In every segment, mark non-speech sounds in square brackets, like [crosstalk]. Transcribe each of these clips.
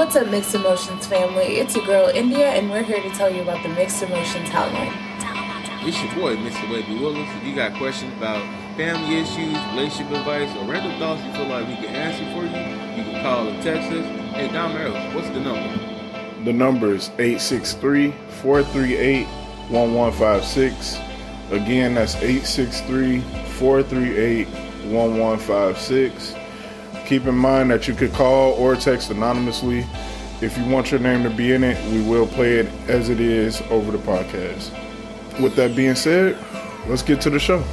What's up, Mixed Emotions family? It's your girl India, and we're here to tell you about the Mixed Emotions Hotline. It's your boy, Mr. Webby Willis. If you got questions about family issues, relationship advice, or random thoughts you feel like we can answer for you, you can call or text us. Hey, Don Merrill, what's the number? The number is 863-438-1156. Again, that's 863-438-1156. Keep in mind that you could call or text anonymously. If you want your name to be in it, we will play it as it is over the podcast. With that being said, let's get to the show.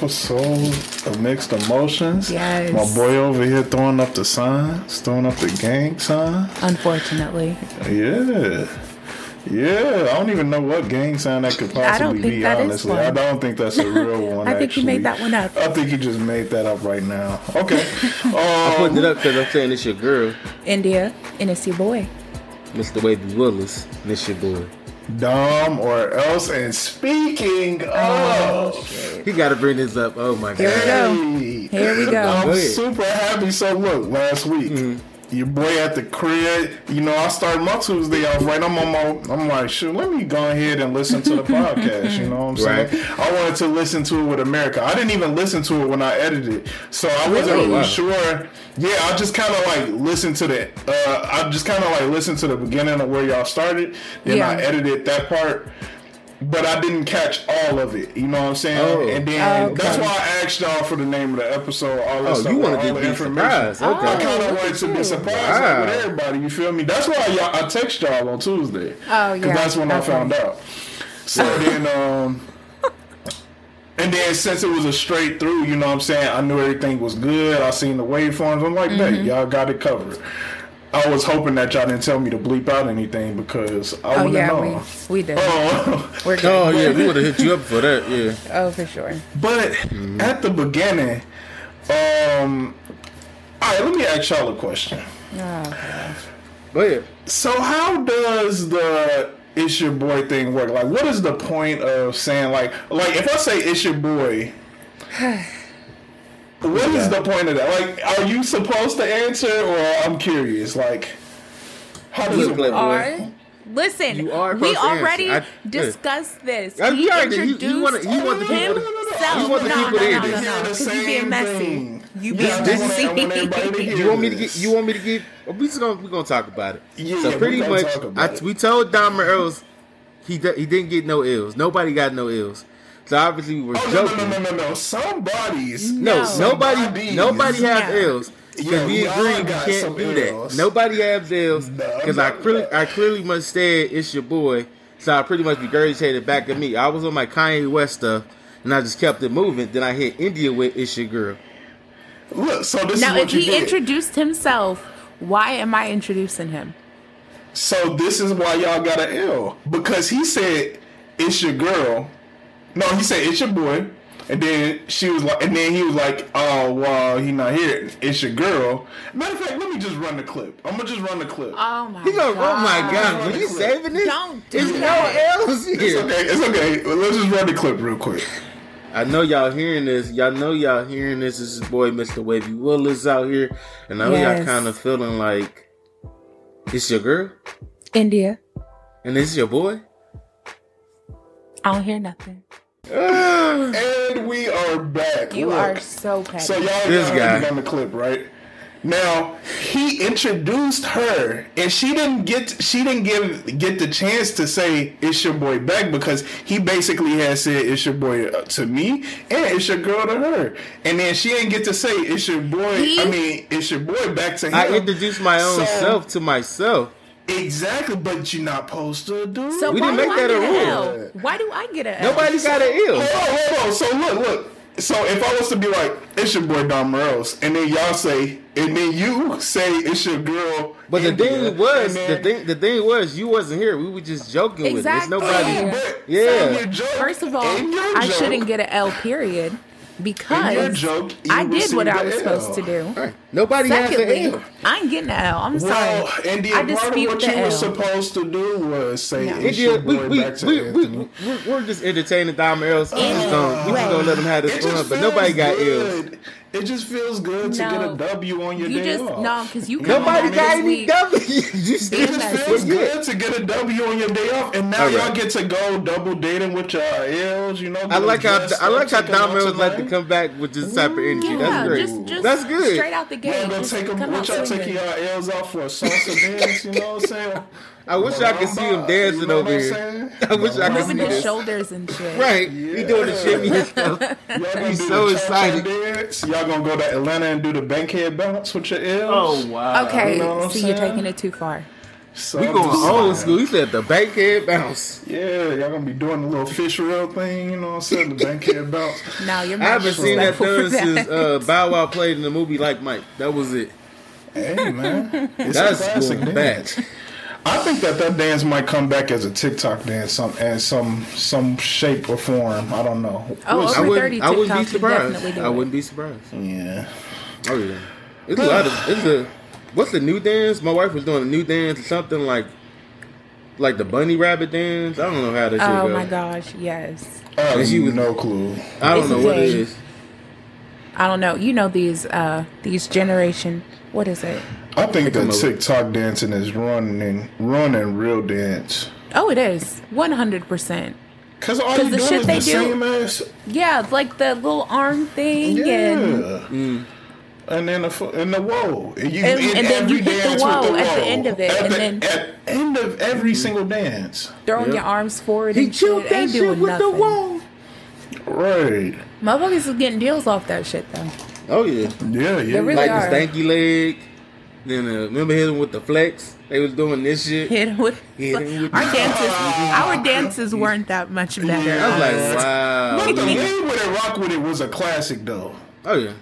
Episode of Mixed Emotions. Yes. My boy over here throwing up the signs, throwing up the gang sign. Unfortunately, Yeah. Yeah, I don't even know what gang sign that could I don't possibly think be, that is honestly. one. I don't think that's a real [laughs] one. I think you made that one up. I think you just made that up right now. Okay. [laughs] I'm Um, putting it up because I'm saying it's your girl, India, and it's your boy. Mr. Webby Willis, and it's your boy. Dom or else. And speaking of, He got to bring this up. Oh my Here we god. go. Here we go. I'm Go super happy. So look, last week. Your boy at the crib, you know, I started my Tuesday off right. I'm on my, I'm like, shoot, let me go ahead and listen to the [laughs] podcast. You know what I'm saying? Right. I wanted to listen to it with America. I didn't even listen to it when I edited it, so I wasn't Really? really Wow. sure. Yeah, I just kind of like listened to the, uh, I just kind of like listened to the beginning of where y'all started. Then I edited that part. But I didn't catch all of it, you know what I'm saying? Oh. And then Oh, okay. that's why I asked y'all for the name of the episode. All that Oh, stuff, you want wanted to the be information. surprised. Okay. I kind Oh, of wanted to be surprised Wow. with everybody. You feel me? That's why y'all, I text y'all on Tuesday. Oh, yeah. that's when I found out. So then, um, and then since it was a straight through, you know what I'm saying? I knew everything was good. I seen the waveforms. I'm like, Mm-hmm. hey, y'all got it covered. I was hoping that y'all didn't tell me to bleep out anything because I Oh wouldn't yeah, know. we we did. Oh. We're [laughs] good. Oh yeah, we would have hit you up for that. Yeah. Oh, for sure. But at the beginning, um, all right, let me ask y'all a question. Oh, Go ahead. So, how does the "it's your boy" thing work? Like, what is the point of saying like, like if I say "it's your boy"? [sighs] [sighs] [sighs] What is the point of that? Like, are you supposed to answer, or I'm curious? Like, how does you it work? Boy. are listen. You are we supposed answer. already I- discussed this. Uh, he you already- you- you introduced wanna- you want the people to- himself. you want the no, people no, to no, hear no, this. no, Hear the 'cause you same being messy. thing. You Yeah, being I This- want- I want messy. [laughs] You want me to this. get? You want me to get? We just gonna we gonna talk about it. Yeah, so pretty much, I, we told Dom Earls he d- he didn't get no ills. Nobody got no ills. So obviously we were Oh, joking. no, no, no, no, no. Somebody's. No, No. nobody, Somebody's. nobody has No. ills. Because Yeah, we we all agreed we can't do that. ills. Nobody has ills. No, Because I clearly, no. I clearly must say it's your boy. So I pretty much regurgitated back at me. I was on my Kanye West stuff, and I just kept it moving. Then I hit India with "It's your girl." Look, so this Now, is what if you he did. introduced himself, why am I introducing him? So this is why y'all got an L because he said it's your girl. No, he said it's your boy, and then she was like, and then he was like, oh well, he not here. It's your girl. Matter of fact, let me just run the clip. I'm gonna just run the clip. Oh my He go, "Oh my God, God. are you saving this? Don't do There's that. no L's it's okay. It's okay. Let's just run the clip real quick. I know y'all hearing this. Y'all know y'all hearing this. This is boy Mr. Wavy Willis out here, and I know Yes. y'all kind of feeling like it's your girl India. and this is your boy. I don't hear nothing. And we are back. You Look. are so petty. So y'all This y'all heard guy. on the clip, right? Now he introduced her, and she didn't get she didn't give get the chance to say it's your boy back because he basically had said it's your boy uh, to me and it's your girl to her, and then she didn't get to say it's your boy. He- I mean, it's your boy back to him. I introduced my own So- self to myself. Exactly, but you're not supposed to do. So We why didn't do make I that a get rule. an L? Why do I get an L? Nobody got an hold ill. on, hold on. So look, look. So if I was to be like, it's your boy Don Rose, and then y'all say, and then you say it's your girl. But the India, thing was, and the thing, the thing was, you wasn't here. We were just joking Exactly. with it. It's nobody. Oh, but Yeah. in your joke, First of all, I joke, shouldn't get an L period In because your joke, you I did what received I a was L. supposed to do. Right. Nobody has an Secondly, ill. I ain't getting an L. I'm Well, sorry. India, I part of dispute what the you were supposed to do was say, No. it's your India, we, boy we, back to we, we, Anthony. we're, we're just entertaining Dom Earls. Um, we just gonna, we just Anyway. gonna let him have It this just fun, but feels nobody got ill. good. It just feels good to No. get a W on your You day just off. no, because you Nobody come got any week. W. [laughs] You It just feels Yeah. good to get a W on your day off, and now All right. y'all get to go double dating with your L's. You know, I like how dressed I up, like how take 'em out Dom Earls like to come back with this type of energy. Yeah, That's great. just, just That's good. Straight out the gate. Y'all gonna take them, come what out y'all swinging. taking y'all L's out for a salsa dance? You know what I'm saying? [laughs] I wish I could see him dancing You know over here. [laughs] I wish I could Moving see his this. shoulders and shit. Right, he doing the shimmy and stuff. Y'all gonna He's so excited. cha-cha Dance? Y'all gonna go to Atlanta and do the bankhead bounce with your L's? Oh wow. Okay, You know what I'm so you're taking it too far. So We I'm going just old saying. school. He said the bankhead bounce. Yeah, y'all gonna be doing the little fish reel thing, you know what I'm saying? The bankhead [laughs] bounce. Now you're I haven't seen that disrespectful done since uh, Bow Wow played in the movie Like Mike. That was it. Hey man, [laughs] it's That's a classic going dance. back. I think that that dance might come back as a TikTok dance, some as some some shape or form. I don't know. Oh, We'll over. I wouldn't, 30 I wouldn't be surprised. definitely I wouldn't be surprised. yeah. Oh yeah. It's a lot of it's a what's the new dance? My wife was doing a new dance something like like the bunny rabbit dance. I don't know how that shit Oh go. my gosh, yes. I have And she was- no clue. I don't It's know a what it thing. is. I don't know. You know these uh these generation. What is it? I think come that TikTok dancing is running running real dance. Oh, it is one hundred percent. Cause all 'Cause you the shit is they the do- same as Yeah, like the little arm thing, yeah. and And then the and the whoa, and, you, And- in and then you hit the dance whoa with the at the end of it, At and the then- at end of every mm-hmm. single dance, throwing Yep. your arms forward He and killed shit. that Ain't shit doing with nothing. the wall. right? Motherfuckers is getting deals off that shit though. Oh yeah. Yeah, yeah. really like are. the stanky leg. Then uh, remember him with the flex? They was doing this shit. Hit 'em with Hit 'em with our dances. Our dances weren't that much better. I was like, wow. But the lean with it, rock with it was a classic though. Oh yeah.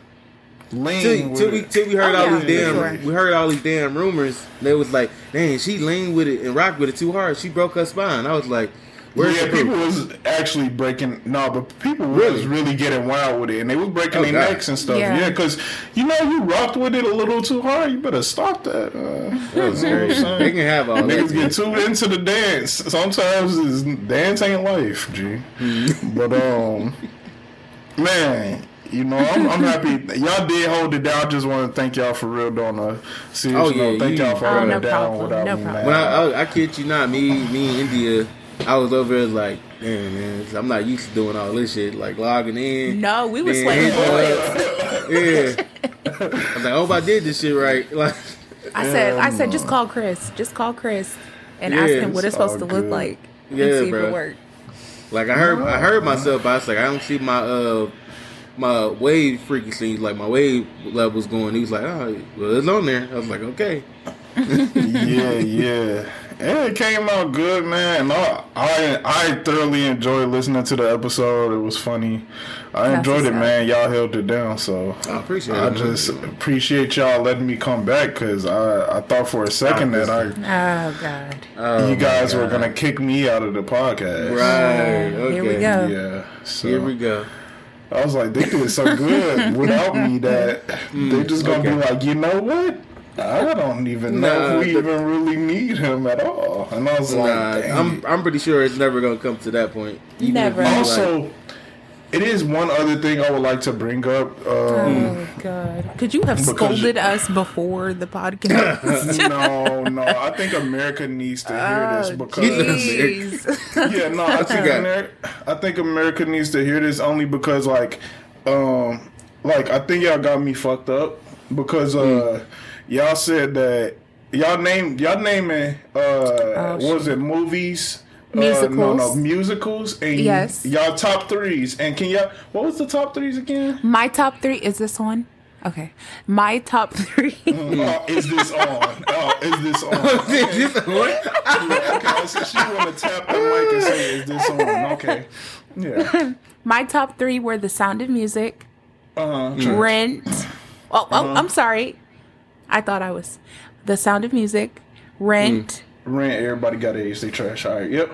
Lean Till, with till we till we heard Oh, all yeah, these damn sure. we heard all these damn rumors. They was like, dang, she leaned with it and rocked with it too hard. She broke her spine. I was like, where's yeah, people was actually breaking. No, but people Really? was really getting wild with it, and they was breaking Oh, their God. necks and stuff. Yeah. Yeah, because you know you rocked with it a little too hard. You better stop that. Uh, That was you know what I'm They can have all. Niggas get too into the dance. Sometimes it's, dance ain't life, G. Mm-hmm. but um, man, you know I'm, I'm happy y'all did hold it down. I just want to thank y'all for real on a serious Oh, yeah, note. Thank you- y'all for Oh, holding no it down problem, without no me, problem. man. When I, I, I kid you not, me, me India, I was over there like, damn man, I'm not used to doing all this shit, like logging in. No, we were then sweating hitting bullets. Yeah. I was like, I hope I did this shit right. [laughs] Like, I said, I said, just call Chris. Just call Chris and Yeah, ask him what it's it's supposed all to look like. Yeah, and see if it worked. like I heard, I heard myself, but I was like, I don't see my uh my wave frequency, like my wave levels going. He was like, oh, well, it's on there. I was like, okay. [laughs] yeah, yeah. And it came out good, man. And I, I, I thoroughly enjoyed listening to the episode. It was funny. I That's enjoyed what's it, up. man. Y'all held it down, so I appreciate I it. just appreciate y'all letting me come back because I, I thought for a second that I, Oh God. Oh, you my guys were God. gonna kick me out of the podcast. Right. Okay. here we go. Yeah. So Here we go. I was like, they did so good without me that [laughs] mm, they just gonna be like, you know what? I don't even know if we the- even really need him at all. And I was like, Nah, dang I'm. I'm pretty sure it's never gonna come to that point. Even Never. If you, like, also, it is one other thing I would like to bring up. Um, Oh God. Could you have Because- scolded us before the podcast? [laughs] no, no, I think America needs to hear Oh, this because jeez. yeah, no, I think? America, I think America needs to hear this only because like, um, like I think y'all got me fucked up because uh, y'all said that y'all name y'all naming uh, what was it movies. Uh, no, no, Musicals. musicals, and Yes. y'all top threes. And can y'all? What was the top threes again? My top three is this one. Okay. My top three. [laughs] Oh, is this on? Oh, is this on? [laughs] What? Yeah, okay, so she want to tap the mic and say, "Is this on?" Okay, yeah. [laughs] My top three were The Sound of Music, Uh-huh. Rent. Oh, oh, I'm sorry. I thought I was. The Sound of Music, Rent. Mm. Rent. Everybody got A's. They trash. All right. Yep.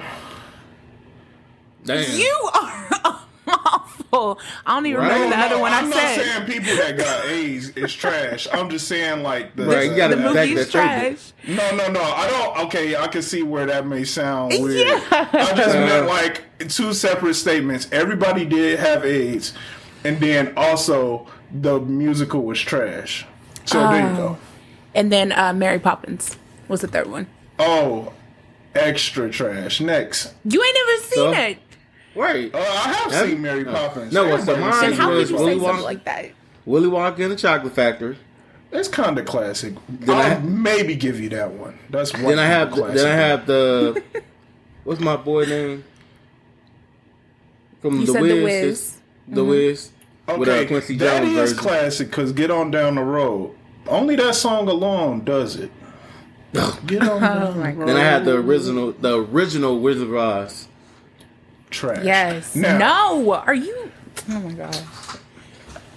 Damn. You are [laughs] awful. I don't even Right. remember the other one I I'm not saying people that got A's is trash. I'm just saying like the. Right, you gotta the back movie's that statement. trash. No, no, no. I don't. Okay, I can see where that may sound weird. Yeah. I just [laughs] meant like two separate statements. Everybody did have AIDS, and then also the musical was trash. So there you go. And then uh, Mary Poppins was the third one. Oh, extra trash. Next, You ain't never seen So? it. Wait. uh, I have Have- seen Mary Poppins. No, what's the Everybody mine Then seen how was could you Willy say something Wonka. like that? Willy Wonka and the Chocolate Factory. It's kind of classic. I I'll have- maybe give you that one. That's one. Then I have classic. then I have the [laughs] what's my boy name from You the said Wiz. The Wiz. It's The Wiz with uh, Okay, Quincy that Jones is version. classic. Cause get on down the road. Only that song alone does it. [laughs] Get on down my the. Then I had the original the original Wizard of Oz. trash. Yes. Now, no. Are you? Oh my god.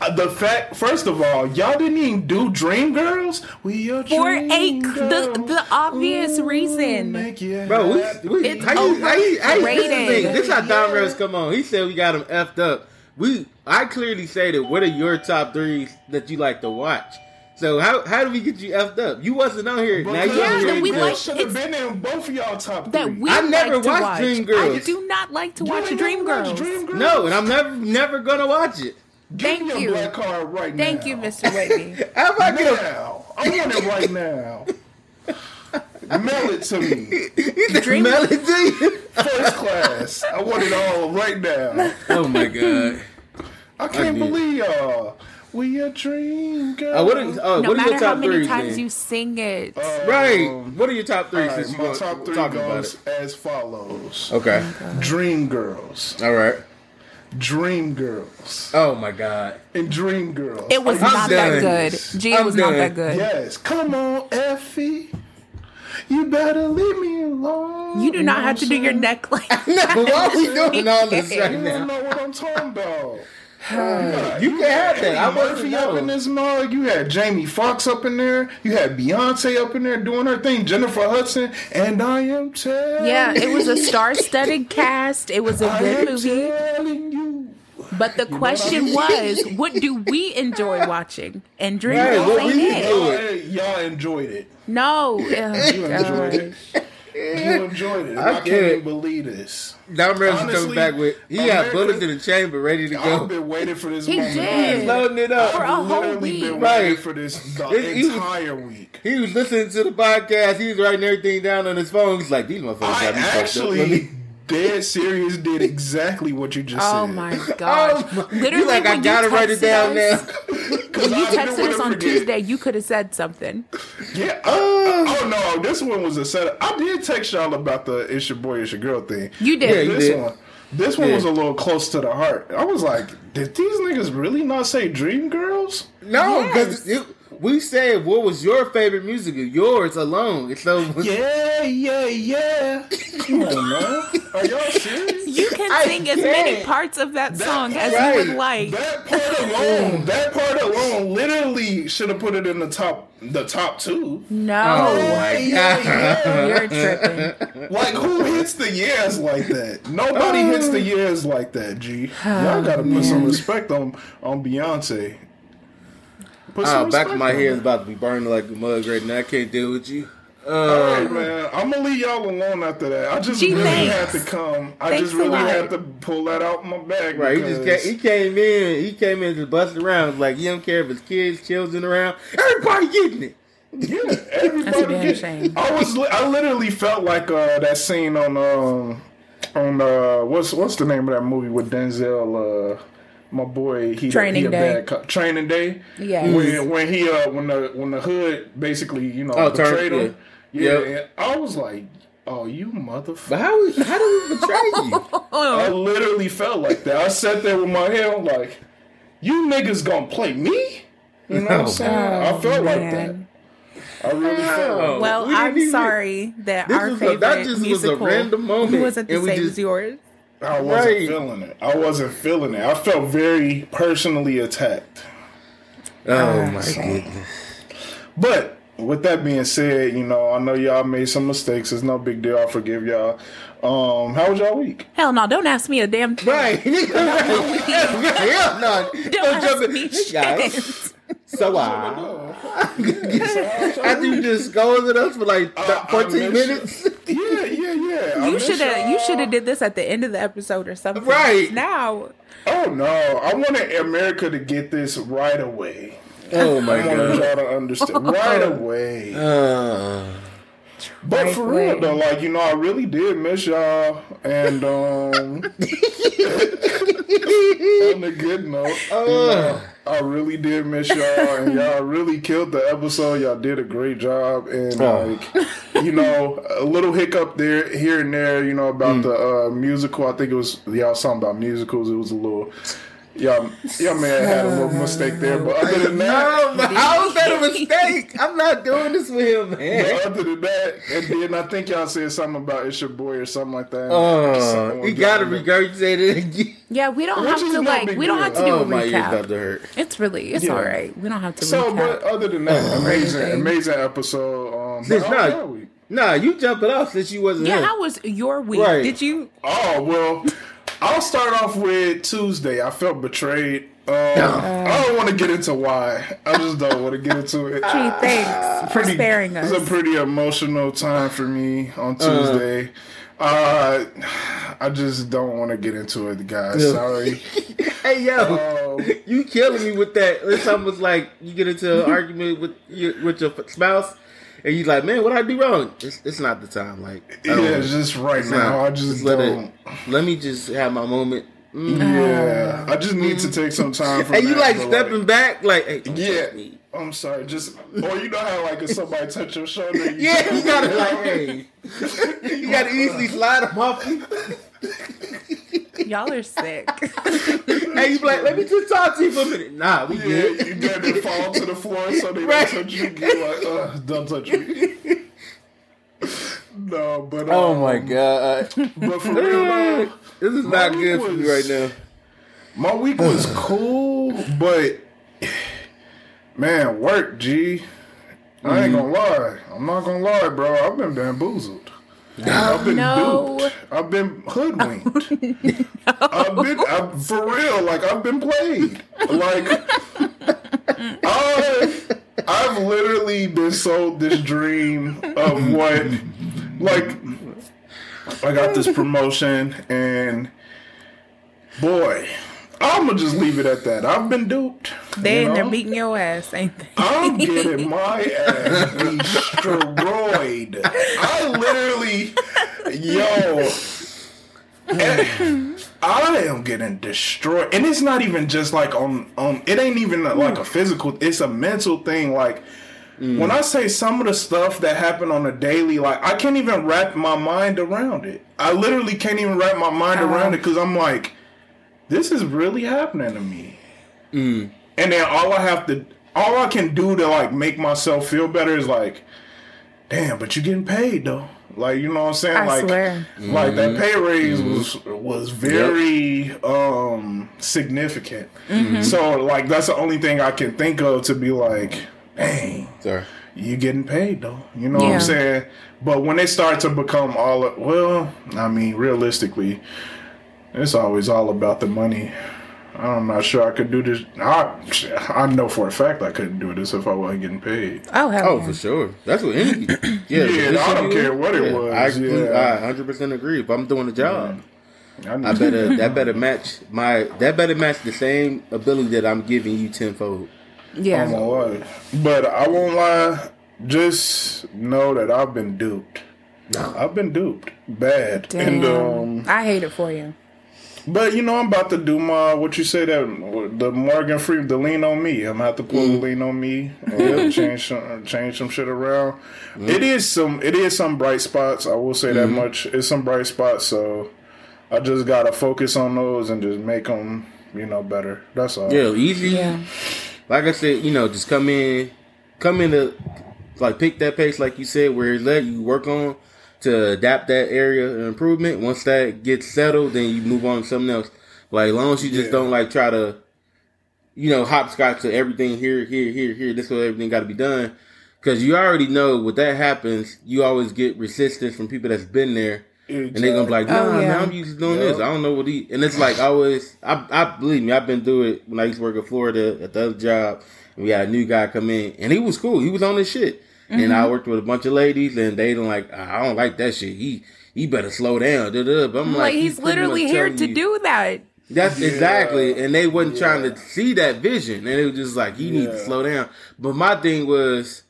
uh, the fact. First of all, y'all didn't even do Dream Girls. We are For a dream the the obvious Ooh, reason. make you Bro, we, happy. we It's how you, how you, how you, this, is the thing. this how Don Rose come on. He said we got him effed up. We I clearly say that. what are your top threes that you like to watch. So how how do we get you effed up? You wasn't on here. now you Yeah, on here. we Dreamgirls like- should have been in both of y'all top That three. we I never like watched watch. Dreamgirls. I do not like to You watch ain't never watched Dreamgirls. Dreamgirls? no, and I'm never never gonna watch it. Give Thank me a you. black card right now. You, Mr. Whitney. [laughs] How about get Now, I want it right now. Mail it to me. [laughs] Dream- melody? First class. I want it all right now. oh my god. I can't did. believe y'all. We a dream girl. Uh, what are, uh, No what are matter your how many threes? times then? you sing it. right. Um, What are your top three? all right, since you my go- top three talking about goes it? as follows. Okay. Dream girls, All right. dream girls, Oh my god. and dream girls. it was Are you not done. that good. G, it I'm was not that good. Yes, come on, Effie. You better leave me alone. You do not have to do your know neck like No, why are we doing [laughs] all this right I'm? You don't now? know what I'm talking about. [sighs] You can have that. I Eddie wasn't Murphy up in this mug. You had Jamie Foxx up in there. You had Beyonce up in there doing her thing. Jennifer Hudson, and I am telling. Yeah, it was a star-studded cast. It was a I good am movie. telling you. But the question was, what do we enjoy watching? And Right, what we enjoy. Y'all, y'all enjoyed it. No. Oh, [laughs] You uh, enjoyed it. Uh, gosh. You enjoyed it. I I, can't did. even believe this. Don Ramsey comes Honestly, back with he had America- bullets in the chamber ready to I've go. been waiting for this He moment. did. He's loading it up. For a I've whole literally week. been Right. waiting for this the It- he was- entire week. He was listening to the podcast. He was writing everything down on his phone. He's like, these motherfuckers I got me fucked up. Let dead serious did exactly what you just Oh said. my [laughs] gosh. Oh, my- god! Literally, like I when you gotta write it down us- now. [laughs] When you texted us on forget. Tuesday, you could have said something. Yeah. Uh, oh no, this one was a setup. I did text y'all about the "It's your boy, it's your girl" thing. You Yeah, did. you this did. one, this one Yeah. was a little close to the heart. I was like, did these niggas really not say "Dream Girls"? No, because Yes. We said what was your favorite music of yours alone. It's so [laughs] Yeah, yeah, yeah. Come on, man. Are y'all serious? You can I sing as many parts of that song as right. you would like. That part alone, [laughs] that part alone, literally should have put it in the top, the top two. No. Oh my Yeah, god. yeah. You're tripping. Like who hits the years like that? Nobody hits the oh. years like that. G, oh, y'all gotta put some respect on on Beyonce. Put Oh, back of my on head is about to be burning like a mug right now. I can't deal with you. All Uh, right, man. I'm gonna leave y'all alone after that. I just Gee, really thanks. had to come. I Thanks just a really lot. had to pull that out my bag. right, he just because- came, he came in. He came in just bust around. Like he don't care if his kids, children around. Everybody getting it. Yeah, [laughs] everybody. That's a damn get- shame. I was, li- I literally felt like uh, that scene on, um, on uh, what's what's the name of that movie with Denzel? Uh, my boy, he Training he a Day. bad cop. Training Day. Yeah. When when he uh when the when the hood basically you know Oh, betrayed turned- him. Yeah, yeah. and I was like, oh, you motherfucker. How we- how do we betray you? [laughs] I literally felt like that. I sat there with my head on like, you niggas gonna play me? You know what I'm [laughs] saying? I felt like that. Oh, I really felt Oh, Well, we I'm even- sorry that our was a- favorite that just was a musical random moment, wasn't the same just- as yours. I wasn't Right. feeling it. I wasn't feeling it. I felt very personally attacked. Oh my goodness. But with that being said, you know, I know y'all made some mistakes. It's no big deal. I forgive y'all. Um, how was y'all week? Hell no, don't ask me a damn thing. Right. [laughs] Hell no. Don't Don't jump ask in. me Guys, shit. So uh, after you just scolded at us for like Uh, 14 miss minutes. Yeah, yeah, yeah. I You should have you y'all. should have did this at the end of the episode or something. Right. Now Oh no, I wanted America to get this right away. Oh my I wanted god. y'all to understand right away. Uh, But Right for real away. though, like you know, I really did miss y'all, and um, [laughs] on a good note, you know, I really did miss y'all, and [laughs] y'all really killed the episode. Y'all did a great job, and Oh. like you know, a little hiccup there, here and there, you know, about the uh, musical. I think it was y'all something about musicals. It was a little. Y'all, y'all may have had a little mistake there, but other than that, no, [laughs] but how is that a mistake? I'm not doing this with him, man. But other than that, and then I think y'all said something about it's your boy or something like that. Oh, Something you gotta regurgitate it again. Yeah, we don't Which have to like we don't have to do Oh, a my ears recap. to hurt. It's really it's Yeah. all right. We don't have to So, recap. but other than that, amazing, amazing episode. Um, This not- your week? Nah, you jumping off since you wasn't yeah, here. how was your week? Right. Did you Oh well, I'll start off with Tuesday. I felt betrayed. Um, I don't want to get into why. I just don't want to get into it. Gee, thanks for sparing us. It's a pretty emotional time for me on Tuesday. Uh, I just don't want to get into it, guys. Yeah. Sorry. [laughs] Hey yo, Um, you killing me with that. It's almost like you get into an argument with your with your spouse, and you like, man, what I do wrong? It's, it's not the time. Like, I yeah, it's just right it's now. not. I just let don't. it. Let me just have my moment. Mm. Yeah, I just need to take some time. From And you that, like but, stepping back, like, hey, Yeah, me. I'm sorry. Just or you know how like if somebody touch your shoulder, you Yeah, you gotta [laughs] like, hey, [laughs] you gotta easily slide them off you. Y'all are sick. [laughs] Hey, you be like, let me just talk to you for a minute. Nah, we Yeah, good. you got to fall to the floor so they Right. don't touch you. You're like, uh, don't touch me. [laughs] no, but Oh um, my god, But for real, though, this is not good for me right now. my week was [sighs] cool, but man, work, G. I ain't gonna lie. I'm not gonna lie, bro. I've been bamboozled. I've been no. duped. I've been [laughs] hoodwinked. [laughs] I've been I, for real. Like I've been played. Like [laughs] I, I've literally been sold this dream of what, like, I got this promotion and boy, I'm gonna just leave it at that. I've been duped. They there know? beating your ass, ain't they? I'm getting [laughs] my ass destroyed. I literally, yo, I am getting destroyed, and it's not even just like on on. It ain't even like a hmm. physical. It's a mental thing. Like hmm. when I say some of the stuff that happened on a daily, like I can't even wrap my mind around it. I literally can't even wrap my mind uh-huh. around it because I'm like, this is really happening to me hmm. and then all I have to, all I can do to like make myself feel better is like, damn, but you're getting paid though. Like you know what I'm saying? I like, swear. like that mm-hmm. pay raise mm-hmm. was was very um significant. Mm-hmm. So like that's the only thing I can think of to be like, dang, Sorry. you getting paid though. You know what I'm saying? But when they start to become all well, I mean, realistically, it's always all about the money. I'm not sure I could do this. I I know for a fact I couldn't do this if I wasn't getting paid. Oh hell Oh, yeah. for sure. That's what any. [clears throat] Yeah, Yeah, I don't shit care what it was, I, yeah. I 100 percent agree. If I'm doing the job, I, I better that [laughs] better match my that better match the same ability that I'm giving you tenfold. yeah. I'm gonna lie. But I won't lie. Just know that I've been duped. No. I've been duped bad. Damn. And um, I hate it for you. But you know, I'm about to do my what you say that the Morgan Freeman, the lean on me. I'm gonna have to pull the mm. lean on me and [laughs] change some change some shit around. Mm. It is some it is some bright spots. I will say that mm-hmm. much. It's some bright spots. So I just gotta focus on those and just make them you know better. That's all. Yeah, easy. Yeah. like I said, you know, just come in, come in to like pick that pace, like you said, where let you work on to adapt that area of improvement. Once that gets settled, then you move on to something else. Like as long as you just Yeah. don't like try to, you know, hopscotch to everything here, here, here, here. This way everything got to be done. Because you already know when that happens, you always get resistance from people that's been there. And they're gonna be like, Oh, nah, yeah. man, I'm used to doing Yeah. this. I don't know what he. And it's like I always, I, I believe me, I've been through it when I used to work in Florida at the other job. And we had a new guy come in, and he was cool. He was on this shit. And Mm-hmm. I worked with a bunch of ladies, and they don't like. I don't like that shit. He he better slow down. Da, da. But I'm like, like, he's pretty much literally here to you- do that. That's Yeah. exactly, and they wasn't trying to see that vision, and it was just like you need to slow down. But my thing was,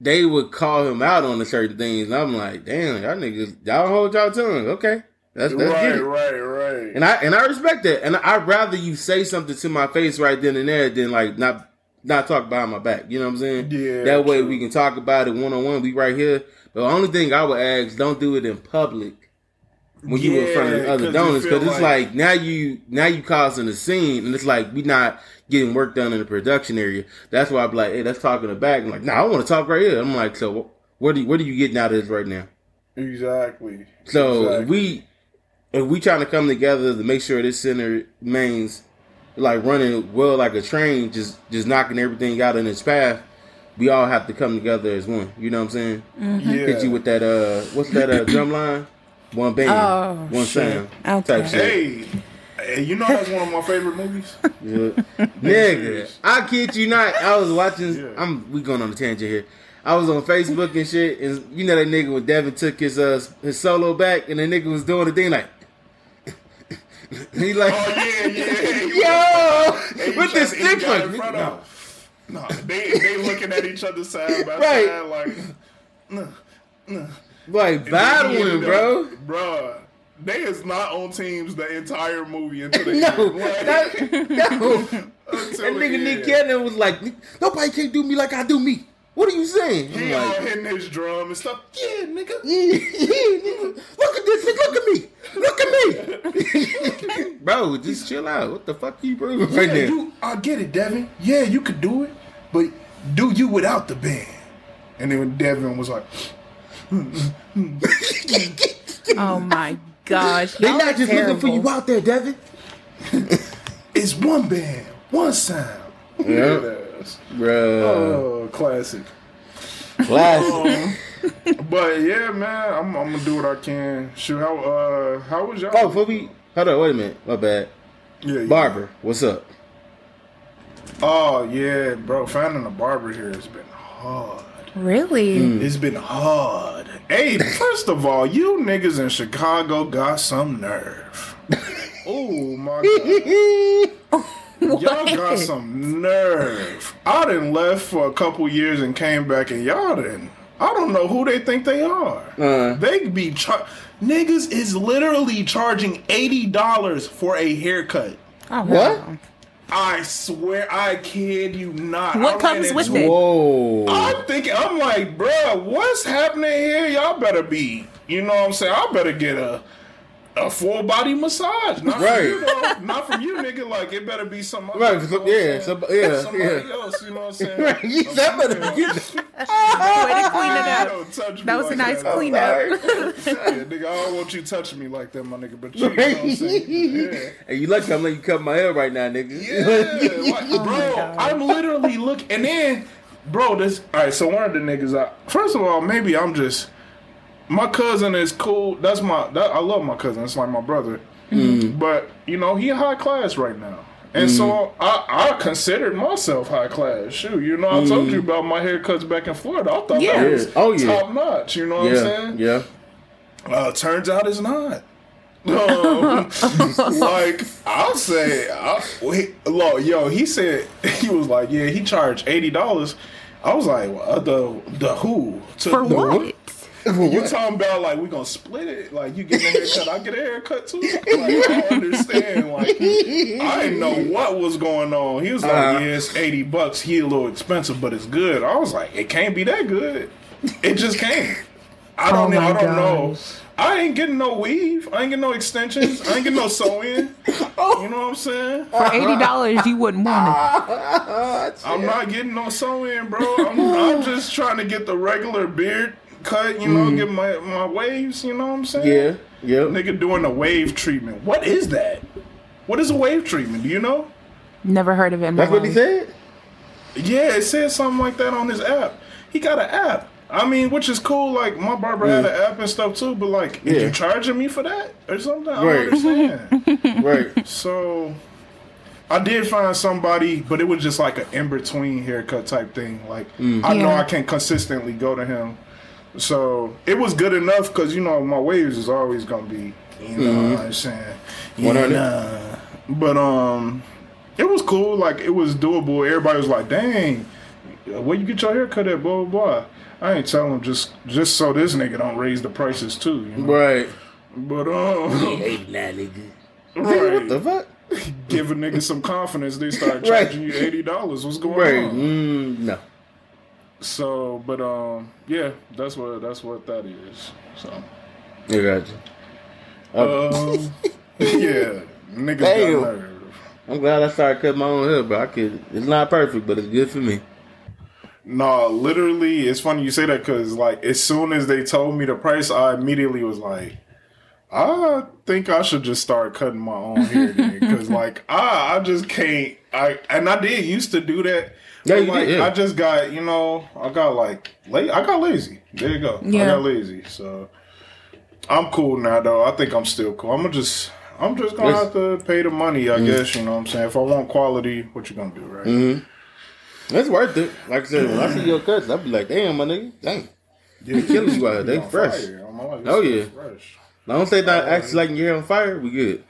they would call him out on the certain things, and I'm like, damn, y'all niggas, y'all hold y'all tongue, okay? That's that's right, get it. right, right. And I and I respect that, and I'd rather you say something to my face right then and there than like not not talk behind my back. You know what I'm saying? Yeah, That way true. we can talk about it one on one. We right here. But the only thing I would ask, don't do it in public when you were in front of Yeah, other you donors because it's like- like, now you now you causing a scene and it's like we not getting work done in the production area. That's why I'm like, hey, let's talk in the back. I'm like, nah, I want to talk right here. I'm like, so what are you, what are you getting out of this right now? exactly. So Exactly. we if we trying to come together to make sure this center remains like running well like a train, just just knocking everything out in its path, we all have to come together as one. You know what I'm saying? yeah. Hit you with that uh what's that uh [clears throat] drum line? One band, Oh, one shit. sound. Okay. Type shit. Hey, hey, you know that's one of my favorite movies. [laughs] Yeah. [laughs] Nigga, I kid you not. I was watching. Yeah. I'm we going on a tangent here. I was on Facebook and shit, and you know that nigga when Devin took his uh his solo back, and the nigga was doing the thing like. [laughs] he like, Oh yeah, yeah. [laughs] yo, with this stick like, in front no. No, they they looking at each other side by [laughs] Right. side like, no, no. like battling, bro. Bruh, they is not on teams the entire movie until the No. Like, that, no. That nigga Nick. Cannon was like, nobody can do me like I do me. What are you saying? He I'm all like, hitting his drum and stuff. Yeah, nigga. [laughs] yeah look at this, look at me, look at me, [laughs] bro. Just chill out. What the fuck you proving right Yeah, there? you, I get it, Devin. Yeah, you could do it, but do you without the band? And then Devin was like, [laughs] Oh my gosh. They y'all not are just looking for you out there, Devin. "It's one band, one sound." Yeah. Yes. Bro, Oh, classic. classic. [laughs] But yeah, man, I'm, I'm gonna do what I can. Shoot, how uh, how was y'all? Oh, before we hold on, wait a minute. My bad. yeah, yeah. Barber, what's up? Oh yeah, bro. Finding a barber here has been hard. Really? Hmm. It's been hard. Hey, first of all, you niggas in Chicago got some nerve. [laughs] oh my [laughs] god. [laughs] Y'all got some nerve. I done left for a couple years and came back and y'all didn't. I don't know who they think they are. Uh. They be char- niggas is literally charging eighty dollars for a haircut. Oh, What? wow. I swear, I kid you not. What ran comes with it? Whoa. I'm thinking, I'm like, bruh, what's happening here? Y'all better be, you know what I'm saying? I better get a a full body massage. Not Right. from you, though. Not from you, nigga. Like, it better be some other, Right, you know some- what I'm yeah, some- yeah, somebody yeah. else, you know what I'm [laughs] saying? Right, you said that better be good. [laughs] Way to clean it up. Don't touch me That was a nice that. cleanup. Yeah, nigga, I don't want you touching me like that, my nigga. But you, know what I'm saying? [laughs] Yeah. Hey, you lucky I'm letting you cut my hair right now, nigga. Yeah, like, Oh bro, I'm literally looking, and then, bro, this. All right, so one of the niggas. I, first of all, maybe I'm just. My cousin is cool. That's my. That, I love my cousin. It's like my brother. But you know, he high class right now, and so I, I considered myself high class. Shoot, you know, I told you about my haircuts back in Florida. I thought Yeah. that was Oh, yeah. top notch. You know what I'm saying? yeah. Uh, turns out it's not. [laughs] Um, [laughs] like I'll say, I, he, look, yo, he said [laughs] he was like, yeah, he charged eighty dollars. I was like, well, the the who to, For the- what? You talking about like we gonna split it? Like you get a haircut, I get a haircut too. Like I don't understand. Like I didn't know what was going on. He was like, Uh-huh. yeah, it's eighty bucks. He a little expensive, but it's good. I was like, it can't be that good. It just can't. I don't Oh know. I don't know. I ain't getting no weave. I ain't getting no extensions. I ain't getting no sew in. [laughs] You know what I'm saying? For eighty dollars, you wouldn't want it. [laughs] I'm not getting no sewing, bro. I'm, I'm [laughs] just trying to get the regular beard cut. You know, get my my waves. You know what I'm saying? Mm. Yeah, yeah. Nigga doing a wave treatment. What is that? What is a wave treatment? Do you know? Never heard of it. That's what he said. Yeah, it said something like that on his app. He got an app. I mean, which is cool. Like my barber had an app and stuff too. But like, is Yeah. you charging me for that or something? I Right. don't understand. [laughs] Right. so, I did find somebody, but it was just like an in between haircut type thing. Like I know I can consistently go to him. So it was good enough because you know my waves is always gonna be, you know what I'm saying, 100. Yeah. But um, it was cool. Like it was doable. Everybody was like, "Dang, where you get your hair cut at?" Blah blah blah. I ain't telling them just just so this nigga don't raise the prices too. You know? Right. But um, [laughs] [laughs] Hey, nah, nigga. What right, the fuck? give a nigga some confidence. They start [laughs] Right. charging you eighty dollars. What's going Right. on? Mm, no. So, but um, yeah, that's what that's what that is. So, I got you. Um, [laughs] yeah, niggas Damn. got nerve. I'm glad I started cutting my own hair, but I could. It's not perfect, but it's good for me. No, literally, it's funny you say that because, like, as soon as they told me the price, I immediately was like, I think I should just start cutting my own hair because, [laughs] like, I I just can't. I and I did used to do that. Yeah, but, you like, did, yeah. I just got you know, I got like late. I got lazy. There you go. I got lazy. So I'm cool now, though. I think I'm still cool. I'm gonna just. I'm just gonna Yes. have to pay the money, Mm-hmm. I guess. You know what I'm saying? If I want quality, what you gonna do, right? Mm-hmm. It's worth it. Like I said, when I see your cuts, I'll be like, damn, my nigga, dang. They killing you out here. They [laughs] fresh. like, Oh, yeah. fresh. Long as they not actually like your hair on fire, we good.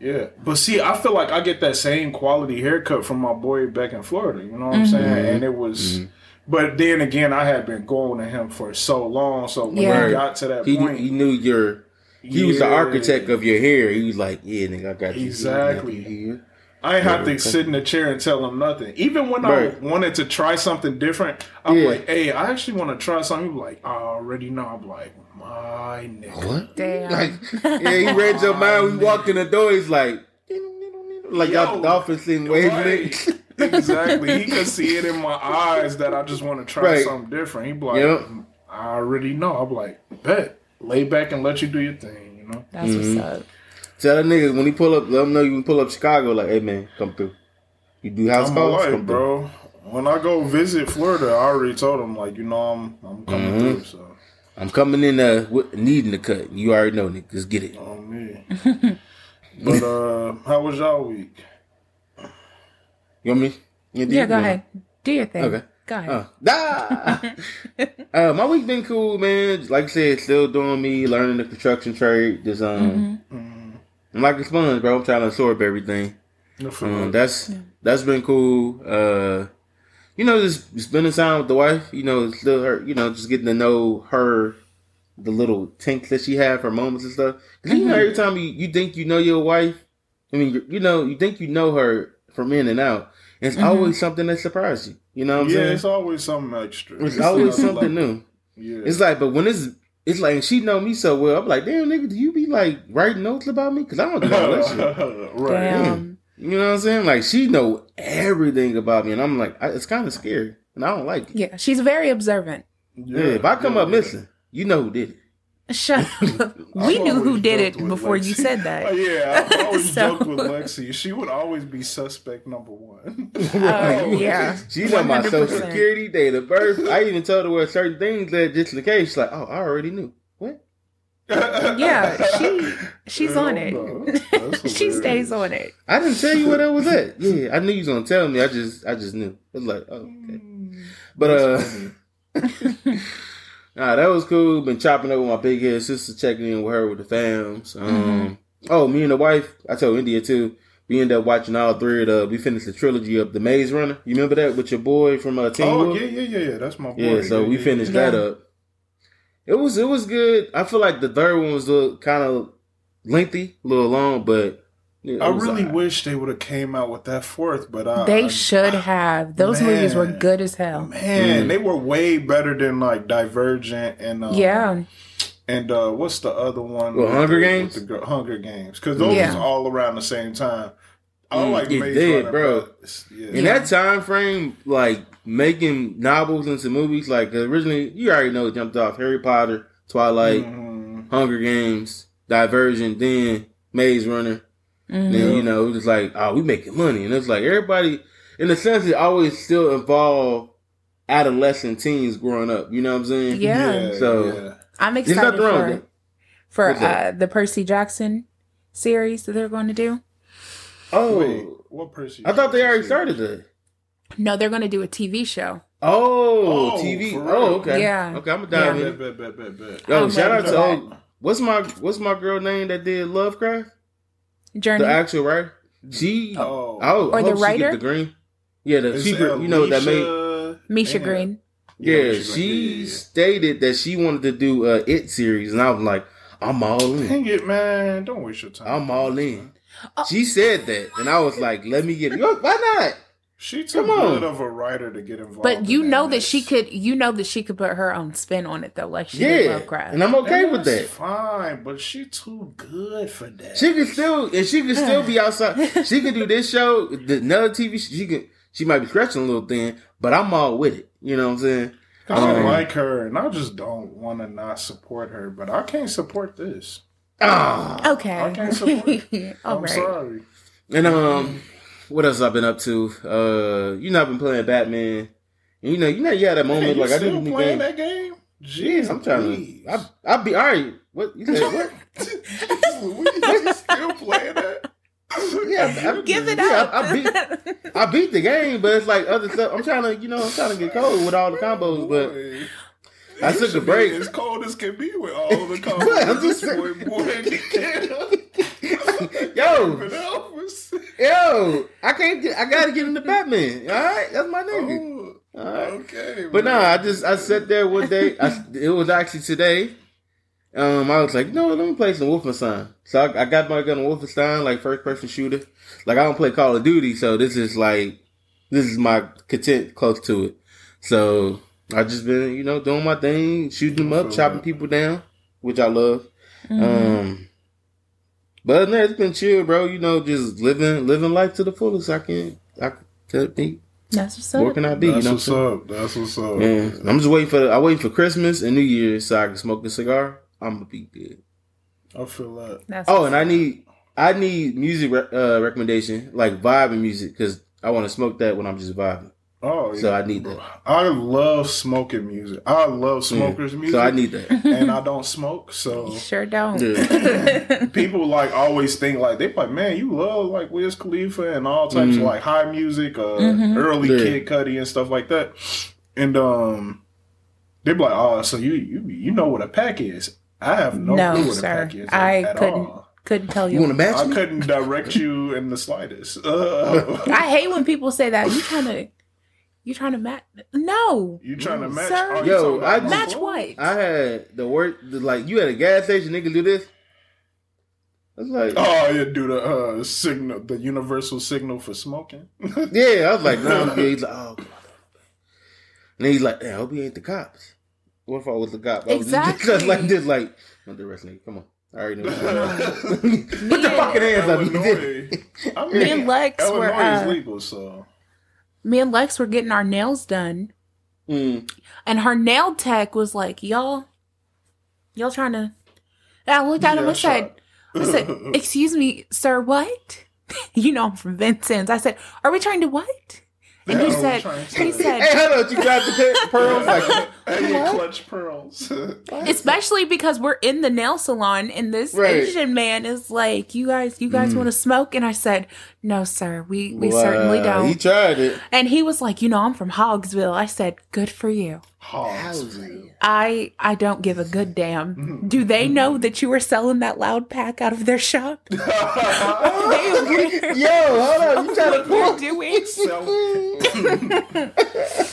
Yeah, but see, I feel like I get that same quality haircut from my boy back in Florida. You know what I'm Mm-hmm. saying? And it was, but then again, I had been going to him for so long. So when Yeah. we got to that He point, he knew your. He was the architect of your hair. He was like, yeah, nigga, I got you. Exactly. Here. I ain't have to sit in a chair and tell him nothing. Even when Right. I wanted to try something different, I'm Yeah. like, "Hey, I actually want to try something." He's like, "I already know." I'm like, "My nigga." What? Damn. Like, yeah, he read your [laughs] mind. We walked in the door. He's like, like Yo, out the office in wavelength. Right. [laughs] exactly. He could see it in my eyes that I just want to try Right. something different. He be like, Yep. I already know. I'm like, bet. Lay back and let you do your thing, you know? That's what's mm-hmm. up. Tell that nigga when he pull up, let him know you can pull up Chicago. Like, hey man, come through. You do house I'm calls, life, come through. bro. When I go visit Florida, I already told him, like, you know, I'm I'm coming Mm-hmm. through, so I'm coming in uh with, needing the cut. You already know, nigga. Just get it. Oh me. [laughs] but uh how was y'all week? You want me? You Yeah, go ahead. Do your thing. Okay. Go ahead. Nah. [laughs] uh, my week been cool, man. Like I said, still doing me, learning the construction trade. Just um, I'm like a sponge, bro. I'm trying to absorb everything. Um, that's that's been cool. Uh, you know, just spending time with the wife. You know, still her. You know, just getting to know her, the little tinks that she have, her moments and stuff. 'Cause you know, every time you, you think you know your wife, I mean, you, you know, you think you know her from in and out. It's always something that surprises you. You know what I'm yeah, saying? it's always something extra. It's always something level. new. Yeah. It's like, but when it's it's like, and she know me so well. I'm like, damn, nigga, do you be like writing notes about me? Because I don't do all that shit. [laughs] right. Damn. You know what I'm saying? Like she know everything about me, and I'm like, I, it's kind of scary, and I don't like it. Yeah, she's very observant. Yeah, if I come yeah, up yeah. missing, you know who did it. Shut [laughs] up. We knew who did it joked with before you Lexi. said Oh, that. [laughs] yeah, I [laughs] always So- joked with Lexi. She would always be suspect number one. Oh, yeah. She's on my social security, date of birth. I even told her where certain things led just in case. She's like, oh, I already knew. What? Yeah, she she's on Hell it. no. That's she stays on it. I didn't tell you what that was at. Yeah, I knew you was gonna tell me. I just, I just knew. It was like, oh, okay. But uh. Nah, that was cool. Been chopping up with my big head sister, checking in with her with the fams. Um, oh, me and the wife, I told India too. We ended up watching all three of the. We finished the trilogy of the Maze Runner. You remember that with your boy from uh, Teen Oh Wolf? yeah, yeah, yeah, yeah. That's my boy. Yeah, so we yeah, finished yeah. that up. It was it was good. I feel like the third one was a little kind of lengthy, a little long, but yeah, I really alright. wish they would have came out with that fourth, but I, They I- should have. Those movies were good as hell. Man, Mm. they were way better than like Divergent and um, Yeah. and uh, what's the other one? Well, Hunger Games? the girl- Hunger Games, because those Yeah. was all around the same time. I Mm, like it Maze did, Runner, bro. but yeah. In that time frame, like making novels into movies, like originally you already know it jumped off Harry Potter, Twilight, Mhm. Hunger Games, Diversion, then Maze Runner. Mhm. Then you know it's like, oh, we making money, and it's like everybody, in a sense, it always still involve adolescent teens growing up. You know what I'm saying? Yeah. So- yeah. I'm excited nothing wrong for for uh, the Percy Jackson series that they're going to do. Oh, Wait, what Percy? I thought they already started that. No, they're going to do a TV show. Oh, Oh, TV. Oh, okay. Yeah. Okay, I'm gonna dive Yeah. in. Bet, bet, bet, bet, bet. Yo, I'm shout out to old, what's my what's my girl name that did Lovecraft? Journey. The actual writer. She Oh. I hope, Or the writer? get the green. Yeah, the Is she you know that made Alicia- Misha Yeah. Green. yeah, Misha she Green, yeah. stated that she wanted to do a it series and I was like, I'm all in. Dang it, man! Don't waste your time. I'm all in. Oh. She said that and I was like, let me get it. Yo, Why not? She too Come on. good of a writer to get involved. But you in know that mess. she could. You know that she could put her own spin on it though, like she yeah, did Yeah. Lovecraft. And I'm okay And with that's that. Fine, but she too good for that. She can still, and she can still be [sighs] outside. She can do this show, the another TV. sh- She can, she might be stretching a little thin, but I'm all with it. You know what I'm saying? I Um, like her, and I just don't want to not support her. But I can't support this. Ah, okay. I can't support it. [laughs] All I'm right. sorry. and um, what else I've been up to? Uh, you know, I've been playing Batman. And, you know, you know, you had that moment like I still didn't playing game. that game? Yeah, Jeez, I'm trying to. I, I'll be all right. What you said? What? [laughs] You still playing that? Yeah, [laughs] I- Give it Yeah, up. I- I beat- I beat the game, but it's like other stuff. I'm trying to, you know, I'm trying to get cold with all the combos, but I took a break. As cold as can be with all the [laughs] combos. But I'm just boy, boy, [laughs] Yo, [laughs] yo, I can't get. I gotta get into Batman. All right, that's my nigga. Oh, All right. okay. But man. nah, I just I sat there one day. I, it was actually today. Um, I was like, no, let me play some Wolfenstein. So I, I got my gun Wolfenstein, like first person shooter. Like I don't play Call of Duty, so this is like this is my content close to it. So I just been, you know, doing my thing, shooting them up, feel chopping that. people down, which I love. Mhm. Um, but other that, it's been chill, bro. You know, just living living life to the fullest. I can I could be. That's what's up. Where can I be? That's you know what's what up. That's what's up. Yeah, I'm just waiting for I waiting for Christmas and New Year's so I can smoke the cigar. I'm gonna be good. I feel that. That's Oh, and I need I need music re- uh, recommendation like vibing music because I want to smoke that when I'm just vibing. Oh, So I need that. I love smoking music. I love smokers music. So I need that. and I don't smoke, so You sure don't. Yeah. [laughs] people like always think like they like, man, you love like Wiz Khalifa and all types of Mhm. like high music, uh, Mhm. early Yeah. Kid Cudi and stuff like that. And um, they be like, oh, so you you you know what a pack is? I have no, No, clue what sir. a pack is. I at couldn't all. couldn't tell You you. want to match I couldn't direct you in the slightest. [laughs] Uh, I hate when people say that. You trying to you trying to match? No. you trying to match? Sir? oh, you Yo, talking I- my Match clothes? what? I had the work the, like you at a gas station, nigga do this. I was like, Oh, yeah, do the uh, signal, the universal signal for smoking. [laughs] yeah. I was like, no, yeah. He's like, oh. God. And then he's like, I hope he ain't the cops. What if I was the cop? I was just- [laughs] Exactly. just like this, like, not the rest nigga. Come on. I already know. [laughs] Put the and- fucking hands up. You Illinois. I mean, Me and Lex Illinois were, is uh, legal, so Me and Lex were getting our nails done, Mm. and her nail tech was like, "Y'all, y'all trying to?" And I looked at him Yeah, and said. "I said, [laughs] excuse me, sir, what?" [laughs] you know I'm from Vincent's. I said, "Are we trying to what?" And he Yeah, are said, trying to- "He Hey, said." hold on. You grabbed the pearls? Like, [laughs] and you what? clutch pearls. [laughs] Especially because we're in the nail salon and this Right. Asian man is like, "You guys, you guys Mm. want to smoke?" And I said, "No, sir, we we certainly don't." He tried it. and he was like, "You know, I'm from Hogsville." I said, "Good for you." Hogs. I I don't give a good damn. Mm-hmm. Do they know that you were selling that loud pack out of their shop? [laughs] Yo, hold on. You trying to what pull? doing? [laughs]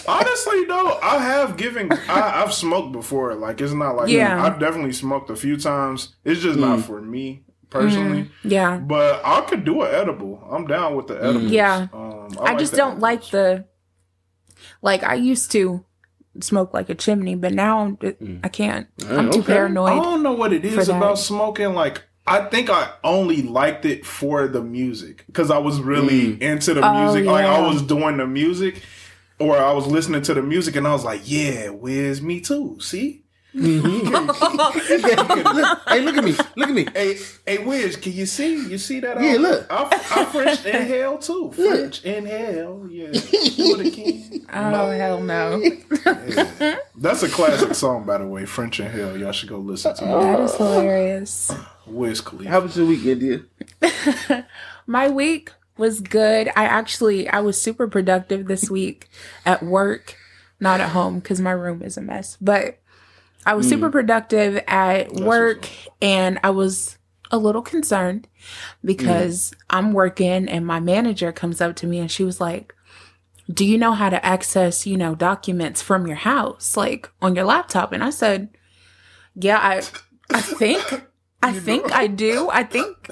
Honestly, though, I have given. I, I've smoked before. Like it's not like Yeah. I've definitely smoked a few times. It's just not Mm. for me personally. Yeah. But I could do an edible. I'm down with the edibles. Yeah. Um, I, like just don't like the like I used to smoke like a chimney, but now I'm, mm. I can't. I'm too paranoid. I don't know what it is that. about smoking. Like, I think I only liked it for the music because I was really mm. into the Oh, music. Like, I was doing the music, or I was listening to the music, and I was like, "Yeah, where's me too?" See, look, hey, look at me. Look at me. hey, hey, Wiz, can you see? You see that? Yeah, I, look. I, I French inhale too. French inhale. Yeah, do it again. oh hell no! That's a classic song, by the way. French inhale. Y'all should go listen to it. That is hilarious. Wiz Khalifa. How was your week, India? [laughs] My week was good. I actually I was super productive this week at work, not at home because my room is a mess. But I was super productive at work, and I was a little concerned because I'm working, and my manager comes up to me and she was like. Do you know how to access, you know, documents from your house, like on your laptop? And I said, Yeah, I I think I [laughs] think I do. I think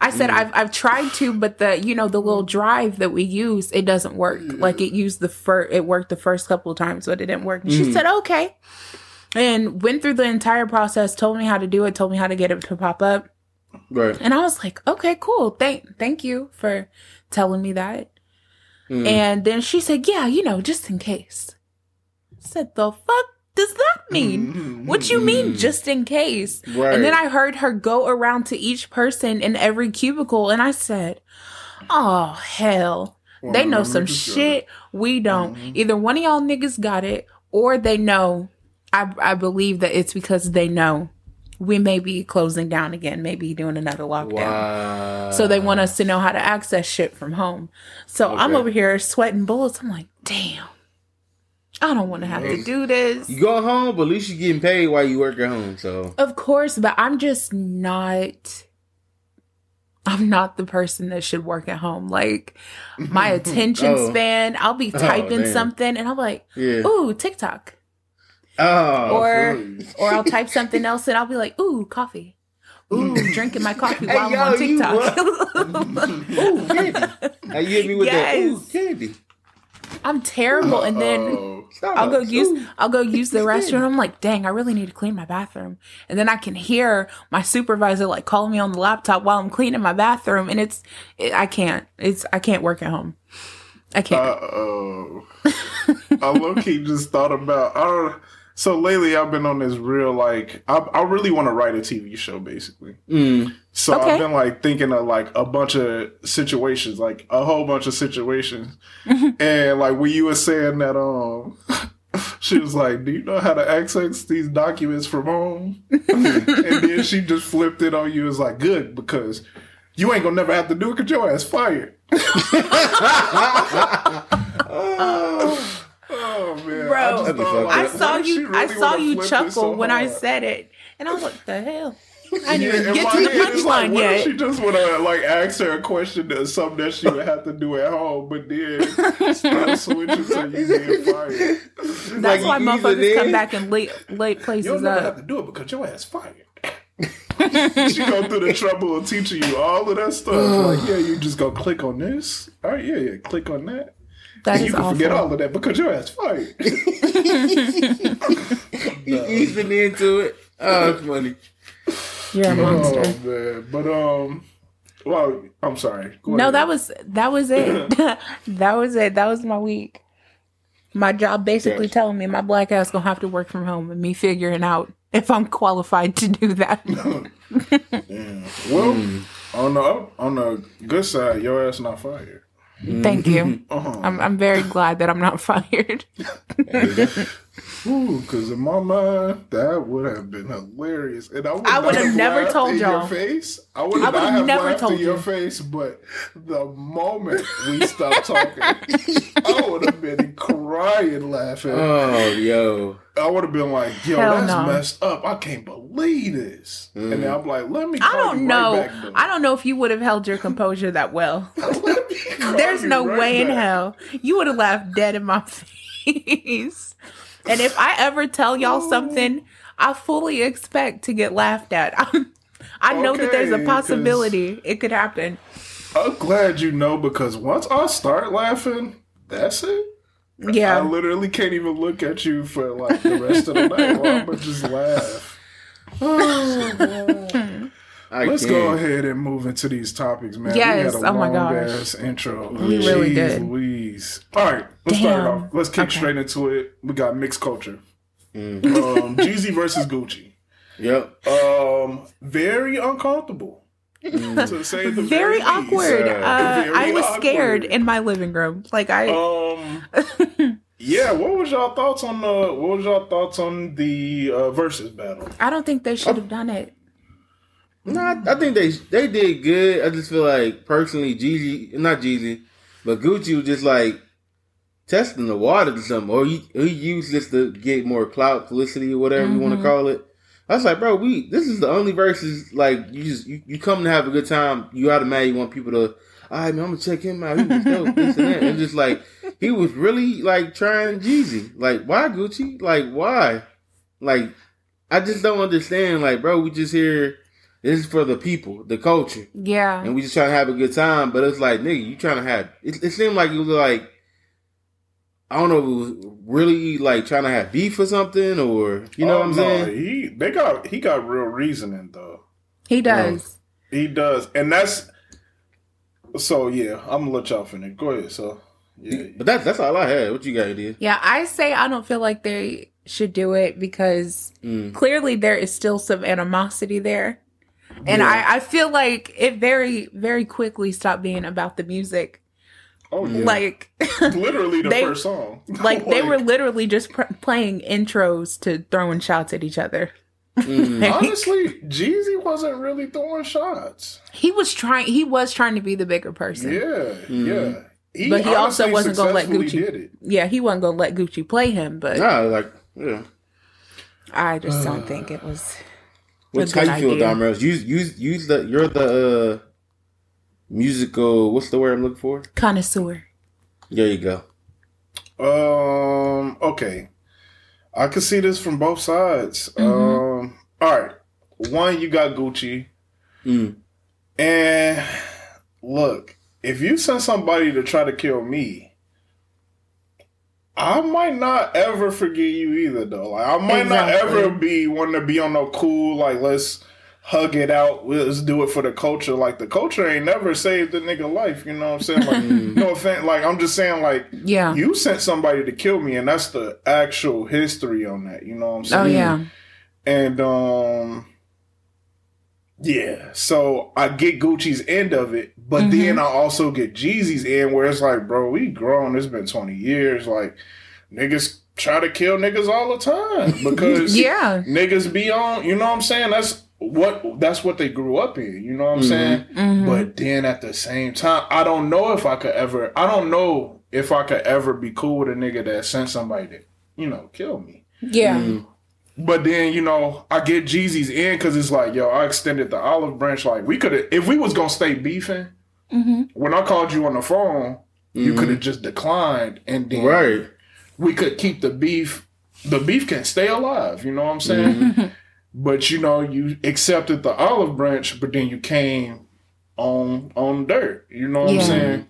I said I've I've tried to, but the you know the little drive that we use it doesn't work. Like it used the first it worked the first couple of times, but it didn't work. And she said okay, and went through the entire process. Told me how to do it. Told me how to get it to pop up. Right. And I was like, okay, cool. Thank thank you for telling me that. And then she said, yeah, you know, just in case. I said, the fuck does that mean? What you mean, just in case? Right. And then I heard her go around to each person in every cubicle, and I said, oh, hell. They know some shit we don't. Either one of y'all niggas got it, or they know. I, I believe that it's because they know we may be closing down again, maybe doing another lockdown. Wow. So they want us to know how to access shit from home. So I'm over here sweating bullets. I'm like, damn, I don't want to have to do this. You go home, but at least you're getting paid while you work at home. So Of course, but I'm just not. I'm not the person that should work at home. Like my [laughs] attention Oh. span, I'll be oh, typing damn. something and I'm like, yeah. ooh, TikTok. Oh, or please. or I'll type [laughs] something else and I'll be like, ooh, coffee. Ooh, drinking my coffee Hey, while yo, I'm on TikTok. [laughs] Ooh, candy. Now you hit me with that. Ooh, Yes. candy. I'm terrible. And then Oh, I'll go use Ooh. I'll go use the restroom. I'm like, dang, I really need to clean my bathroom. And then I can hear my supervisor like calling me on the laptop while I'm cleaning my bathroom, and it's it, I can't. It's I can't work at home. I can't. Uh oh. I low key just thought about. I don't. So lately, I've been on this real like. I, I really want to write a TV show, basically. Mm. So Okay. I've been like thinking of like a bunch of situations, like a whole bunch of situations, and like when you were saying that, um, [laughs] she was like, "Do you know how to access these documents from home?" [laughs] and then she just flipped it on you. It's like, "Good because." You ain't gonna never have to do it because your ass fired. Man, [laughs] Bro, just thought, like, I saw what if she you. I saw you chuckle so when I said it, and I was like, "The hell." I didn't Yeah, even get to the head, it's like, punchline what yet. She just would have like asked her a question to something that she would have to do at home, but then start [laughs] switching to you being fired. That's Like, why you either motherfuckers come back and late late places You'll places never have up. to do it because your ass fired. she go through the trouble of teaching you all of that stuff. like, yeah, you just go click on this. All right, yeah, yeah, click on that. That And is you can forget awful. all of that because your ass fired. [laughs] [laughs] You easing into it. Oh, it's funny. You're a monster. Oh man, but um, well, I'm sorry. Go No, ahead. that was that was it. [laughs] that was it. That was my week. My job basically Yes. telling me my black ass gonna have to work from home and me figuring out if I'm qualified to do that. Well, on the on the good side, your ass not fired. Thank you. [laughs] Uh-huh. I'm I'm very glad that I'm not [laughs] fired. Ooh, because in my mind, that would have been hilarious, and I would. I would not have never told in y'all. your face. I would I have would not have have never told in your face, but the moment we stopped talking, I would have been crying laughing. [laughs] Oh, yo. I would have been like, "Yo, Hell that's no. messed up. I can't believe this." And then mm. I'm like, "Let me." I don't you know. Right back. I don't know if you would have held your composure that well. [laughs] Let me call There's no right way in hell you would have laughed dead in my [laughs] face. And if I ever tell y'all oh. something, I fully expect to get laughed at. [laughs] I know that there's a possibility it could happen. I'm glad you know because once I start laughing, that's it. Yeah. I literally can't even look at you for like the rest of the night. Well, I'm just laugh. [laughs] Oh, I Let's can't. go ahead and move into these topics, man. Yes, we had a oh my long gosh. ass intro. We really did. Louise. All right, let's start it off. Let's kick Okay. straight into it. We got mixed culture. Mm. Um, Jeezy versus Gucci. Yep. Mm. Um, very uncomfortable. to say the Very least. awkward. Uh, very I was scared in my living room. Like I, Um, [laughs] yeah. What was y'all thoughts on the? What was y'all thoughts on the uh, versus battle? I don't think they should have done it. No, I, I think they they did good. I just feel like personally, Jeezy, not Jeezy, but Gucci was just like testing the water or something, or he he used this to get more clout, publicity, or whatever you want to mm-hmm. call it. I was like, bro, we this is the only verses like you just you, you come to have a good time. You automatically want people to, all right, man, I'm gonna check him out. He was dope, this and that, and just like he was really like trying Jeezy. Like, why Gucci? Like, why? Like, I just don't understand. Like, bro, we just here. This is for the people, the culture, Yeah. and we just trying to have a good time. But it's like, nigga, you trying to have. It, it seemed like you was like, I don't know, if it was really like trying to have beef or something, or you know Oh, what I'm no, saying? He they got he got real reasoning though. He does. He does, and that's so. Yeah, I'm gonna let y'all finish. Go ahead. So yeah, But that's that's all I had. What you got, did? Yeah, I say I don't feel like they should do it because Mm. clearly there is still some animosity there. And Yeah. I, I feel like it very, very quickly stopped being about the music. oh yeah, Like, [laughs] literally the they- first song. [laughs] like they were literally just pr- playing intros to throwing shots at each other. Mm. Like, [laughs] honestly, Jeezy wasn't really throwing shots. he was trying. He was trying to be the bigger person. Yeah, yeah. He But he also wasn't gonna let Gucci- Did it. Yeah, he wasn't gonna let Gucci play him, but Nah, like, yeah. I just don't think it was. What's a how good you feel, idea. Domino's? Use use use the you're the uh, musical. What's the word I'm looking for? Connoisseur. There you go. Um. Okay, I can see this from both sides. Um. All right. One, you got Gucci, Mm. and look, if you send somebody to try to kill me, I might not ever forget you either. Though, like I might not ever be one to be on no cool like let's hug it out. Let's do it for the culture. Like the culture ain't never saved a nigga life. You know what I'm saying? Like no offense. Like I'm just saying like Yeah. you sent somebody to kill me, and that's the actual history on that. You know what I'm saying? Oh yeah. And um, yeah. So I get Gucci's end of it, but Mhm. then I also get Jeezy's in where it's like, bro, we grown. It's been 20 years. Like niggas try to kill niggas all the time [laughs] because Yeah. niggas be on. You know what I'm saying? That's what that's what they grew up in. You know what I'm Mhm. saying? Mhm. But then at the same time, I don't know if I could ever. I don't know if I could ever be cool with a nigga that sent somebody to, you know, kill me. yeah. Mm. But then you know, I get Jeezy's in because it's like, yo, I extended the olive branch. Like we could have, if we was gonna stay beefing. Hmm When I called you on the phone, you Mhm. could have just declined, and then Right. we could keep the beef. The beef can stay alive. You know what I'm saying? Mm-hmm. [laughs] But you know, you accepted the olive branch, but then you came on on dirt. You know what Yeah. I'm saying?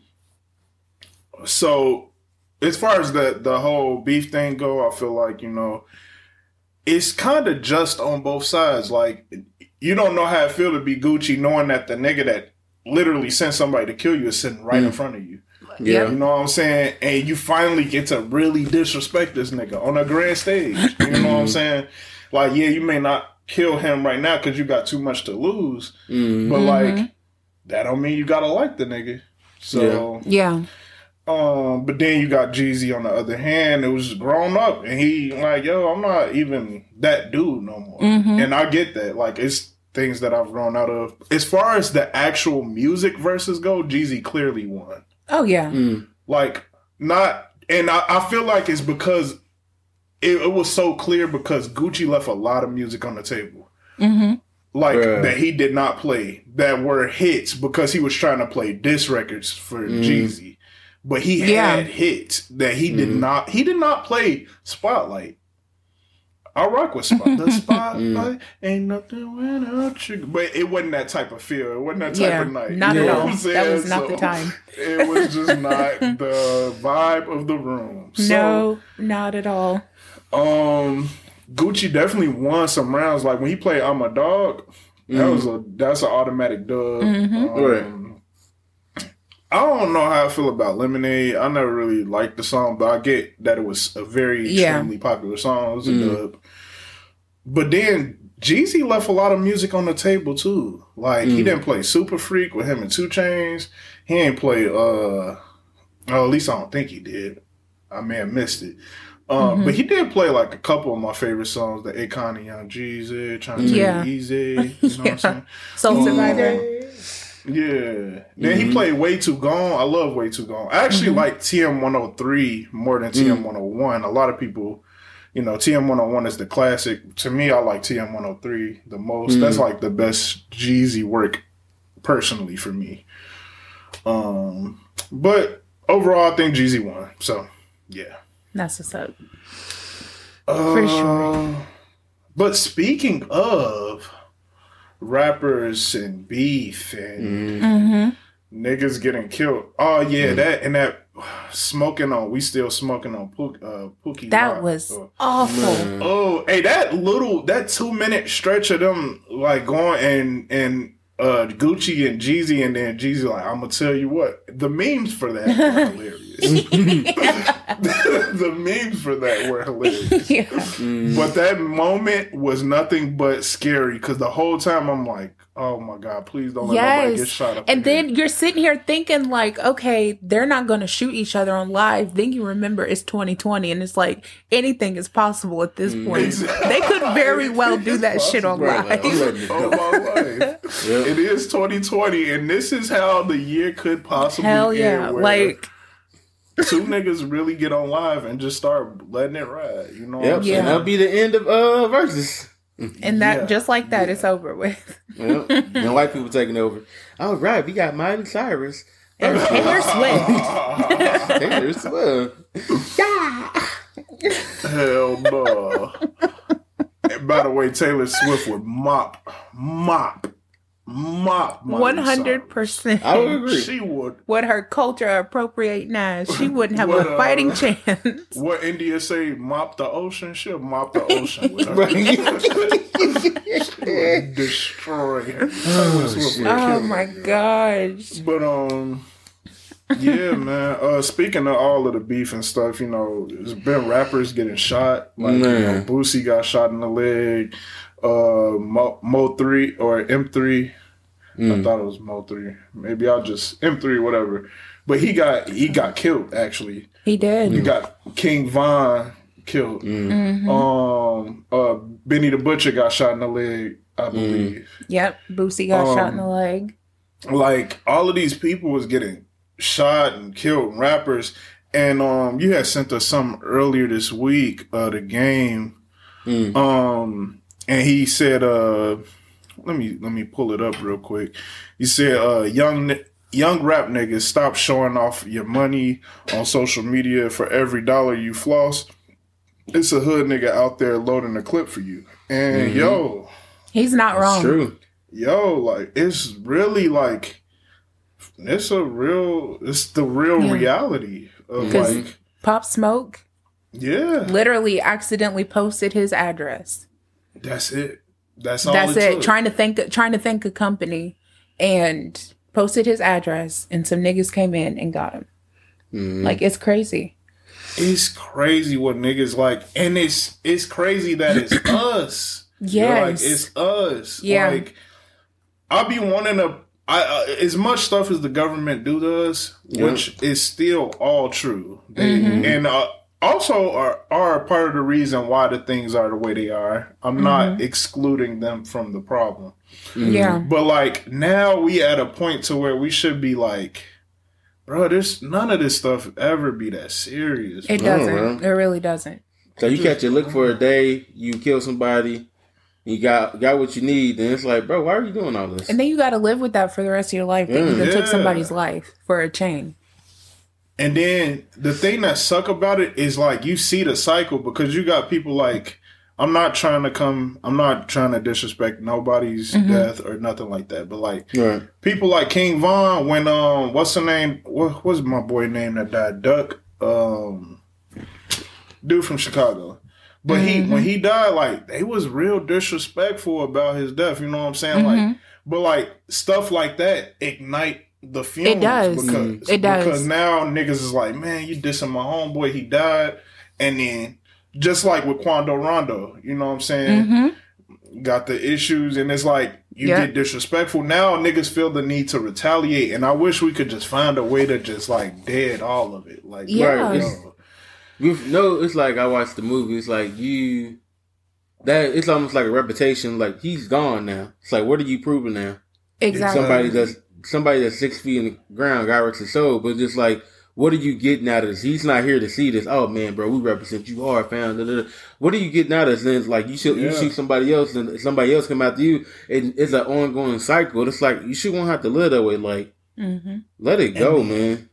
So, as far as the the whole beef thing go, I feel like you know, it's kind of just on both sides. Like, you don't know how it feel to be Gucci, knowing that the nigga that literally send somebody to kill you is sitting right in Mm. front of you. Yeah. You know what I'm saying? And you finally get to really disrespect this nigga on a grand stage. You know what I'm saying? Like, yeah, you may not kill him right now because you got too much to lose, Mm. but like, that don't mean you gotta like the nigga. So, Yeah. um, but then you got Jeezy on the other hand, it was grown up, and he like, yo, I'm not even that dude no more. Mhm. And I get that. Like, it's things that I've grown out of. As far as the actual music verses go, Jeezy clearly won Oh yeah. Mm. like not and I, I feel like it's because it, it was so clear because gucci left a lot of music on the table hmm like Bruh. that he did not play that were hits because he was trying to play diss records for Mm. jeezy but he Yeah. had hits that he did Mm. not he did not play spotlight I rock with spot. The [laughs] spotlight ain't nothing without you. But it wasn't that type of feel. It wasn't that type Yeah, of night. not You at know all. what I'm That was saying? not the time. [laughs] It was just [laughs] not the vibe of the room. So, no, not at all. um, Gucci definitely won some rounds. Like when he played "I'm a Dog," that was a that's an automatic dub. Um, I don't know how I feel about Lemonade. I never really liked the song, but I get that it was a very Yeah. extremely popular song. It was a dub. But then Jeezy left a lot of music on the table too. Like he didn't play Super Freak with him and 2 Chainz. He ain't play uh oh, at least I don't think he did. I may have missed it. Um, But he did play like a couple of my favorite songs, the Akon and Young Jeezy, trying to take Yeah. it easy. [laughs] You know what I'm saying? Soul Survivor. Yeah. Then he mm-hmm. played Way Too Gone. I love Way Too Gone. I actually mm-hmm. like TM 103 more than mm. TM 101. A lot of people, you know, TM 101 is the classic. To me, I like TM 103 the most. Mm. That's like the best Jeezy work personally for me. Um, but overall, I think Jeezy won. So, yeah. That's what's up. Uh, for sure. But speaking of rappers and beef and Mm-hmm. niggas getting killed. Oh yeah, that and that smoking on. We still smoking on Pook, uh, Pookie. That Rock. was Oh. awful. Oh, hey, that little that two minute stretch of them like going and and uh Gucci and Jeezy and then Jeezy like I'm gonna tell you what the memes for that were [laughs] hilarious. [laughs] the memes for that were hilarious. [laughs] Yeah. But that moment was nothing but scary because the whole time I'm like, oh my god, please don't let nobody get shot up. And again. then you're sitting here thinking like, okay, they're not going to shoot each other on live. Then you remember it's 2020 and it's like anything is possible at this point. Exactly. They could very [laughs] well do that shit on Right, like, I'm live. letting Oh my life. Yep. [laughs] It is 2020, and this is how the year could possibly Hell yeah. where Like, two niggas really get on live and just start letting it ride. You know what Yep. I'm Yeah. saying? And that'll be the end of uh verses. Mm-hmm. and that Yeah. just like that, it's over with. [laughs] Yep. and white people taking over. All right, we got Miley Cyrus. And Taylor Swift. [laughs] Taylor Swift. Yeah. Hell no. and by the way, Taylor Swift would mop, mop, mop. Miley One hundred I would percent. agree. She would. What her culture appropriating now, she wouldn't have What, a uh, fighting chance. [laughs] What India say? Mop the ocean. She'll mop the ocean with her. [laughs] Right. [laughs] Destroy her. Taylor Oh my her. gosh. But um, yeah, man. Uh, speaking of all of the beef and stuff, you know, there's been rappers getting shot. Like you know, Man. Boosie got shot in the leg. Uh, Mo, Mo three or M three. I thought it was Mo three. Maybe I'll just M three, whatever. But he got he got killed actually. He did. He got King Von killed. Um, uh, Benny the Butcher got shot in the leg, I believe. Yep. Boosie got shot in Um, the leg. like all of these people was getting shot and killed rappers and um you had sent us some earlier this week uh the game Mm. um and he said uh let me let me pull it up real quick You said uh young young rap niggas stop showing off your money on social media for every dollar you floss it's a hood nigga out there loading a clip for you and yo He's not wrong. It's true. yo, like it's really like it's a real it's the real Yeah. reality of like Pop Smoke yeah, literally accidentally posted his address. that's it. That's all. That's it. it. Trying to think trying to thank a company and posted his address and some niggas came in and got him. Mm-hmm. Like it's crazy. It's crazy what niggas like, and it's it's crazy that it's [clears throat] us. Yes. like it's us. Yeah. like I be wanting to. I uh, as much stuff as the government do to us, which is still all true, they, Mm-hmm. and uh, also are are part of the reason why the things are the way they are. I'm Mm-hmm. not excluding them from the problem, Yeah. but like now we at a point to where we should be like, bro, this none of this stuff ever be that serious. It doesn't. man. It really doesn't. So you catch a look for a day, you kill somebody, you got got what you need, then it's like, bro, why are you doing all this? And then you got to live with that for the rest of your life. That you Mm. done took somebody's life for a chain. And then the thing that suck about it is like you see the cycle because you got people like I'm not trying to come. I'm not trying to disrespect nobody's Mm-hmm. death or nothing like that. But like Right. people like King Von, when um, what's the name? What was my boy name that died? Duck. Um, dude from Chicago. But he Mm-hmm. when he died, like they was real disrespectful about his death. You know what I'm saying? Mm-hmm. Like, but like stuff like that ignite the fumes. does. Because, It does. Because now niggas is like, man, you dissing my homeboy. He died, and then just like with Quando Rondo, you know what I'm saying? Mm-hmm. Got the issues, and it's like you Yep. get disrespectful. Now niggas feel the need to retaliate, and I wish we could just find a way to just like dead all of it. Like, Yeah. you Right. know, With, no, it's like I watched the movie. It's like you that it's almost like a reputation. Like he's gone now. It's like what are you proving now? Exactly. Somebody that's somebody that's six feet in the ground, God rest his soul. But just like what are you getting out of this? He's not here to see this. Oh man, bro, we represent you hard, fam. da, da, da. What are you getting out of this? Then it's like you should you Yeah. shoot somebody else, and somebody else come after you. And it's an ongoing cycle. It's like you should won't have to live that way. Like Mm-hmm. let it go, And- man.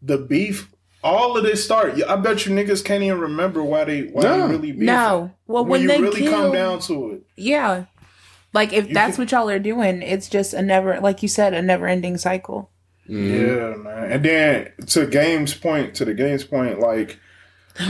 the beef. All of this start. I bet you niggas can't even remember why they why No. they really beef. No. Well, when, when, you they really kill, come down to it. yeah, like if You that's can- what y'all are doing, it's just a never, like you said, a never-ending cycle. Mhm. Yeah, man. And then to game's point, to the game's point, like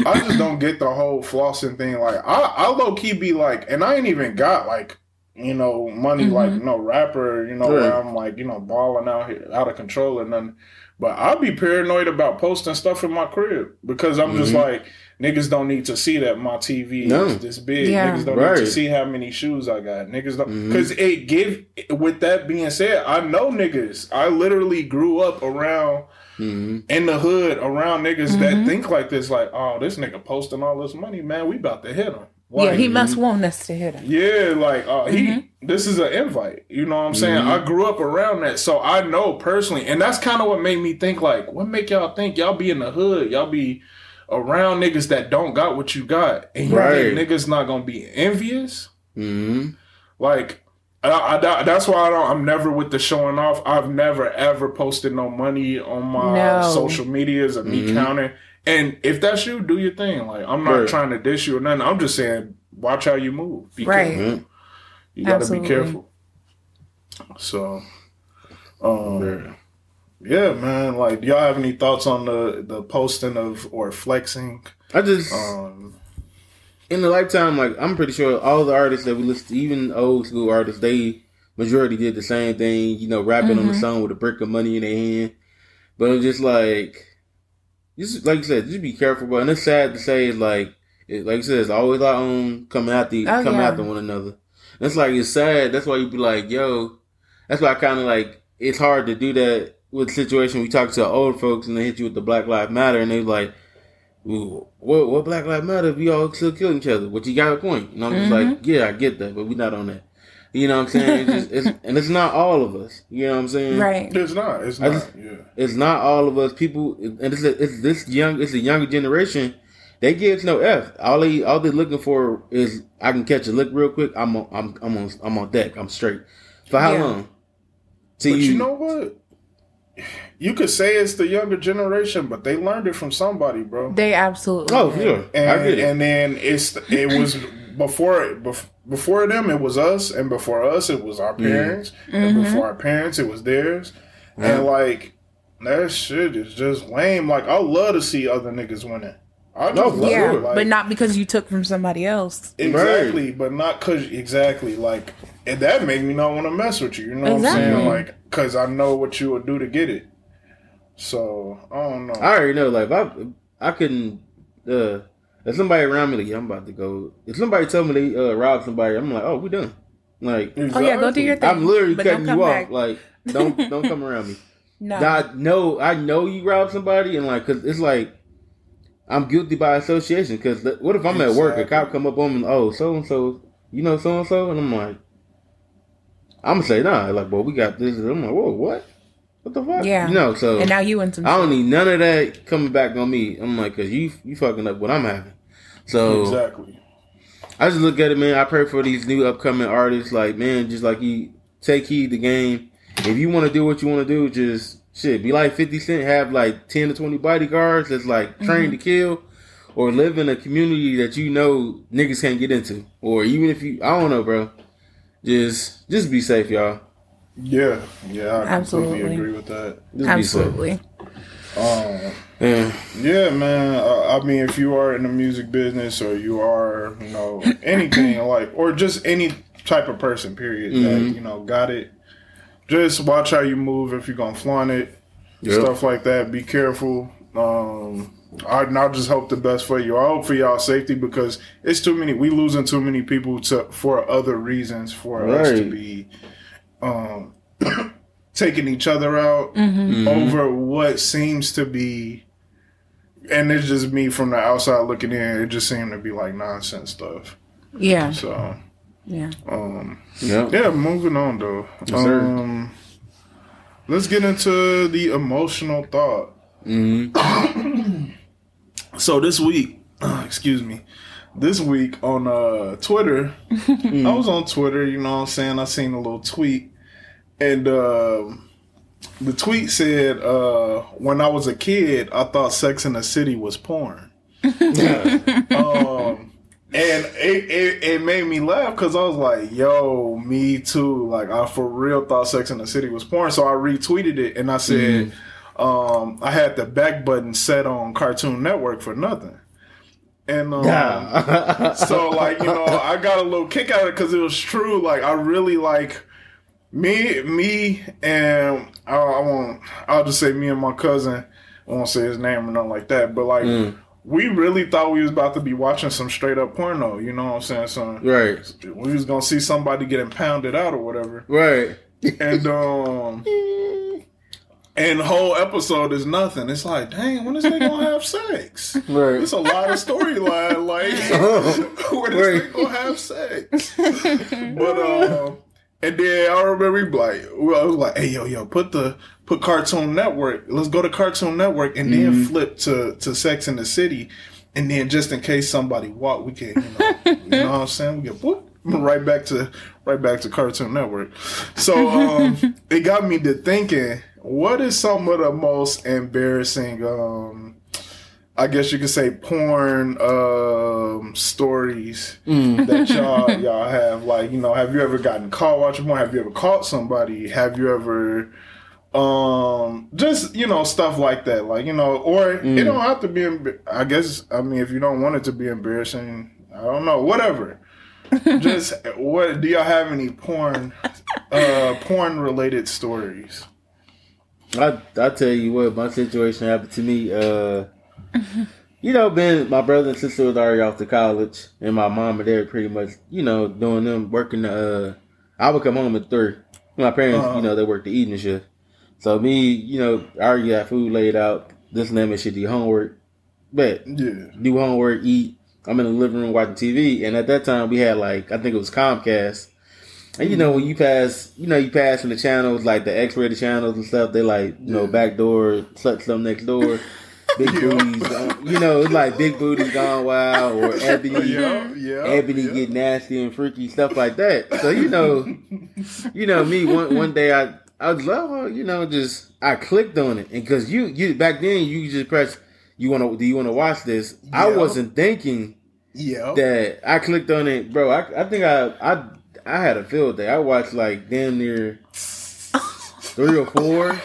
I just don't get the whole flossing thing. Like I, I low key be like, and I ain't even got like you know money Mhm. like no rapper, you know, where Right. I'm like you know balling out here out of control and nothing. But I'll be paranoid about posting stuff in my crib because I'm just Mhm. like niggas don't need to see that my TV No. is this big. Yeah. Niggas don't need to see how many shoes I got. Niggas don't because it give. With that being said, I know niggas. I literally grew up around Mhm. in the hood around niggas Mhm. that think like this, like, oh, this nigga posting all this money, man, we about to hit him. yeah, he must want us to hit him. yeah, like, uh, he, Mhm. this is an invite. You know what I'm saying? Mhm. I grew up around that, so I know personally, and that's kind of what made me think, like, what make y'all think y'all be in the hood, y'all be around niggas that don't got what you got, and you Right. think niggas not gonna be envious? Mhm. Like, I, I- that's why I don't. I'm never with the showing off. I've never ever posted no money on my No. social medias of me Mhm. counting. And if that's you, do your thing. Like I'm not Right. trying to dish you or nothing. I'm just saying, watch how you move. Be Right. careful. You got to be careful. So, um, yeah, man. Like, do y'all have any thoughts on the the posting of or flexing? I just Um, in the lifetime, like I'm pretty sure all the artists that we listen to, even old school artists, they majority did the same thing. You know, rapping on the Mhm. song with a brick of money in their hand. But it's just like, just like you said, just be careful. But and it's sad to say, like, it, like you said, it's always our own coming out the Oh, coming yeah. after one another. And it's like it's sad. That's why you be like, yo. That's why I kind of like. It's hard to do that with the situation. We talk to old folks and they hit you with the Black Lives Matter, and they like. Ooh, what what Black Lives Matter? We all still killing each other. But you got a point. And I'm just Mm-hmm. like, yeah, I get that, but we're not on that. You know what I'm saying? It's just, it's, and it's not all of us. You know what I'm saying? Right. it's not. It's not. just- yeah. It's not all of us. People, and it's, a, it's this young. It's a younger generation. They gives no f. All they all they're looking for is I can catch a lick real quick. I'm on. I'm I'm on. I'm on deck. I'm straight. For how Yeah. long? Till But you know what? You could say it's the younger generation, but they learned it from somebody, bro. They absolutely. Oh, did. sure. I And get it. and then it's it was before bef- before them it was us, and before us it was our Mm-hmm. parents, and before our parents it was theirs, and like that shit is just lame. Like I love to see other niggas winning. I just No, love Yeah, it. Like, but not because you took from somebody else. Exactly, but not cause exactly like and that made me not want to mess with you. You know what I'm saying? Like, cause I know what you would do to get it. So I don't know. I already know. Like, if I I couldn't. Uh, if somebody around me, like, yeah, I'm about to go. If somebody tell me they uh, robbed somebody, I'm like, oh, we done. Like, Oh yeah, go do your thing. I'm literally but cutting you come off. back. Like, don't [laughs] don't come around me. no. I know I know you robbed somebody, and like, cause it's like I'm guilty by association. Cause what if I'm at work, a cop come up on me, oh, so and so, you know, so and so, and I'm like, I'm gonna say nah, like, boy, we got this. I'm like, whoa, what? What the fuck? Yeah. you know, so and now you in some. I don't need none of that coming back on me. I'm like, cause you you fucking up what I'm having. So Exactly. I just look at it, man. I pray for these new upcoming artists. Like, man, just like you take heed the game. If you want to do what you want to do, just shit. Be like Fifty Cent. Have like ten to twenty bodyguards that's like mm-hmm. trained to kill, or live in a community that you know niggas can't get into, or even if you, I don't know, bro. Just, just be safe, y'all. Yeah, yeah, I Absolutely. completely agree with that. Just. Absolutely. Um, Yeah. yeah, man. Uh, I mean, if you are in the music business or you are, you know, [coughs] anything like, or just any type of person, period, that you know got it. Just watch how you move if you're gonna flaunt it, Yep. stuff like that. Be careful. Um, I, and I just hope the best for you. I hope for y'all safety because it's too many. We losing too many people to for other reasons for us to be um, [clears throat] taking each other out over what seems to be. And it's just me from the outside looking in. It just seemed to be like nonsense stuff. Yeah. So, Yeah. um, Yep. yeah, moving on though. Yes, sir. um, let's get into the emotional thought. hmm [clears throat] So this week, [clears throat] excuse me, this week on uh, Twitter, [laughs] I was on Twitter. You know what I'm saying? I seen a little tweet, and um the tweet said, uh, "When I was a kid, I thought Sex in the City was porn." [laughs] um, and it, it, it made me laugh because I was like, yo, me too. Like, I for real thought Sex in the City was porn. So I retweeted it and I said, um, I had the back button set on Cartoon Network for nothing. And um, so, like, you know, I got a little kick out of it because it was true. Like, I really like me, me, and I, I won't, I'll just say me and my cousin. I won't say his name or nothing like that, but like, we really thought we was about to be watching some straight up porno. You know what I'm saying? Son? Right. We was gonna see somebody getting pounded out or whatever, Right. and um, [laughs] and the whole episode is nothing. It's like, dang, when is they gonna have [laughs] sex? Right. It's a lot of storyline, like [laughs] [laughs] when is they gonna have sex? but um, and then I remember we like, well, I was like, hey, yo, yo, put the put Cartoon Network. Let's go to Cartoon Network and then flip to to Sex in the City, and then just in case somebody walk, we can, you know, you know what I'm saying? We get whoop, right back to right back to Cartoon Network. So um, it got me to thinking, what is some of the most embarrassing? Um, I guess you could say porn um, stories that y'all [laughs] y'all have. Like, you know, have you ever gotten caught watching porn? Have you ever caught somebody? Have you ever um just you know stuff like that like you know or it don't have to be emb- i guess i mean if you don't want it to be embarrassing i don't know whatever [laughs] just what do y'all have any porn uh porn related stories I I tell you what, my situation happened to me. Uh, you know, being my brother and sister was already off to college, and my mom and dad pretty much, you know, doing them working. Uh, I would come home at three. My parents, Uh-huh. you know, they work the evening shift. So me, you know, I already got food laid out. This and that shit, do homework. but yeah do homework, eat. I'm in the living room watching TV, and at that time we had like I think it was Comcast. And you know when you pass, you know you pass from the channels like the X-rated channels and stuff. They like you know Yeah. back door, suck some next door, [laughs] big booties. uh, you know it's like big booties gone wild or [laughs] Ebony, yeah yeah Ebony yeah. get nasty and freaky stuff like that. So you know, you know me. One one day I I was like, oh, you know, just I clicked on it, and because you you back then you just press you want to do you want to watch this? I wasn't thinking yeah that I clicked on it, bro. I I think I I I had a field day. I watched like damn near three or four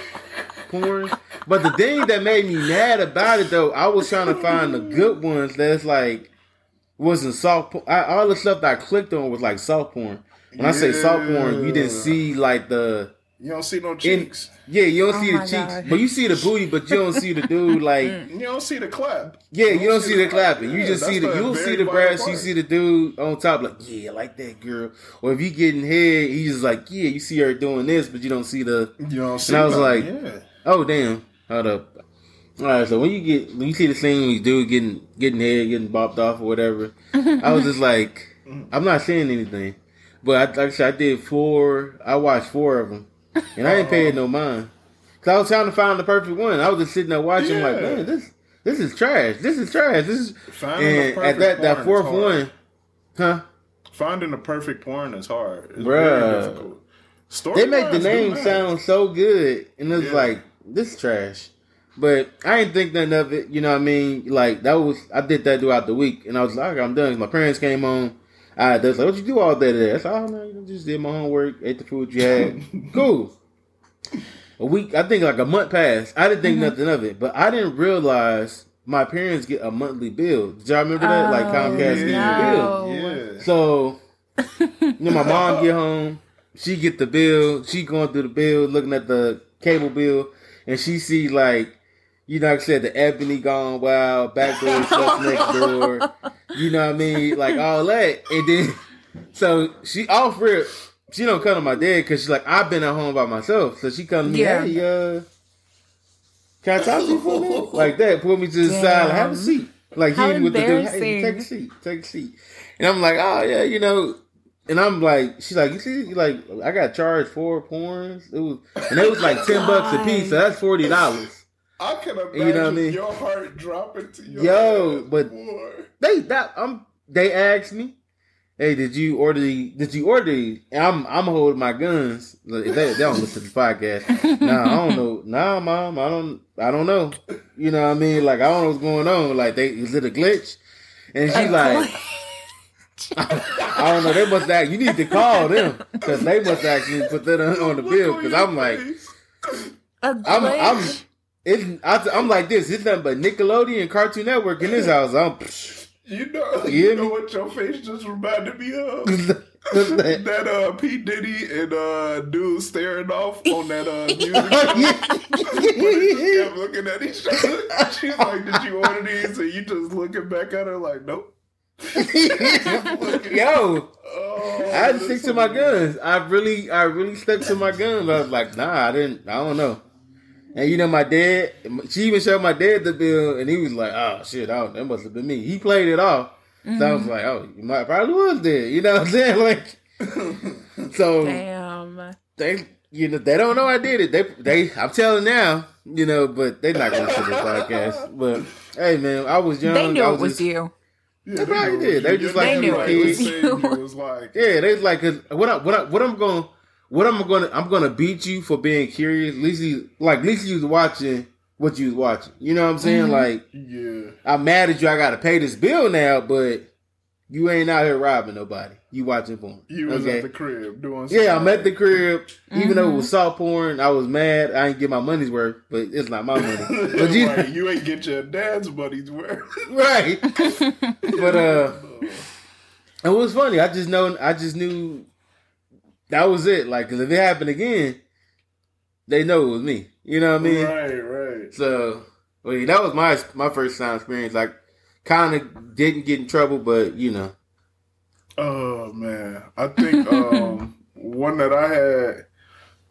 porn. But the thing that made me mad about it though, I was trying to find the good ones that's like wasn't soft. Porn. I, all the stuff that I clicked on was like soft porn. When I say soft porn, you didn't see like the you don't see no cheeks yeah, you don't Oh see the my cheeks, God. but you see the booty, but you don't see the dude [laughs] like. you don't see the clap Yeah, you don't see the clapping. You Yeah, just see the you don't see the vital breast. You see the dude on top, like yeah, like that girl. Or if you getting head, he's just like yeah, you see her doing this, but you don't see the. you don't see And I was like- yeah Oh damn, hold up. All right, so when you get when you see the scene when you dude getting getting head, getting bopped off or whatever, I was just [laughs] like, mm. I'm not saying anything, but I, like I said, I did four. I watched four of them, and I didn't pay it no mind. Cause I was trying to find the perfect one. I was just sitting there watching, like, man, this this is trash. This is trash. This is Finding the and at perfect that that fourth one, huh? Finding the perfect porn is hard. It's Bruh. very difficult. Story They make the name sound so good, and it's Yeah. like this trash. But I didn't think nothing of it. You know what I mean? Like that was I did that throughout the week, and I was like, I'm done. My parents came home. I was like, "What you do all day today?" I said, "Oh man, I just did my homework, ate the food you had. [laughs] cool." A week, I think like a month passed. I didn't think mm-hmm. nothing of it, but I didn't realize my parents get a monthly bill. Did y'all remember that? like Oh, Comcast gets you a bill. Yeah. So, you know, my mom [laughs] get home, she get the bill, she going through the bill, looking at the cable bill, and she see like, you know, like I said, the ebony gone wild, backdoor [laughs] stuff next door, you know what I mean, like all that, and then so she off rip, she don't come to my dad because she's like, I've been at home by myself, so she come to me, Yeah. hey, uh, can I talk to you for a minute? [laughs] Like that, put me to the side, like, have a seat. Like How he with the dude, hey, take a seat, take a seat. And I'm like, oh yeah, you know. And I'm like, she's like, you see, like I got charged four porns. It was, and it was like ten bucks a piece, so that's forty dollars. I can imagine You know what I mean? your heart dropping to your Yo, head, but- boy. They that I'm. They asked me, hey, did you order the? Did you order these? And I'm I'm holding my guns. They, they don't listen to the podcast. [laughs] Nah, I don't know. Nah, mom, I don't. I don't know. You know what I mean? Like I don't know what's going on. Like they is it a glitch? And she's like. [laughs] I don't know. They must act. You need to call them because they must actually put that on, on the Look bill. Because I'm like, face. A I'm, I'm, glitch? it's, I, I'm like this. It's nothing but Nickelodeon Cartoon Network in this house. I'm. you know, You you know what your face just reminded me of. [laughs] that, [laughs] that uh P Diddy and uh dude staring off on that uh [laughs] music. But they just kept looking at each other. She's like, "Did you order these?" And you just looking back at her like, "Nope." Yo, Oh, I had to stick that's to my hilarious. guns. I really, I really stuck to my guns. I was like, nah, I didn't. I don't know. And you know, my dad. She even showed my dad the bill, and he was like, "Oh shit, oh, that must have been me." He played it off, so I was mm-hmm. like, "Oh, you might probably was there." You know what I'm saying? [laughs] Like, [laughs] so Damn. they, you know, they don't know I did it. They, they, I'm telling now, you know, but they're not going to listen to this podcast. But hey, man, I was young. They knew I it was just- you. Yeah, They probably did. it They just like They knew it was you. It was like, Yeah, they like 'cause what I, what I, what I'm going what I'm gonna I'm gonna beat you for being curious. At least you like at least you was watching what you was watching. You know what I'm saying? Like yeah. I'm mad at you. I got to pay this bill now, but you ain't out here robbing nobody. You watching porn? You was okay? at the crib doing. yeah, I'm at the something. crib. Even though it was soft porn, I was mad. I didn't get my money's worth, but it's not my money. [laughs] But you, right, you ain't get your dad's money's worth. [laughs] right? [laughs] but uh, it was funny. I just know. I just knew that was it. Like, 'cause if it happened again, they know it was me. You know what I mean? right, right. So, well, that was my my first time experience. Like, kind of didn't get in trouble, but you know, Oh man, I think [laughs] um, one that I had.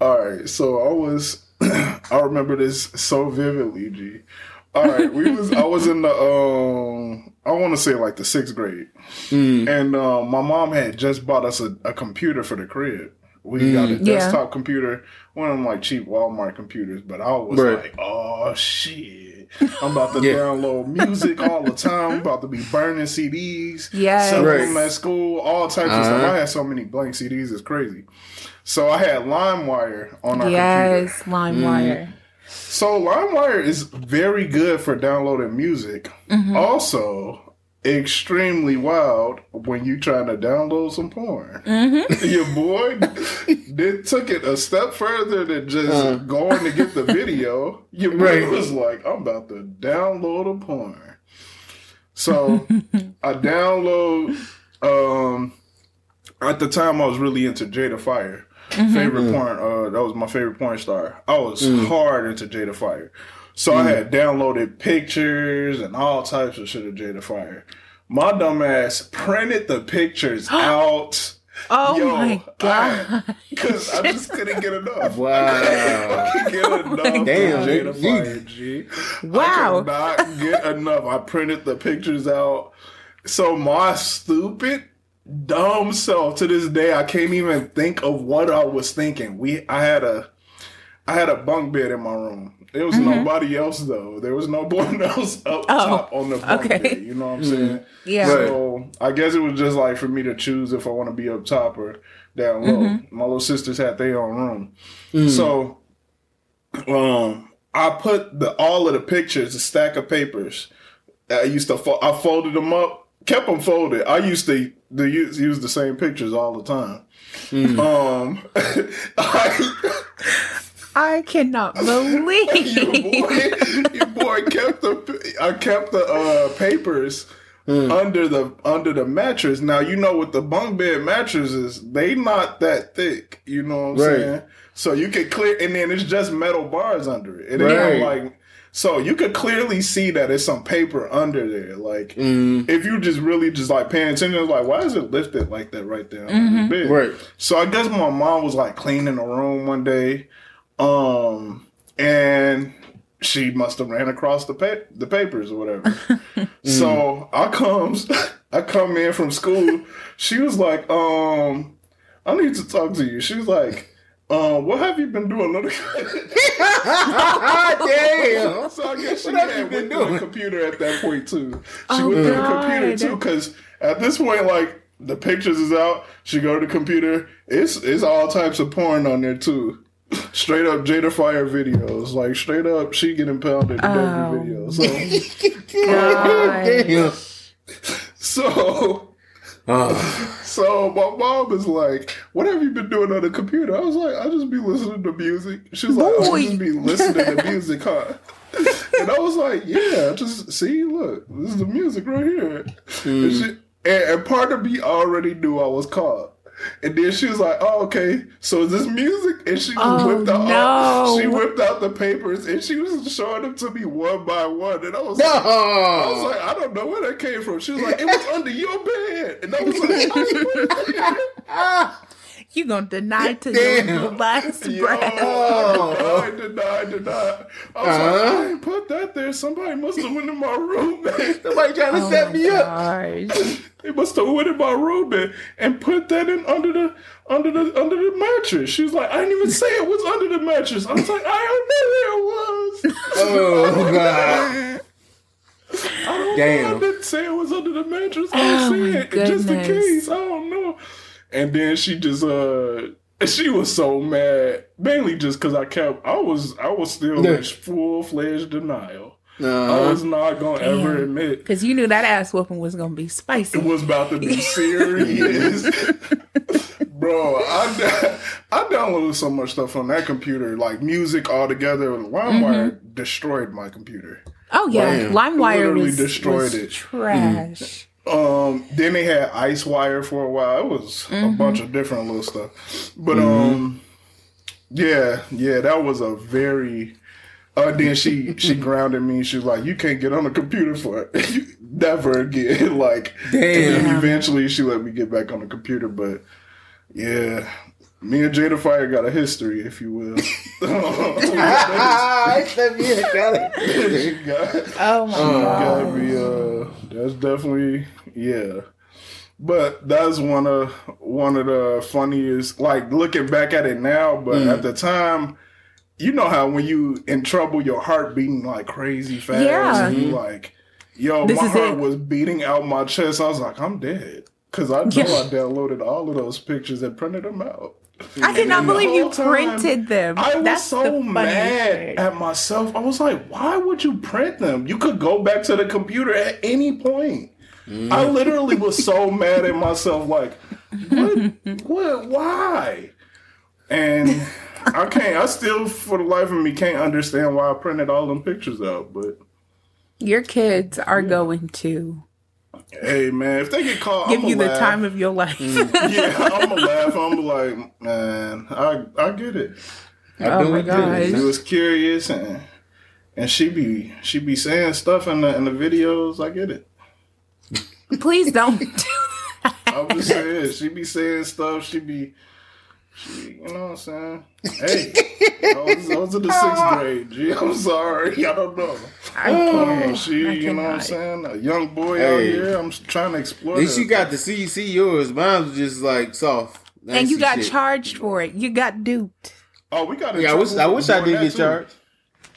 All right, so I was. [clears throat] I remember this so vividly, G. All right, we was. I was in the. um I want to say like the sixth grade, mm, and uh, my mom had just bought us a, a computer for the crib. We got a Yeah. desktop computer, one of them like cheap Walmart computers. But I was Right. like, oh shit, I'm about to [laughs] Yeah. download music all the time. I'm about to be burning CDs, Yes. selling Right. them at school, all types of stuff. Uh-huh. I had so many blank CDs, it's crazy. So I had LimeWire on our computer. Yes, LimeWire. So LimeWire is very good for downloading music. Mm-hmm. Also, extremely wild when you're trying to download some porn. Mm-hmm. [laughs] Your boy they took it a step further than just Uh. going to get the video. Your boy Right. was like, "I'm about to download a porn." So [laughs] I download. Um, at the time, I was really into Jada Fire. Mm-hmm. Favorite mm. porn. Uh, that was my favorite porn star. I was mm. hard into Jada Fire. So I mm. had downloaded pictures and all types of shit of Jada Fire. My dumb ass printed the pictures [gasps] out. Oh Yo, my god. [laughs] Because I just [laughs] couldn't get enough. Wow. I couldn't get [laughs] oh enough. Damn, of Jada you- Fire, G. Wow. I could not get enough. I printed the pictures out. So my stupid, dumb self to this day, I can't even think of what I was thinking. We, I had a, I had a bunk bed in my room. There was nobody else though. There was no [laughs] one else up Mm-hmm. Oh, top on the bunk okay. bed. You know what I'm saying? Yeah. So I guess it was just like for me to choose if I want to be up top or down low. Mm-hmm. My little sisters had their own room. So um I put the all of the pictures, a stack of papers. I used to fo- I folded them up, kept them folded. I used to, to use, use the same pictures all the time. Um, I, [laughs] I cannot your believe. [laughs] boy, your boy kept the I kept the uh, papers under the under the mattress. Now you know with the bunk bed mattresses, they not that thick. You know what I'm Right. saying? So you could clear, and then it's just metal bars under it. It ain't Right. like so you could clearly see that it's some paper under there. Like Mm, if you just really just like paying attention, it's like why is it lifted like that right there on the right. So I guess my mom was like cleaning the room one day, um, and she must have ran across the pa- the papers or whatever. [laughs] So I comes, [laughs] I come in from school. She was like, um, I need to talk to you. She was like. Um, what have you been doing? on the-" [laughs] Damn. so I guess she What have you had been went to the doing? computer at that point too. She Oh, went to the computer too because at this point, like the pictures is out. She go to the computer. It's it's all types of porn on there too. Straight up Jada Fire videos, like straight up she getting pounded in Oh. every video. [laughs] So, God. [laughs] So, Oh, so my mom is like, "What have you been doing on the computer?" I was like, "I just be listening to music." She was like, "I Boy. just be listening to music, huh?" [laughs] And I was like, "Yeah, just see, look, this is the music right here." And, she, and, and part of me already knew I was caught. And then she was like, "Oh, okay. So is this music?" And she Oh, whipped out. no. she whipped out the papers and she was showing them to me one by one. And I was like, I was like, I don't know where that came from. She was like, it was under your bed. And I was like, oh, [laughs] I put it there. You gonna deny to [laughs] Damn. your last Yo, breath? [laughs] I deny, deny. I was Uh-huh. like, I ain't put that there. Somebody must have went in my room. [laughs] Somebody trying to Oh set my me up. gosh. They must have went in my room man, and put that in under the under the under the mattress. She was like, I didn't even say it was under the mattress. I was like, I don't know where it was. Oh god. I don't Damn. know. I didn't say it was under the mattress. Oh, I my said just in case. I don't know. And then she just uh she was so mad, mainly just because I kept I was I was still Yeah. in full fledged denial. I Uh, was not gonna ever admit Because you knew that ass whooping was gonna be spicy. it was about to be [laughs] serious. [laughs] Bro, I, I downloaded so much stuff on that computer, like music all altogether. LimeWire destroyed my computer. oh yeah, Damn. LimeWire Literally was, destroyed was it. trash. Um, then they had Ice Wire for a while. It was a bunch of different little stuff. But um, yeah, yeah, that was a very. Uh, then she she [laughs] grounded me. She was like, "You can't get on the computer for it. [laughs] never again." [laughs] like, and Damn. then eventually she let me get back on the computer. But yeah, me and Jada Fire got a history, if you will. I said me a guy. She got- Oh my god. That's definitely yeah but that's one of one of the funniest like looking back at it now but Mm. at the time you know how when you in trouble your heart beating like crazy fast Yeah. and you like yo This my heart it. was beating out my chest i was like i'm dead because i know [laughs] Yeah. i downloaded all of those pictures and printed them out I cannot believe you printed them. I was That's so mad at myself. I was like, why would you print them? You could go back to the computer at any point. I mm. literally was so [laughs] mad at myself, like, what, what, why? And I can't, I still, for the life of me, can't understand why I printed all them pictures out. But Your kids are going to hey, man, if they get caught, give I'ma you the laugh. time of your life. Mm. [laughs] yeah, I'm gonna laugh. I'm like, man, I, I get it. I oh my gosh. She was curious and and she be she be saying stuff in the in the videos. I get it. Please don't [laughs] do that. I'm just saying she be saying stuff. She be she you know what I'm saying. Hey, I was, I was in the sixth [laughs] grade. Gee, I'm sorry. [laughs] I don't know. I can't. She, I you know what I'm saying. A young boy out here. I'm trying to explore. At least you got to see see yours. Mine was just like soft. I And you got shit. charged for it. You got duped. Oh, we got. in Yeah, I wish I wish I did that, get too. charged.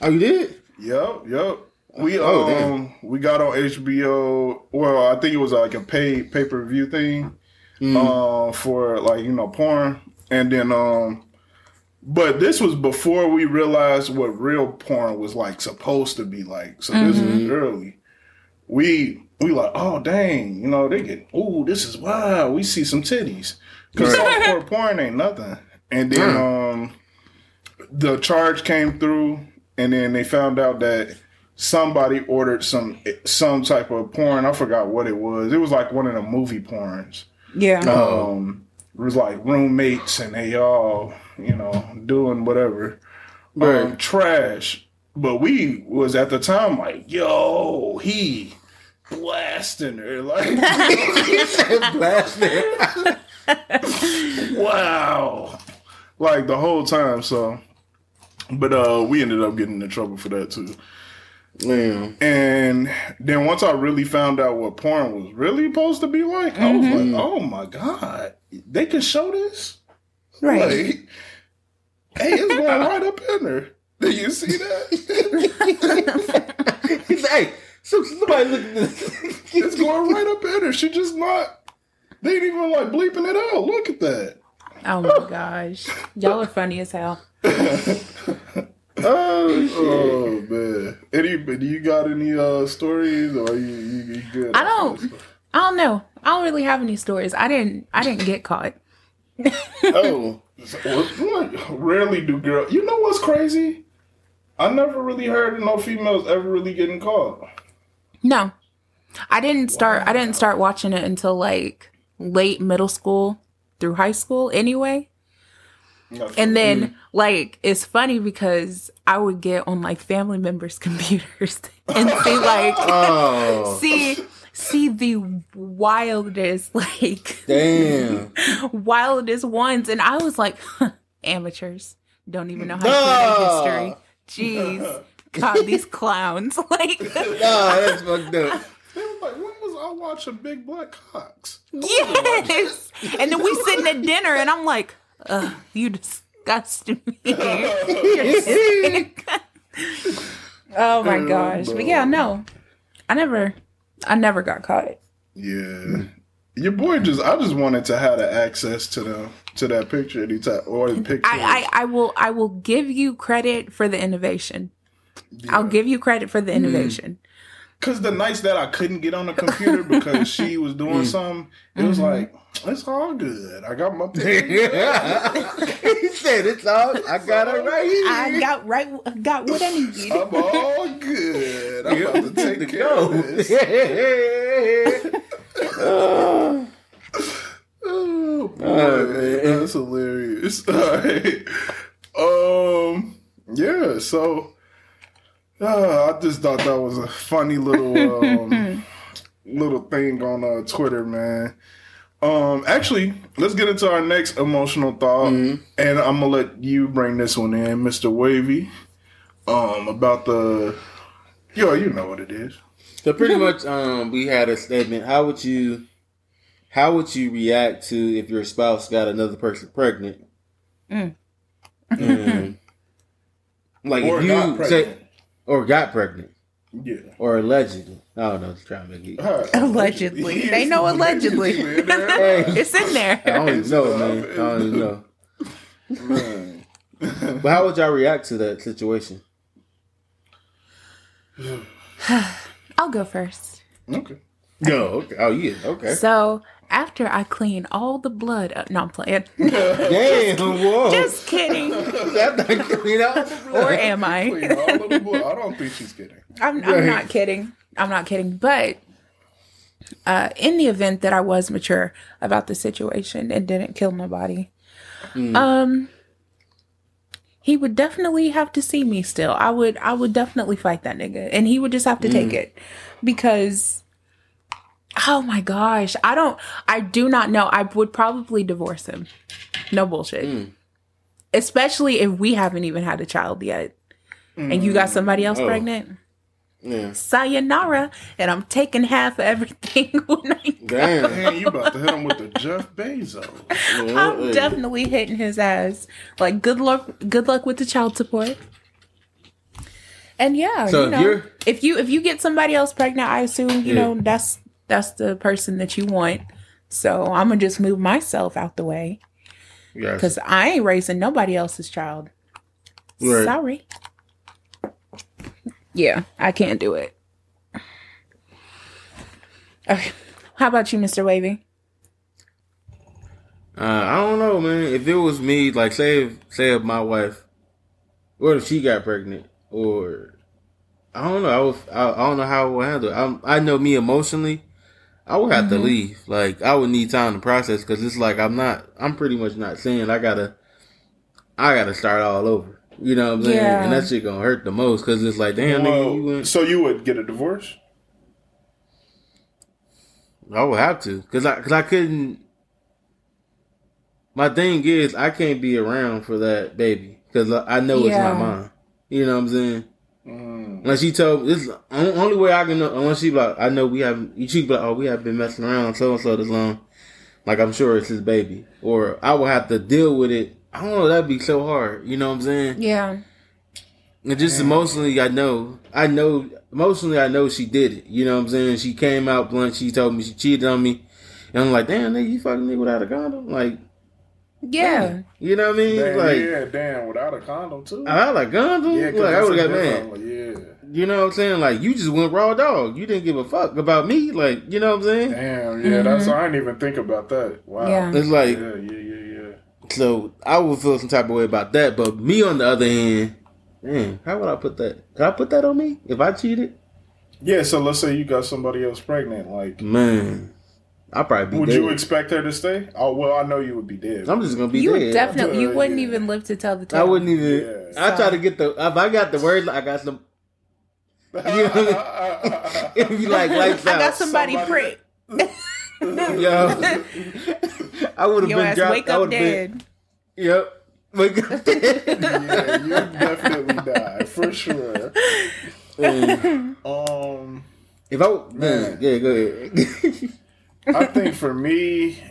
Oh, you did? Yep, yep. We Oh, damn. um we got on HBO. Well, I think it was like a paid pay per view thing, Mm. uh, for like you know porn, and then um But this was before we realized what real porn was like supposed to be like. So this is early. We we like, oh dang, you know, they get oh, this is wow, we see some titties. Because softcore [laughs] porn ain't nothing. And then um the charge came through and then they found out that somebody ordered some some type of porn. I forgot what it was. It was like one of the movie porns. Yeah. Um, was like roommates and they all, you know, doing whatever. Um, trash. But we was at the time like, yo, he blasting her. [laughs] Like, blasting, [laughs] wow. Like the whole time. So, but uh, we ended up getting in trouble for that too. Yeah. And then once I really found out what porn was really supposed to be like, I was like, oh my God, they can show this? right. Like, hey, it's going right up in there. Did you see that? [laughs] He's like, hey, so somebody look at this. it's going right up in there. She just not, they ain't even like bleeping it out. Look at that. Oh my gosh. Y'all are funny as hell. [laughs] oh, Oh man. Any, do you got any uh stories or you, you, you good? I don't I don't know. I don't really have any stories. I didn't I didn't get caught. [laughs] oh. Rarely do girls. You know what's crazy? I never really heard of no females ever really getting caught. No. I didn't start I didn't start watching it until like late middle school through high school anyway. And then like it's funny because I would get on like family members' [laughs] computers and see like Oh. see see the wildest [laughs] like Damn. wildest ones and I was like [laughs] amateurs don't even know how to play their history. Jeez. God, these [laughs] clowns. Like Nah, that's fucked up. They was like, when was I watching Big Black Cocks? Yes. And then we sitting at dinner and I'm like, Ugh, you disgust me. You're sick. oh my oh, gosh. But yeah, no. I never I never got caught. Yeah. Your boy just I just wanted to have the access to the to that picture anytime or the picture. I, I, I will I will give you credit for the innovation. I'll give you credit for the mm. innovation. Cause the nights that I couldn't get on the computer [laughs] because she was doing something, it was like, it's all good. I got my picture. [laughs] he said it's all. I got it right here. I got right got what I needed. I'm all good. I'm about to take [laughs] care Go. of this. oh, Oh boy, Oh, man. that's hilarious. All right. Um. Yeah. So, uh, I just thought that was a funny little [laughs] um, little thing on uh, Twitter, man. Um. Actually, let's get into our next emotional thought, and I'm gonna let you bring this one in, Mister Wavy. Um. About the. Yo, you know what it is. So pretty much, um, we had a statement. How would you, how would you react to if your spouse got another person pregnant? Mm. Mm. [laughs] like Or if got you pregnant. say, or got pregnant, Yeah. or allegedly. I don't know. Just trying to make it. Allegedly. They know allegedly. [laughs] It's in there. I don't even know, man. I don't even know. Man. But how would y'all react to that situation? [sighs] I'll go first. Okay. No. Okay. Oh yeah. Okay. So after I clean all the blood up, no, I'm playing. [laughs] Damn. Whoa. Just kidding. That not clean out. Or am I? [laughs] Clean all the blood. I don't think she's kidding. I'm, I'm not kidding. I'm not kidding. But uh, in the event that I was mature about the situation and didn't kill nobody, um, he would definitely have to see me still. I would. I would definitely fight that nigga, and he would just have to take it because. Oh my gosh. I don't I do not know. I would probably divorce him. No bullshit. Mm. Especially if we haven't even had a child yet. And you got somebody else mm. Oh. pregnant Yeah. sayonara, and I'm taking half of everything [laughs] when I go. Damn. Man, you about to hit him with the Jeff Bezos. I'm definitely hitting his ass. Like good luck, good luck with the child support. And yeah, So you know, you're- if you if you get somebody else pregnant, I assume you Yeah. know that's that's the person that you want. So I'm gonna just move myself out the way Yes. Because I ain't raising nobody else's child. Right. Sorry. Yeah, I can't do it. Okay. How about you, Mr. Wavy? Uh, I don't know, man. If it was me, like say if say if my wife, or if she got pregnant, or I don't know, I would, I, I don't know how I would handle it. I'm, I know me emotionally, I would have to mm-hmm. leave. Like I would need time to process because it's like I'm not, I'm pretty much not saying I gotta, I gotta start all over. You know what I'm saying? Yeah. And that shit gonna hurt the most because it's like, damn, nigga, you went. so you would get a divorce? I would have to, cause I, cause I couldn't. My thing is, I can't be around for that baby, cause I I know it's Yeah. not mine. You know what I'm saying? Unless she told me this, the only way I can know. Unless she like, I know we have. She be like, oh, we have been messing around so and so this long. Like I'm sure it's his baby, or I will have to deal with it. I don't know. That'd be so hard. You know what I'm saying? Yeah. And just emotionally, I know, I know, emotionally, I know she did it. You know what I'm saying? She came out blunt. She told me she cheated on me. And I'm like, damn, nigga, you fucking me without a condom? Like, Yeah. you know what I mean? Damn, like, yeah, damn, without a condom too. I had a condom? yeah, 'cause like, I that's would have got different mad. one, Yeah. You know what I'm saying? Like, you just went raw dog. You didn't give a fuck about me. Like, you know what I'm saying? Damn, yeah, that's I didn't even think about that. Wow. Mm-hmm. Yeah. It's like, yeah, yeah, yeah, yeah. so I would feel some type of way about that. But me, on the other hand, man, how would I put that? Could I put that on me if I cheated? Yeah, so let's say you got somebody else pregnant. Like, Man, I'd probably be would dead. you expect her to stay? Oh, well, I know you would be dead. I'm just gonna be You dead. would definitely, you wouldn't yeah. even live to tell the tale. I wouldn't even. Yeah. I try to get the. If I got the word, I got some. [laughs] You know, [laughs] if you like lights I got somebody, Somebody- prick. [laughs] yo, I would have been ass dropped. wake up dead. been. Yep. Wake up dead. yeah, you definitely die for sure. Man, Um, if I man, yeah, go ahead. I think for me,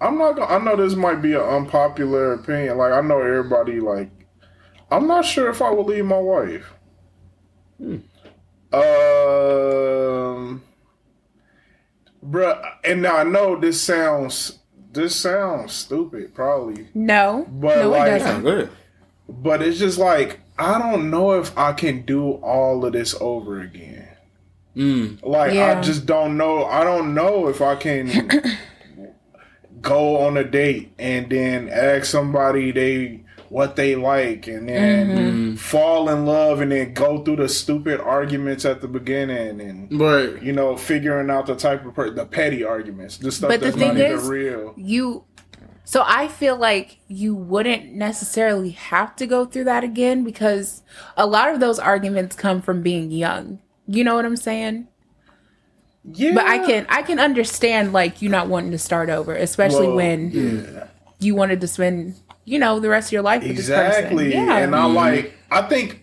I'm not gonna. I know this might be an unpopular opinion. Like I know everybody. Like I'm not sure if I would leave my wife. Um, bruh, and now I know this sounds this sounds stupid, probably, No, But, no, like- it doesn't. good. but it's just like I don't know if I can do all of this over again. Mm. Like Yeah. I just don't know. I don't know if I can [laughs] go on a date and then ask somebody they what they like and then Mm-hmm. fall in love and then go through the stupid arguments at the beginning and Right. you know figuring out the type of per- the petty arguments, the stuff But the that's not thing even is- real. You, so I feel like you wouldn't necessarily have to go through that again because a lot of those arguments come from being young. You know what I'm saying? Yeah, But I can I can understand like you not wanting to start over, especially Well, when yeah. you wanted to spend you know the rest of your life with this person. Exactly. Yeah. And I mm-hmm. like I think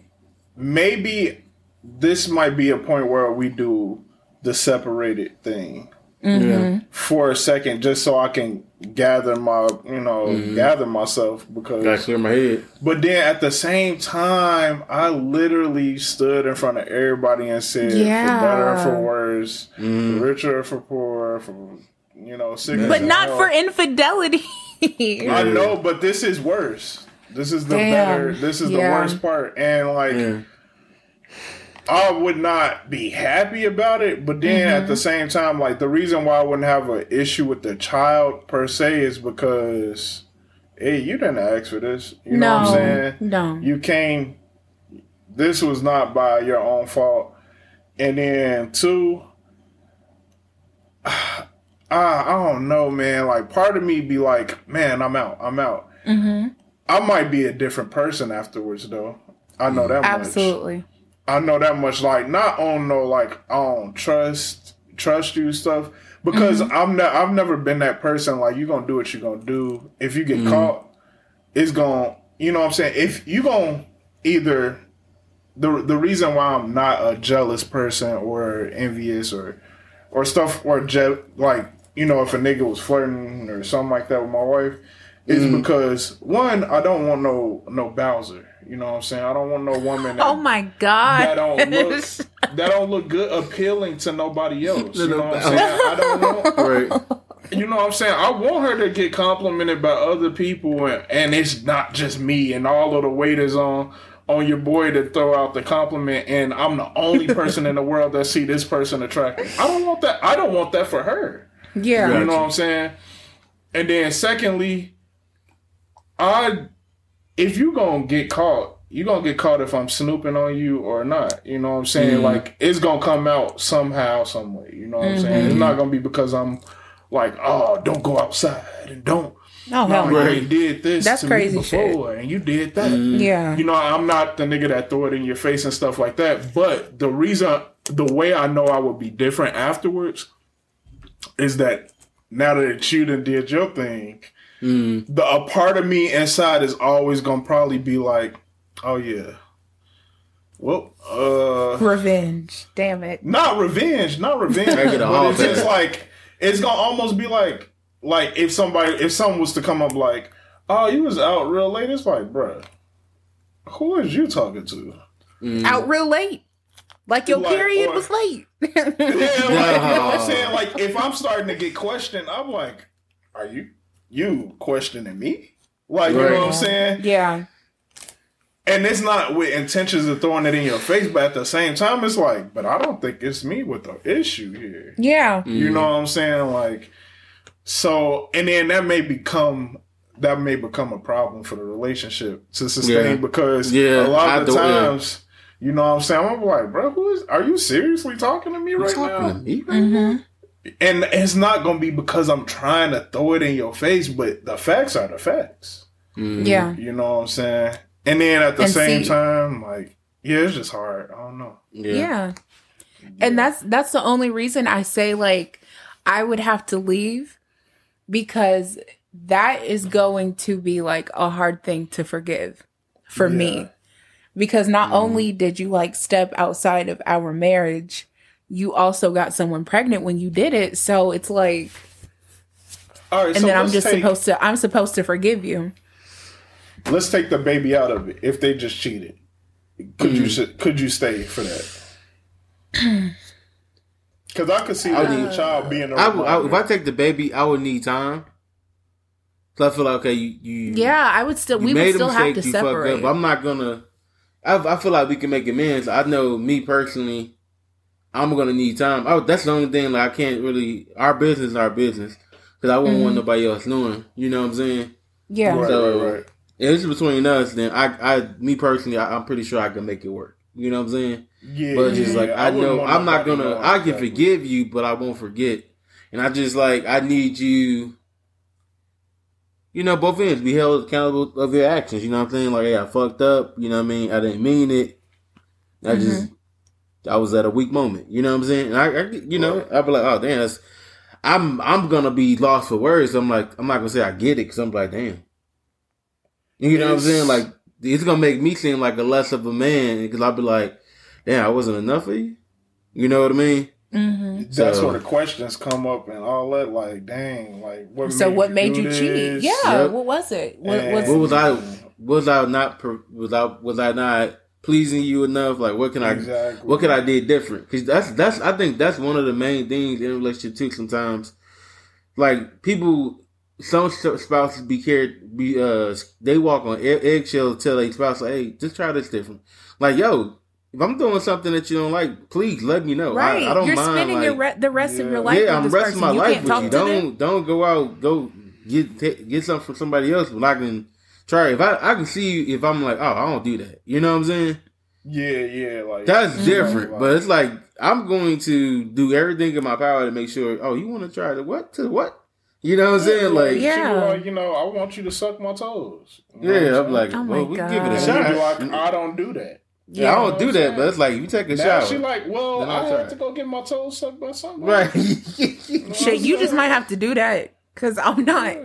maybe this might be a point where we do the separated thing Mm-hmm. Yeah. for a second just so I can gather my you know, Mm-hmm. gather myself because Gotta clear my head. but then at the same time I literally stood in front of everybody and said Yeah. for better or for worse, Mm. for richer or for poor, for you know, sickness but not health. for infidelity. [laughs] I know, but this is worse. This is the Damn. better. This is the worst part, and like Yeah. I would not be happy about it. But then Mm-hmm. at the same time, like the reason why I wouldn't have an issue with the child per se is because, hey, you didn't ask for this. You know what I'm saying? no. You came. This was not by your own fault. And then two, [sighs] I, I don't know, man. Like part of me be like, man, I'm out. I'm out. hmm I might be a different person afterwards, though. I know that much. Absolutely. I know that much. Like not on no like I don't trust trust you stuff because mm-hmm. I'm not. I've never been that person. Like you gonna do what you gonna do. If you get mm-hmm. caught, it's gonna. You know what I'm saying? If you gonna either the the reason why I'm not a jealous person or envious or or stuff or je- like you know if a nigga was flirting or something like that with my wife is mm. because one I don't want no no Bowser. You know what I'm saying? I don't want no woman [laughs] that, Oh my god. that don't look [laughs] that don't look good appealing to nobody else. [laughs] You know what I'm saying? I don't want Right. you know what I'm saying? I want her to get complimented by other people, and, and it's not just me and all of the weight is on on your boy to throw out the compliment, and I'm the only person in the world that see this person attractive. I don't want that. I don't want that for her. Yeah. You know what I'm saying? And then secondly, I if you gonna get caught, you gonna get caught if I'm snooping on you or not. You know what I'm saying? Mm-hmm. Like it's gonna come out somehow, some way. You know what I'm saying? It's mm-hmm. not gonna be because I'm like, oh, don't go outside and don't. Oh, No, hell no. you did this That's to crazy before, and you did that. Mm-hmm. Yeah. You know, I'm not the nigga that throw it in your face and stuff like that. But the reason, the way I know I would be different afterwards is that now that you done did your thing, the a part of me inside is always gonna probably be like, oh yeah, well, uh, Revenge. Damn it. not revenge, not revenge, it but it's just like it's gonna almost be like like if somebody if someone was to come up like, oh, you was out real late. It's like, bruh, who is you talking to? Out real late. Like your Like, period or- was late. [laughs] Yeah, like, you know what I'm [laughs] saying? Like, if I'm starting to get questioned, I'm like, are you you questioning me? Like, you know what I'm saying? yeah. And it's not with intentions of throwing it in your face, but at the same time, it's like, but I don't think it's me with the issue here. Yeah. You know what I'm saying? Like, so, and then that may become that may become a problem for the relationship to sustain Yeah. because Yeah, a lot of the don't- yeah. times, you know what I'm saying? I'm like, bro, who is? Are you seriously talking to me You right talking now? to me? Mm-hmm. And it's not gonna be because I'm trying to throw it in your face, but the facts are the facts. Mm. Yeah. You know what I'm saying? And then at the And same see- time, like, yeah, it's just hard. I don't know. Yeah. Yeah. And that's that's the only reason I say like I would have to leave because that is going to be like a hard thing to forgive for Yeah. me. Because not only did you like step outside of our marriage, you also got someone pregnant when you did it. So it's like All right, and so then I'm just take, supposed to I'm supposed to forgive you. let's take the baby out of it. If they just cheated, could Mm. you could you stay for that? [clears throat] Because I could see I the would- child being a I, would- I, if I take the baby, I would need time. So I feel like okay, you, you Yeah, I would still we would made a have mistake, to you fucked separate. up. I'm not gonna. I, I feel like we can make amends. I know me personally, I'm gonna need time. I, that's the only thing. Like I can't really. Our business, is our business, because I wouldn't want mm-hmm. nobody else knowing. You know what I'm saying? yeah. Right, So- right, right. If it's between us, then I, I, me personally, I, I'm pretty sure I can make it work. You know what I'm saying? Yeah, But it's just like yeah, I, wouldn't know I'm not gonna. I can exactly. forgive you, but I won't forget. And I just like I need you. You know, both ends be held accountable of your actions. You know what I'm saying? Like, hey, I fucked up. You know what I mean? I didn't mean it. I just, mm-hmm. I was at a weak moment. You know what I'm saying? And I, I you know, I'd be like, oh damn, that's. I'm, I'm gonna be lost for words. I'm like, I'm not gonna say I get it because I'm like, damn. You know what I'm saying? Like, it's gonna make me seem like a less of a man because I'll be like, damn, I wasn't enough for you. You know what I mean? hmm That's So- where the questions come up and all that. Like, dang, like what? So what made do you cheat? Yeah, Yep. what was it? What was What was I? Was I not? Was I? Was I not pleasing you enough? Like, what can I? Exactly. What could I did different? Because that's that's I think that's one of the main things in a relationship too. Sometimes, like people, some spouses be cared be uh they walk on eggshells. Tell their spouse, like, hey, just try this different. Like, yo, if I'm doing something that you don't like, please let me know. right? I, I don't You're mind. spending like, your re- the rest of your life. yeah, I'm with this resting person. my you life with you. Don't them. don't go out go get ta get something from somebody else when I can try. If I I can see you if I'm like oh I don't do that. You know what I'm saying? Yeah, yeah, like That's Mhm. different. Like- But it's like I'm going to do everything in my power to make sure. Oh, you want to try the what to what? You know what I'm saying? Like Yeah. She be like, you know, I want you to suck my toes. You know yeah, I'm saying? like Oh well we can give it a shot. like, I don't do that. yeah, I don't do that, I'm but it's like you take a Now shower, she like, well, I I'll to go get my toes sucked by somebody. right? Shit, you just might have to do that because I'm not.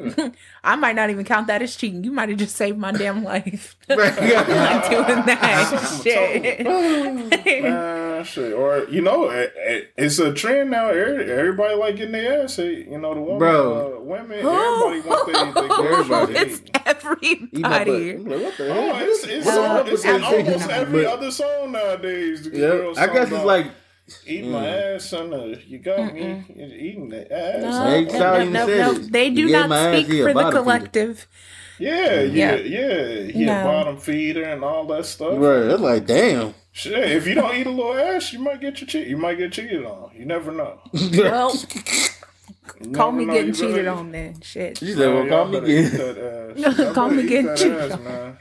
[laughs] I might not even count that as cheating. You might have just saved my damn life. [laughs] Right. I'm doing that [laughs] shit. Man, shit. Or you know, it, it, it's a trend now. Everybody like getting their ass. You know, the woman, Bro. uh, women, everybody wants they, they Everybody. it's Eat my butt. everybody. Like, what the Oh, hell? it's, it's, Uh, it's in almost every other song nowadays. the Yeah, girls I guess it's about- like eating my ass and uh, you got me You're eating the ass. No, no, no, no, no. They do not my ass, speak for the collective. Yeah, Yeah. yeah, yeah. He No. a bottom feeder and all that stuff. Right. That's like, damn. Shit, if you don't eat a little ass, you might get your cheat. You might get cheated on. You never know. Well, [laughs] You call me getting cheated on then. Shit. She said, well, call me better eat again. [laughs] Y'all Call me eat getting cheated on.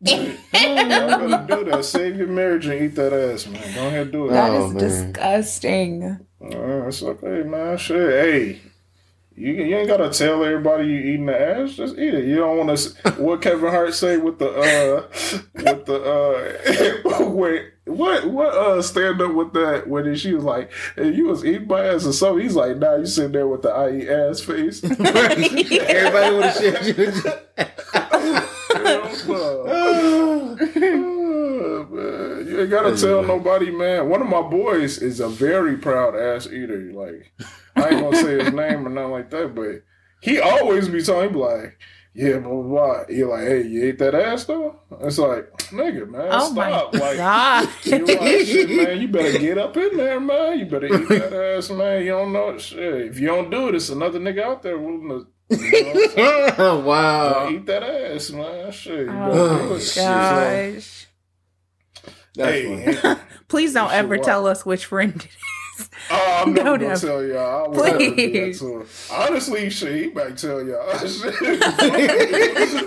Man. Y'all better do that. Save your marriage and eat that ass, man. Go ahead, and do it. That Oh, is man. disgusting. Uh, it's okay, man. Shit, hey, you, you ain't gotta tell everybody you eating the ass. Just eat it. You don't want to. [laughs] What Kevin Hart say with the uh, with the uh, [laughs] wait, what what uh stand up with that when she was like, hey, you was eating my ass or something. He's like, nah, you sitting there with the I eat ass face. [laughs] Everybody would have shared Hell no. Oh, man. You ain't gotta tell nobody, man. One of my boys is a very proud ass eater. Like, I ain't gonna say his name or nothing like that, but he always be telling me like, yeah, blah blah blah. You're like, hey, you ate that ass though? It's like, nigga, man, Oh my stop. Like, god. [laughs] you like, shit, man, you better get up in there, man. You better eat that [laughs] ass, man. You don't know shit. If you don't do it, it's another nigga out there willing to. You know what I'm [laughs] wow. Eat that ass, man. Shit. You Oh do my gosh. That's Hey. [laughs] Please don't ever what? tell us which friend it is. oh, I'm never [laughs] Don't gonna tell y'all. I would never do that Please. Honestly, shit, he might tell y'all. Shit.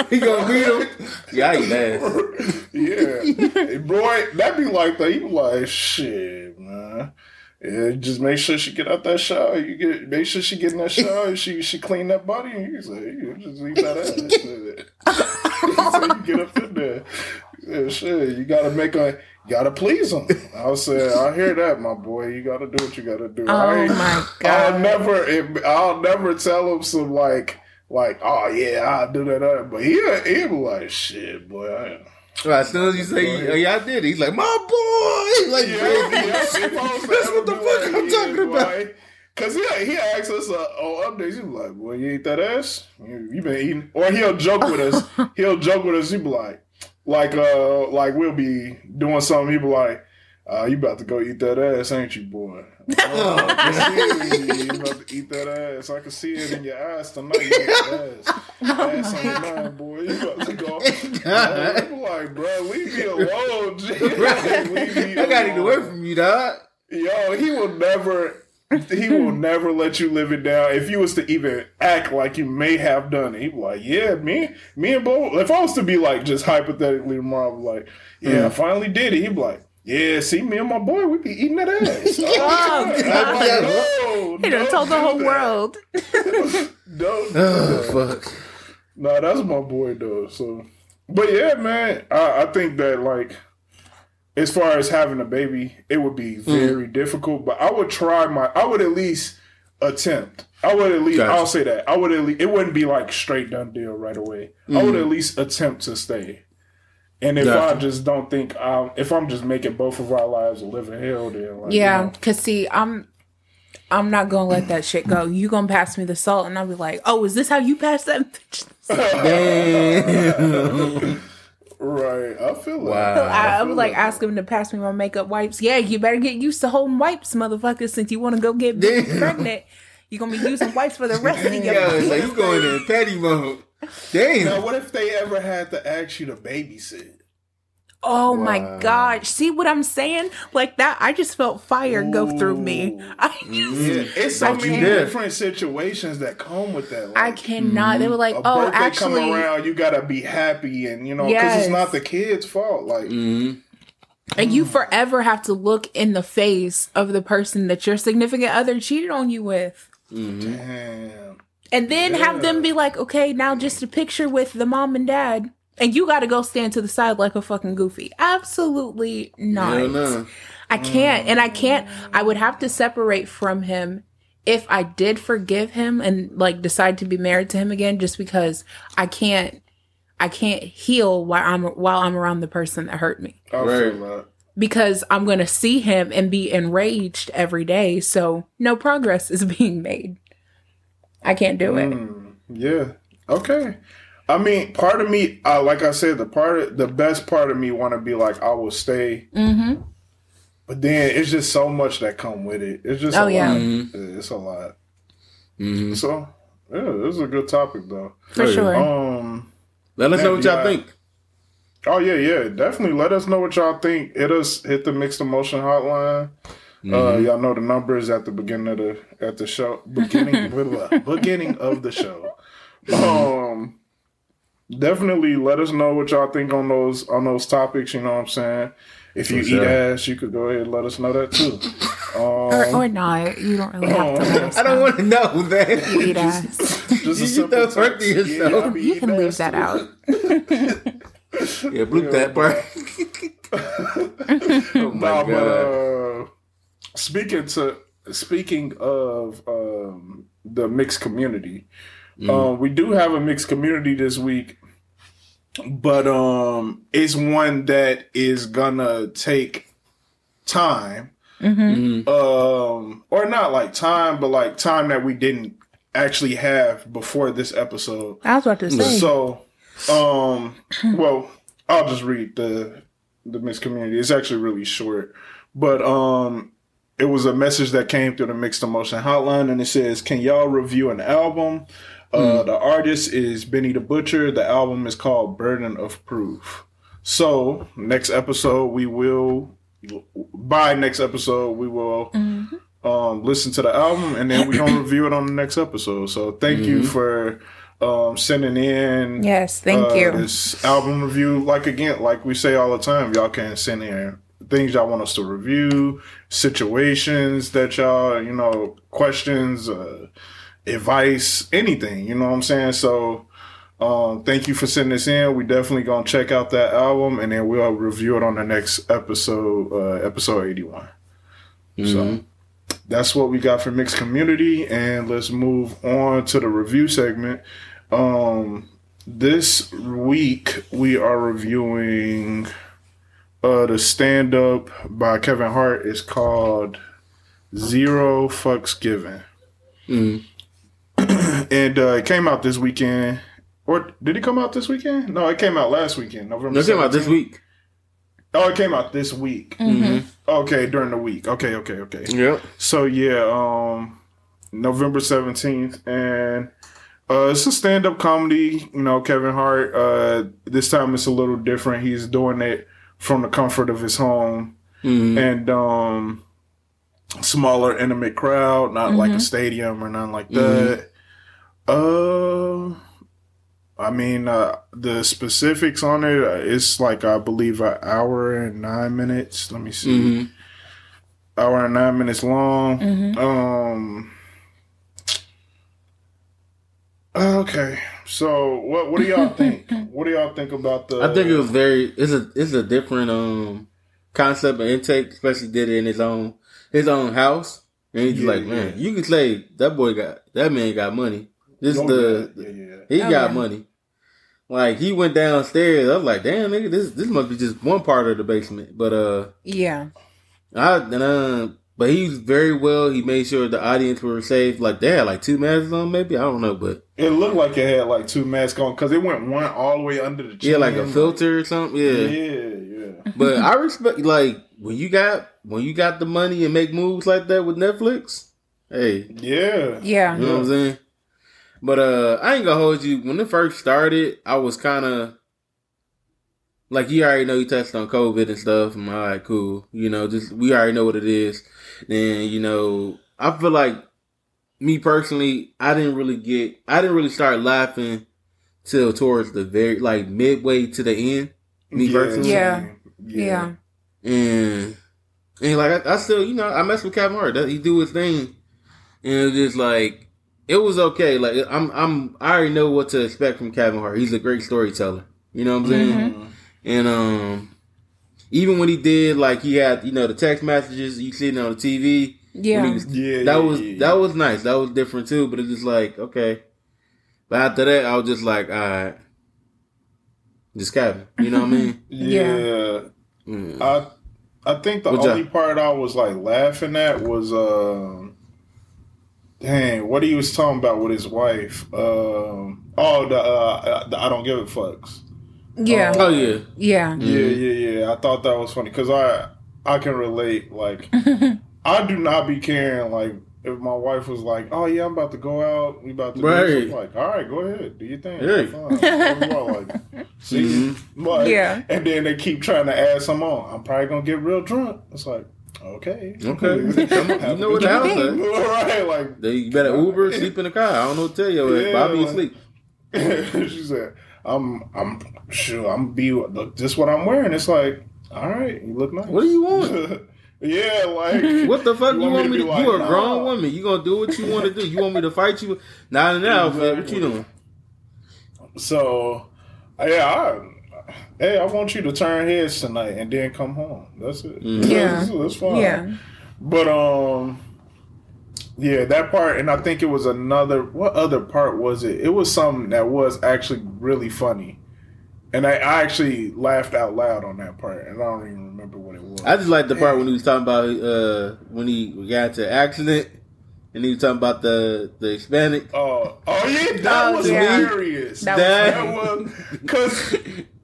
he gonna beat him. Yeah, I eat ass. yeah, boy, that'd be like that. You be like, shit, man. Yeah, just make sure she get out that shower. You get make sure she get in that shower. [laughs] She she clean that body, and you say, you just leave that ass. so [laughs] [laughs] you get up in there. Yeah, shit, you gotta make a, you gotta please them. I saying, I hear that, my boy. You gotta do what you gotta do. I Oh ain't- my I'll never, it, I'll never tell him some like, like, oh yeah, I'll do that. But he, he be like, shit, boy. I, Right, as soon as you say, oh, yeah, I did he's like, my boy. He's like, yeah, "Baby." yeah, if I was to That's what the fuck I'm yeah, talking about. Cause he he asks us uh, on updates. He's like, "Boy, you eat that ass? You, you been eating?" Or he'll joke with us. [laughs] he'll joke with us. He be like, like uh, like we'll be doing something. He be like, uh, "You about to go eat that ass, ain't you, boy?" [laughs] Oh, you about to eat that ass. I can see it in your eyes tonight. You eat that ass. [laughs] Oh ass on your mind, boy. You about to go. I'm like, bro, leave me [laughs] alone, G. Right. [laughs] Leave me I gotta get away alone. from you, dog. Yo, he will never. He will [laughs] never let you live it down. If you was to even act like you may have done it, he'd be like, "Yeah, me, me and Bo." If I was to be like just hypothetically tomorrow, I'd be like, "Yeah, I finally did it." He'd be like, "Yeah, see, me and my boy, we be eating that ass." Oh, I'm God. like, no, He done don't told the whole that. world. Don't. do Oh, that. fuck. No, that's my boy though. So, but yeah, man, I, I think that like, as far as having a baby, it would be Mm. very difficult. But I would try my. I would at least attempt. I would at least. Gotcha. I'll say that. I would at least. It wouldn't be like straight done deal right away. I would at least attempt to stay. And if I Mm. Just don't think, um, if I'm just making both of our lives a living hell, then like, Yeah, you know, cause see, I'm I'm not gonna let that shit go. You gonna pass me the salt, and I'll be like, "Oh, is this how you pass that?" [laughs] bitch?" Damn. right. I feel like Wow. I, I feel would like that. ask him to pass me my makeup wipes. Yeah, you better get used to holding wipes, motherfucker. Since you want to go get [laughs] Damn. pregnant, you gonna be using wipes for the rest of your life. Yeah, it's like you going in petty mode. [laughs] Damn. Now, what if they ever had to ask you to babysit? Oh Wow. my gosh! See what I'm saying? Like that, I just felt fire go through me. Ooh. [laughs] I, Yeah, it's so Don't many dare. different situations that come with that. Like, I cannot. They were like, a "Oh, birthday actually, come around, you gotta be happy, and you know, because Yes. it's not the kid's fault. Like, Mhm. And you forever have to look in the face of the person that your significant other cheated on you with. damn, And then have them be like, okay, now just a picture with the mom and dad. And you got to go stand to the side like a fucking goofy. Absolutely not. Hell no. I can't. And I can't. I would have to separate from him if I did forgive him and like decide to be married to him again just because I can't I can't heal while I'm while I'm around the person that hurt me Right. because I'm going to see him and be enraged every day. So no progress is [laughs] being made. I can't do it. Mm, yeah, okay. I mean, part of me, uh, like I said, the part, of, the best part of me, want to be like, I will stay. Mm-hmm. but then it's just so much that come with it. It's just Oh, a yeah. lot. Mhm. It's a lot. Mhm. So yeah, this is a good topic though. For Oh, yeah. sure. Um. Let us know what y'all Yeah. think. Oh yeah, yeah. Definitely let us know what y'all think. Hit us hit the mixed emotion hotline. Uh, y'all know the numbers at the beginning of the at the show beginning [laughs] beginning of the show. Um, definitely let us know what y'all think on those on those topics. You know what I'm saying? If you For eat ass, you could go ahead and let us know that too. [laughs] or, Um, or not. You don't really have to let [laughs] us I don't want to know that. [laughs] You eat ass. just You a simple throw hurt to yourself. Yeah, I You can leave that too. out. Yeah, bloop that part. oh my Nah, god. but uh, speaking to speaking of um, the mixed community, Mm. um, we do have a mixed community this week, but um, it's one that is gonna take time, Mhm. um, or not like time, but like time that we didn't actually have before this episode. I was about to say. So, um, well, I'll just read the the mixed community. It's actually really short, but um, it was a message that came through the mixed emotion hotline, and it says, "Can y'all review an album?" Uh, the artist is Benny the Butcher. The album is called Burden of Proof. So next episode we will, by next episode we will um, listen to the album, and then we're gonna [clears throat] review it on the next episode. So thank you for um, sending in yes, thank uh, you. this album review. Like again, like we say all the time, y'all can send in things y'all want us to review, situations that y'all, you know, questions, uh, advice, anything. You know what I'm saying? So. Um, thank you for sending this in. We definitely gonna check out that album, and then we'll review it on the next episode, uh, episode 81. So that's what we got for mixed community, and let's move on to the review segment. Um, this week we are reviewing uh, the stand up by Kevin Hart. It's called Zero Fucks Given, Mhm. [clears throat] and uh, it came out this weekend. Or did it come out this weekend? No, it came out last weekend, November. Let's talk about this week. Oh, it came out this week. Mm-hmm. Okay, during the week. Okay, okay, okay. Yep. So yeah, um November seventeenth, and uh it's a stand up comedy, you know, Kevin Hart. Uh this time it's a little different. He's doing it from the comfort of his home Mhm. and um smaller intimate crowd, not like a stadium or nothing like that. Uh I mean, uh, the specifics on it, uh, it's like I believe an hour and nine minutes. Let me see Mhm. hour and nine minutes long. Mhm. Um. Okay, so what what do y'all [laughs] think? what do y'all think about the? I think it was very. It's a it's a different um concept of intake. Especially did it in his own his own house, and he's Yeah, like, man, yeah. you can say that boy got that man got money. This the yeah, yeah, yeah. he Oh, got yeah. money. Like he went downstairs. I was like, damn nigga, this this must be just one part of the basement. But uh, Yeah. I and uh, but he's very well. He made sure the audience were safe. Like they had like two masks on, maybe I don't know, but It looked like it had like two masks on because it went one all the way under the chin. yeah, like a filter or something. Yeah, Yeah, yeah. [laughs] but I respect like when you got when you got the money and make moves like that with Netflix. Hey, Yeah. Yeah. you know what I'm saying? But uh I ain't gonna hold you. When it first started, I was kind of like you already know you touched on COVID and stuff. I'm all right, cool. You know, just we already know what it is. Then you know, I feel like me personally, I didn't really get, I didn't really start laughing till towards the very like midway to the end. Me yeah, personally, Yeah. yeah. Yeah. and and like I, I still, you know, I mess with Kevin Hart. That- He do his thing, and it was just like it was okay. Like I'm, I'm, I already know what to expect from Kevin Hart. He's a great storyteller. You know what I'm saying? Mhm. And um, even when he did, like he had, you know, the text messages you seen on the TV. Yeah. was- Yeah, that yeah, was yeah. that was nice. That was different too. But it's just like okay. But after that, I was just like, all right, just Kevin. You know what I mean? [laughs] Yeah. Mm. I I think the What's only that? part I was like laughing at was um dang, what he was talking about with his wife. Um oh the uh the I don't give a fucks. Yeah. Oh yeah. Yeah. Yeah, yeah, yeah. I thought that was funny because I I can relate. Like, [laughs] I do not be caring. Like, if my wife was like, "Oh yeah, I'm about to go out. We about to," do Right. I'm like, "All right, go ahead, do your thing. Right. Fine." Like, [laughs] see, Mm-hmm. Like, Yeah. And then they keep trying to add some on. I'm probably gonna get real drunk. It's like, okay, Okay. Come on, you know what the house is. right? Like, Then You better Uber, [laughs] sleep in the car. I don't know what to tell you. Yeah, Bobby like- asleep. [laughs] she said, "I'm, I'm sure I'm be look just what I'm wearing." It's like, all right, you look nice. What do you want? [laughs] yeah, like What the fuck you, want want me to be you a like, grown nah. woman. You gonna do what you want to do. You want me to fight you? Not in that outfit. What you doing? So, yeah, I, hey, I want you to turn heads tonight and then come home. That's it. Yeah. that's, that's fine. Yeah. But um, yeah, that part, and I think it was another. What other part was it? It was something that was actually really funny, and I, I actually laughed out loud on that part, and I don't even remember what it was. I just like the part when he was talking about uh when he got into an accident and he was talking about the the Hispanic. Oh, oh yeah, that Oh, was yeah. hilarious. That That, was was because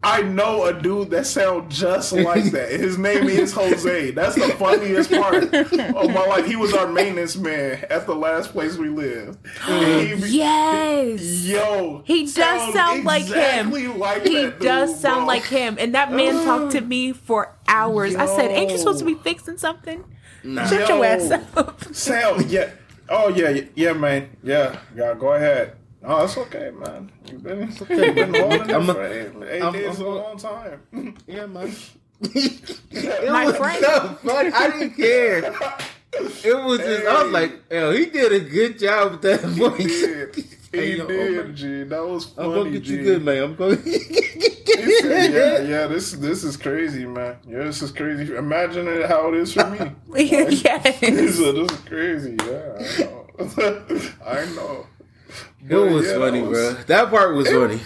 I know a dude that sounds just like that. His name is Jose. That's the funniest part of my life. He was our maintenance man at the last place we lived. He Yes. Yo, He does sound like him. Like He does sound bro. like him. And that man talked to me for hours. I said, Ain't you supposed to be fixing something? Nah. Shut Yo. your ass up. Sound yeah. Oh yeah, yeah, man. Yeah, yeah. Go ahead. Oh, it's okay, man. You've been, you've been [laughs] holding it I'm a- for eight, eight I'm- days is a I'm- long time. [laughs] Yeah, man. [laughs] My was friend- so funny. I didn't care. It was just I was like, yo, he did a good job with that He voice. did. He Hey, yo, oh, did, G. That was I'm gonna get G. you good, man. I'm going. He said, yeah, yeah. This this is crazy, man. Yeah, this is crazy. Imagine it how it is for me. He yes. said, this is crazy. Yeah, I know. I know. It But, was yeah, that funny, was- bro. That part was funny.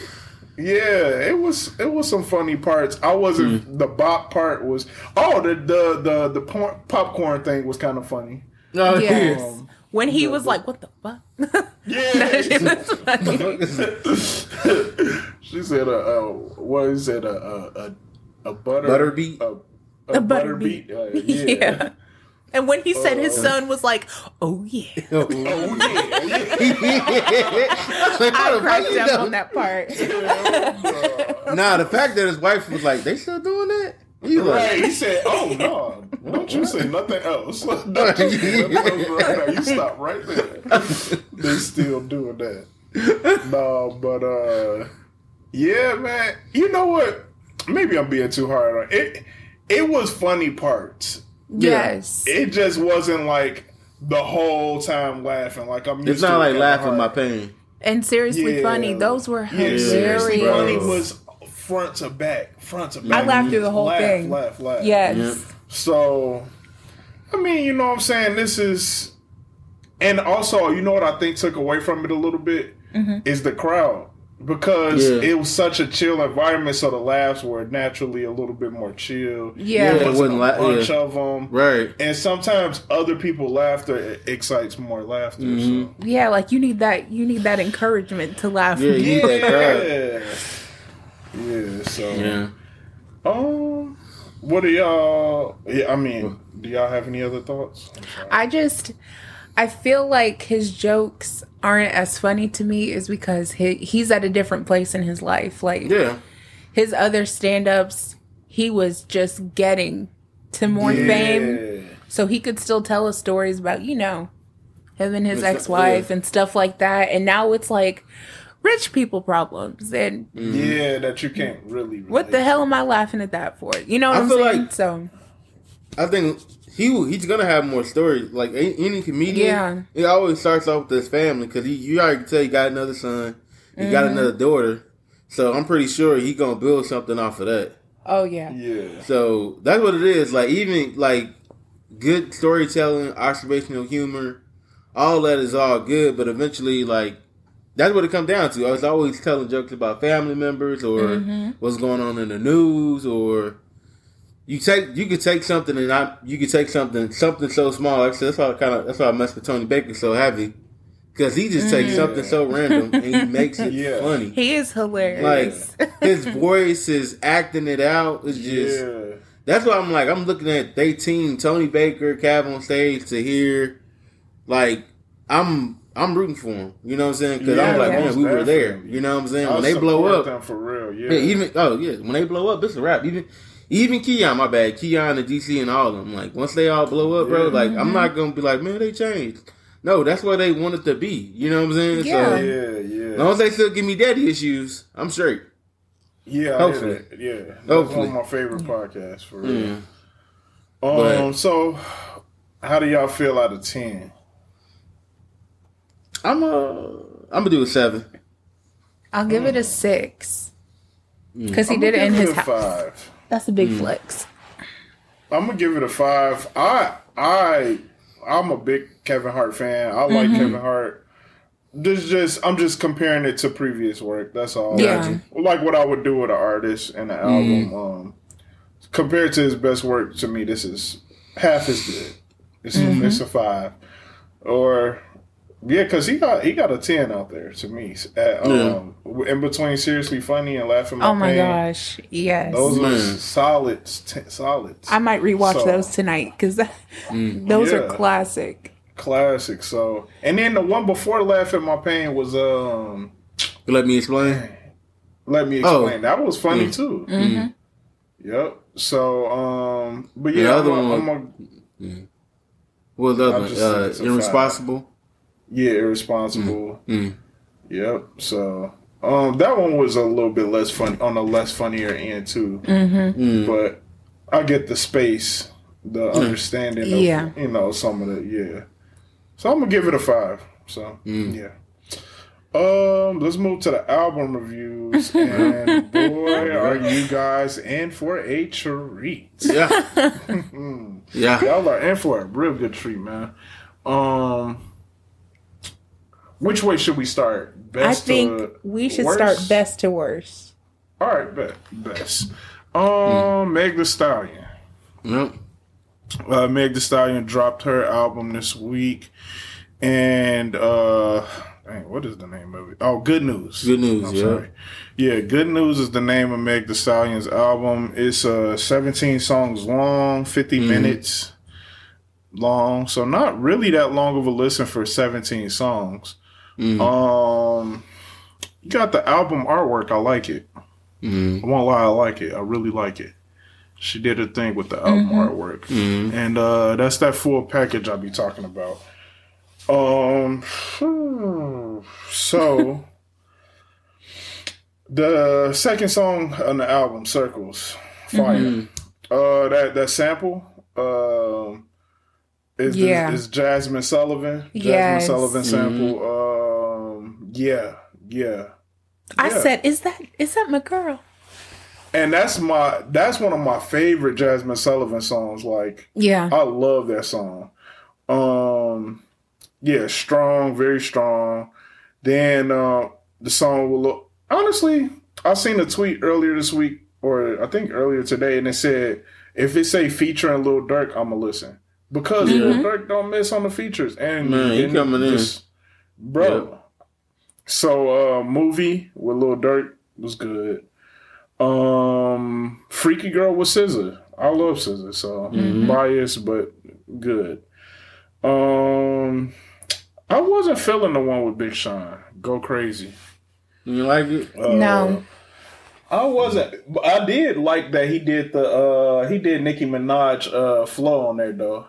Yeah, it was it was some funny parts. I wasn't Hmm. the bop part was oh the the the the por- popcorn thing was kind of funny. Oh, Yes. Um, When he was like, What the fuck? [laughs] Yeah, That shit was funny. [laughs] [laughs] she said uh, uh what is it a a a, a butter Butter beet? a, A butter beat. Uh, Yeah. yeah. And when he said his Uh, son was like, Oh yeah. [laughs] Oh yeah, I cracked up on that part. [laughs] Nah, the fact that his wife was like, they still doing that? He Right, like, he said, "Oh no, don't you say nothing else. [laughs] Don't you say nothing else right now. You stop right there. they still doing that. No, but uh, yeah, man. You know what? Maybe I'm being too hard on it. It was funny parts. Yes. It just wasn't like the whole time laughing. Like I'm. Used it's not like laughing my pain. And seriously Yeah. funny. Those were Yeah, seriously, hilarious. funny was front to back, front to back. I laughed through the whole laugh, thing. Laugh, laugh, Yes. Yeah. So, I mean, you know what I'm saying? This is, and also, you know what I think took away from it a little bit Mm-hmm. is the crowd because Yeah. it was such a chill environment, so the laughs were naturally a little bit more chill. Yeah. There it wasn't wasn't a la- bunch yeah. of them, Right. and sometimes other people laughter excites more laughter. Mhm. Yeah, like you need that you need that encouragement to laugh. Yeah, So. you need that. Yeah, yeah. So, Yeah. um, what do y'all? Yeah, I mean, do y'all have any other thoughts? I just I feel like his jokes aren't as funny to me is because he, he's at a different place in his life. Like Yeah. his other stand-ups, he was just getting to more fame. So he could still tell us stories about, you know, him and his ex-wife yeah. and stuff like that. And now it's like rich people problems. And mm. Yeah, that you can't really. what the relate hell am I laughing at that for? You know what I I'm feel saying? like- so I think he he's gonna have more stories. Like any, any comedian, Yeah. it always starts off with his family because he you already tell he got another son, he got Mm-hmm. another daughter, so I'm pretty sure he gonna build something off of that. oh yeah. Yeah. So that's what it is. Like even like good storytelling, observational humor, all that is all good, but eventually like that's what it comes down to. I was always telling jokes about family members or Mm-hmm. what's going on in the news or you take you could take something and not you could take something something so small. Like I said, that's why I kind of that's why I mess with Tony Baker so heavy because he just takes Mhm. something so random and he makes it [laughs] Yeah. funny. He is hilarious. Like his [laughs] voice is acting it out. It's just Yeah. that's why I'm like I'm looking at they team Tony Baker, KevOnStage to hear, like I'm I'm rooting for him. You know what I'm saying? Because I'm like, man, we were there. You know what I'm saying? I When they blow up, them for real. Yeah, yeah, even oh yeah, when they blow up, it's a wrap. Even even Keon, my bad, Keon and DC and all of them. Like once they all blow up, bro, Yeah. like I'm not gonna be like, man, they changed. No, that's where they wanted to be. You know what I'm saying? Yeah. So yeah, yeah. as long as they still give me daddy issues, I'm straight. Yeah, Hopefully. Hopefully. yeah. That's Hopefully. one of my favorite podcasts for real. Mm. Um, But- so how do y'all feel out of ten? I'm uh I'm gonna do a seven. I'll give it a six Mm. because he I'm did it in his it house. five. That's a big mm. flex. I'm gonna give it a five. I I I'm a big Kevin Hart fan. I like mm-hmm. Kevin Hart. This just I'm just comparing it to previous work. That's all. Yeah. Like what I would do with an artist and an mm. album. Um, compared to his best work, to me, this is half as good. It's mm-hmm. it's a five, or yeah, because he got he got a ten out there to me. At, um, in between seriously funny and laughing my pain. Oh my pain. gosh, yes. Those are Man. solid, t- solids. I might rewatch So- those tonight because [laughs] those are classic. Classic. So, and then the one before laughing My Pain" was um. Let me explain. Let me Oh. explain. That was funny Mm. too. Mm-hmm. Yep. So, um, but The yeah, other I'm one- I'm a- What was the other one? just Uh, it's a irresponsible. Yeah, irresponsible. Mm. Yep. So, um, that one was a little bit less fun on the less funnier end too. Mm-hmm. Mm. But I get the space, the understanding of Yeah. you know some of the yeah. So I'm gonna give it a five. So Mm. yeah. Um, let's move to the album reviews, [laughs] and boy, [laughs] are you guys in for a treat! Yeah. [laughs] yeah. Y'all are in for a real good treat, man. Um, which way should we start? Best I think to we should worst? start best to worst. All right, bet, best. Um, Meg Thee Stallion. Yep. Uh, Meg Thee Stallion dropped her album this week, and uh, dang, what is the name of it? Oh, Good News. Good news. I'm yeah. sorry. Yeah, Good News is the name of Meg Thee Stallion's album. It's uh 17 songs long, 50 minutes long, so not really that long of a listen for 17 songs. Mm. Um, you got the album artwork. I like it. Mm. I won't lie, I like it. I really like it. She did a thing with the album artwork, Mm. and uh, that's that full package I'll be talking about. Um, [sighs] so [laughs] the second song on the album, "Circles," fire. Mm. Uh, that that sample, um, is Yeah. is Jazmine Sullivan. Jazmine Yes. Sullivan sample. Um, yeah, yeah. I Yeah. said, "Is that is that my girl?" and that's my that's one of my favorite Jazmine Sullivan songs. Like Yeah, I love that song. Um, yeah, strong, very strong. Then uh, the song will look. Honestly, I seen a tweet earlier this week, or I think earlier today, and it said if it say featuring Lil Durk, I'ma listen because Lil Durk don't miss on the features. And Man, he and coming in. bro. So uh, movie with Lil Durk was good. Um, Freaky Girl with SZA. I love SZA, so biased but good. Um, I wasn't feeling the one with Big Sean. Go crazy. You like it? Uh, No. I wasn't. I did like that he did the uh he did Nicki Minaj uh flow on there though.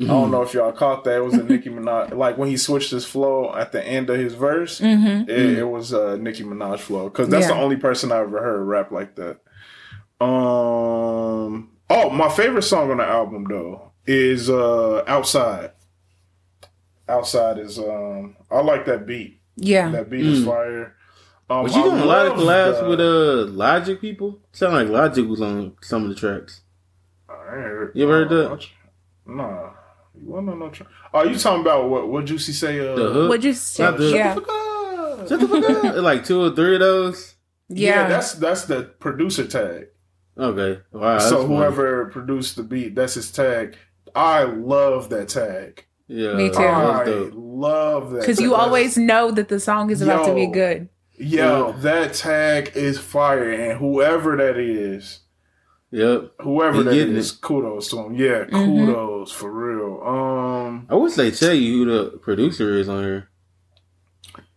I don't know if y'all caught that. It was a Nicki [laughs] Minaj like when he switched his flow at the end of his verse. It, it was a Nicki Minaj flow because that's Yeah. the only person I ever heard rap like that. Um. Oh, my favorite song on the album though is uh "Outside." Outside is um. I like that beat. yeah. That beat is fire. Um, Was you I doing a lot of love collabs the- with uh Logic people? Sound like Logic was on some of the tracks. I ain't heard, You ever heard that? Nah. You wanna know? Tr- Oh, you talking about what? What Juicy say? Uh, The hook. Would you Not say? the- Yeah, Shut the fuck up. [laughs] like two or three of those. yeah. yeah. that's that's the producer tag. Okay. Wow. so that's funny. whoever produced the beat, that's his tag. I love that tag. Yeah. Me too. I dope. love that. Because you always know that the song is about to be good. Yo, that tag is fire, and whoever that is, Yep. Whoever He that getting is, kudos to him. Yeah, Mm-hmm. kudos for real. Um, I would say tell you who the producer is on here.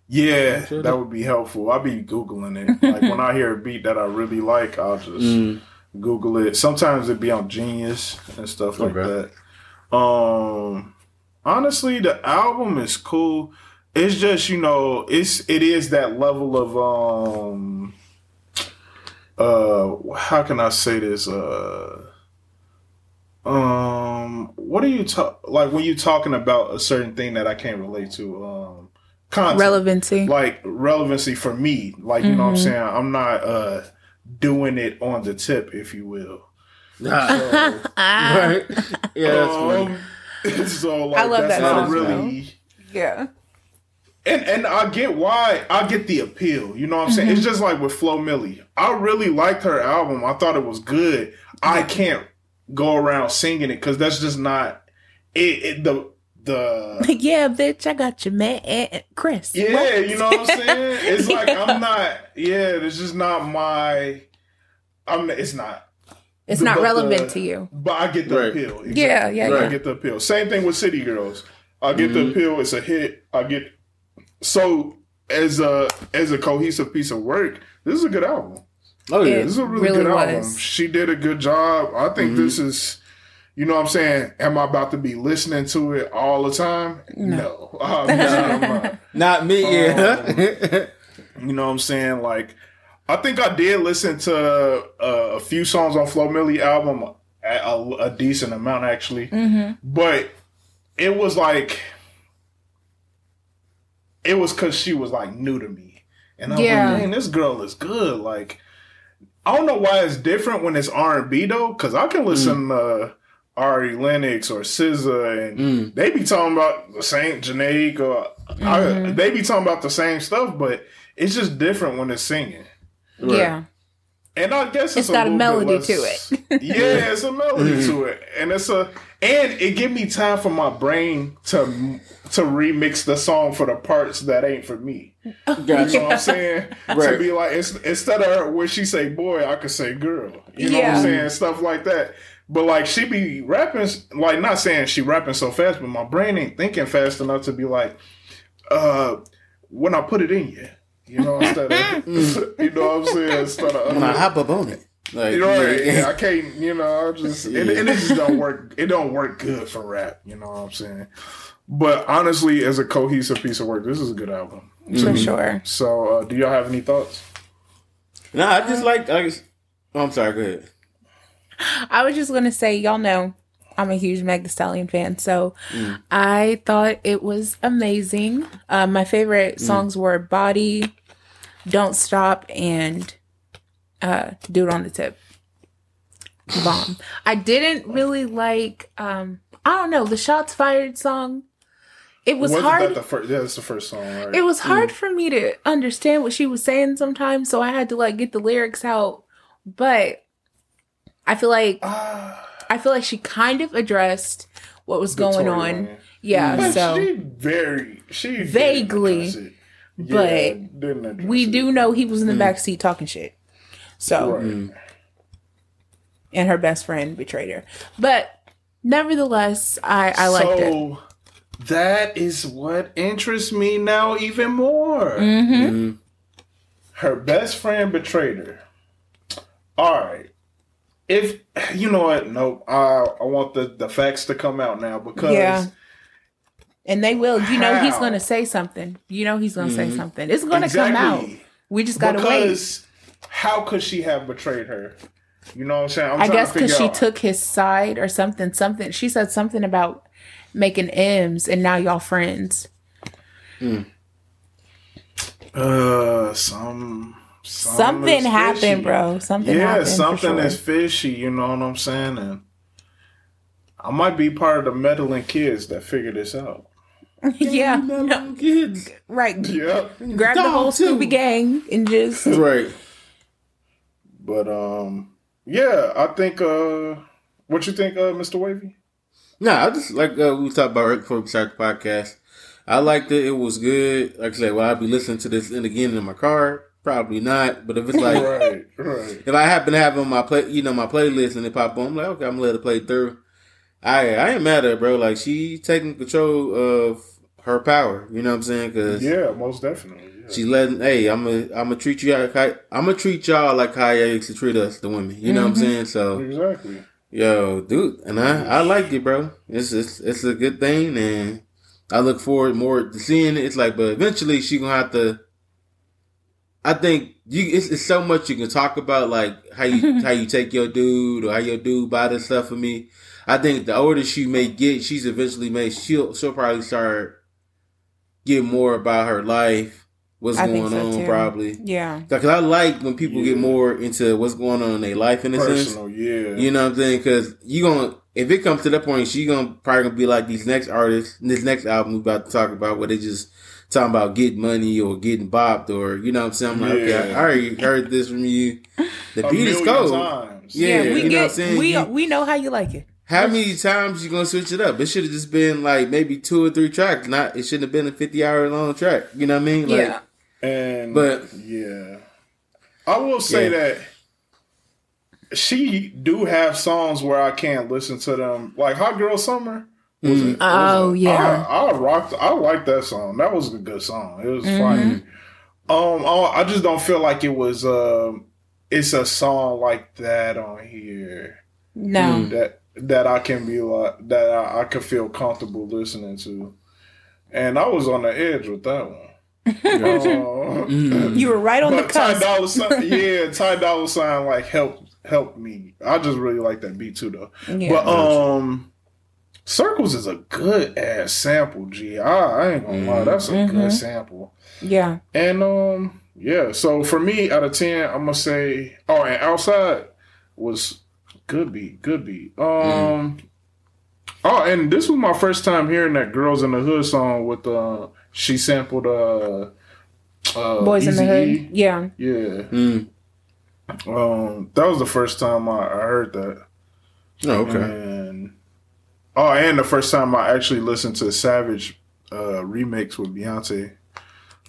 yeah, Sure. that would be helpful. I'll be googling it. Like when I hear a beat that I really like, I'll just Mm. Google it. Sometimes it'd be on Genius and stuff like Okay. that. Um, honestly, the album is cool. It's just you know, it's it is that level of um, uh, how can I say this? Uh, um, what are you talk like when you talking about a certain thing that I can't relate to? Um, content Relevancy. like relevancy for me. Like, you know what I'm saying? I'm not uh doing it on the tip, if you will. Nah. So, [laughs] right. Yeah, that's funny. um, [laughs] so like I love that's that not song, really yeah. And and I get why I get the appeal. You know what I'm saying? It's mm-hmm. just like with Flo Milli. I really liked her album. I thought it was good. I mm-hmm. can't go around singing it because that's just not it, it the the [laughs] yeah, bitch, I got you, man. Eh, eh, Chris. Yeah, What? you know what I'm saying? [laughs] It's like I'm not. Yeah, it's just not my. I'm. It's not. It's the- not but the- relevant to you. But I get the Right. appeal. Exactly. Yeah, yeah, I yeah. get the appeal. Same thing with City Girls. I get the Mhm. appeal. It's a hit. I get. So as a as a cohesive piece of work, this is a good album. Oh yeah. It- This is a really, really good album. was. She did a good job. I think Mhm. this is. You know what I'm saying? Am I about to be listening to it all the time? No. Obviously, [laughs] I'm not. [laughs] Not me. Oh. Yeah. [laughs] You know what I'm saying? Like, I think I did listen to uh, a few songs on Flo Milli album, a, a, a decent amount actually, Mm-hmm. but it was like, it was because she was like new to me, and I was Yeah. like, man, this girl is good. Like, I don't know why it's different when it's R and B though, because I can listen mm. to Ari Lennox or SZA, and Mm. they be talking about the same Jhené or I, mm-hmm. they be talking about the same stuff, but it's just different when it's singing. Right. Yeah. And I guess it's, It's got a little bit melody less- to it. [laughs] yeah, it's a melody mm-hmm. to it, and it's a and it give me time for my brain to to remix the song for the parts that ain't for me. You know Gotcha. what I'm saying? [laughs] To be like it's, instead of her where she say boy, I could say girl. You know what I'm saying? Stuff like that. But like she be rapping, like not saying she rapping so fast, but my brain ain't thinking fast enough to be like, uh, when I put it in you. You know, [laughs] instead of, you know what I'm saying? Instead of When I hop up on it. Like, you know, yeah, yeah, yeah. I can't. You know, I just it, Yeah. and it just don't work. It don't work good for rap. You know what I'm saying? But honestly, as a cohesive piece of work, this is a good album. For sure. So, uh, do y'all have any thoughts? Nah, I just like. I just, oh, I'm sorry. Go ahead. I was just gonna say, y'all know I'm a huge Meg Thee Stallion fan, so I thought it was amazing. Um, my favorite songs were "Body," "Don't Stop," and uh, "Do It on the Tip." Bomb. I didn't really like. Um, I don't know the shots fired song. It was Wasn't hard. that the first? Yeah, that's the first song, right? it was hmm. hard for me to understand what she was saying sometimes, so I had to like get the lyrics out. But I feel like Ah, I feel like she kind of addressed what was going Victoria on. Lane. Yeah, But so she very she Vaguely, address but didn't we it. do know he was in the hmm. back seat talking shit. So Right. Hmm. and her best friend betrayed her. But nevertheless, I I liked it. So that is what interests me now even more. Mm-hmm. Mhm. Her best friend betrayed her. All right. If you know what, nope. I I want the the facts to come out now because Yeah. And they will. You know he's going to say something. You know he's going to say something. It's going to come out. We just got to wait. because how could she have betrayed her? You know what I'm saying? I'm I guess because she out- took his side or something. Something she said something about making M's and now y'all friends. uh some, some Something is happened, bro. Something yeah, happened. something sure. is fishy. You know what I'm saying? And I might be part of the meddling kids that figure this out. [laughs] yeah, Mellow kids. right. Yep. Grab the whole too. Scooby gang and just Right. But um, yeah, I think. uh What you think, uh, Mr. Wavy? Nah, I just like uh, we talked about right before we started the podcast. I liked it. It was good. Like I said, well, I'll be listening to this and again in my car. probably not. But if it's like [laughs] right, right. if I happen to have on my play, you know, my playlist and it pop on, I'm like, okay, I'm gonna let it play through. I I ain't mad at her, bro. Like she taking control of her power. You know what I'm saying? Because Yeah, most definitely. Yeah. she letting, hey, I'm gonna I'm gonna treat you like I, I'm gonna treat y'all like how y'all used to treat us, the women. You know what I'm saying? So exactly. Yo, dude, and I I like it, bro. It's it's it's a good thing, and I look forward more to seeing it. It's like, but eventually she gonna have to. I think you it's, it's so much you can talk about, like how you [laughs] how you take your dude or how your dude buy this stuff for me. I think the older she may get, she's eventually may she'll she'll probably start getting more about her life, what's I going so, on, too. probably. Yeah. Because I like when people get more into what's going on in their life in a sense. Yeah. You know what I'm saying? Because you gonna if it comes to that point, she gonna probably gonna be like these next artists, this next album we about to talk about, where they just talking about getting money or getting bopped or you know what I'm saying? I'm like, okay, Yeah. I already heard this from you. The A beat is million cold. times. Yeah, we you know what I'm get saying? we You- we know how you like it. How many times you gonna switch it up? It should have just been like maybe two or three tracks. Not it shouldn't have been a 50 hour long track. You know what I mean? Like, yeah. And But- yeah, I will say Yeah. that she do have songs where I can't listen to them, like "Hot Girl Summer." Was Mm. it- was Oh, it- yeah. I, I rocked. I like that song. That was a good song. It was Mm-hmm. funny. Um, I I just don't feel like it was. Um, it's a song like that on here No. that that I can be like that I, I could feel comfortable listening to, and I was on the edge with that one. Uh, [laughs] Mm. You were right on the but Ty cusp. Dolla Sign, [laughs] yeah, Ty Dolla Sign like helped helped me. I just really like that beat too, though. Yeah. But um, Circles is a good ass sample. G, I, I ain't gonna lie, that's a Mhm. good sample. yeah. And um, yeah. So for me, out of ten, I'm gonna say, oh, and Outside was good beat, good beat. Um. Oh, and this was my first time hearing that "Girls in the Hood" song with uh, she sampled uh, uh Boys in the Eazy-E. hood. Yeah. Yeah. Mm. Um, that was the first time I, I heard that. Oh, okay. And oh, and the first time I actually listened to Savage uh remix with Beyonce.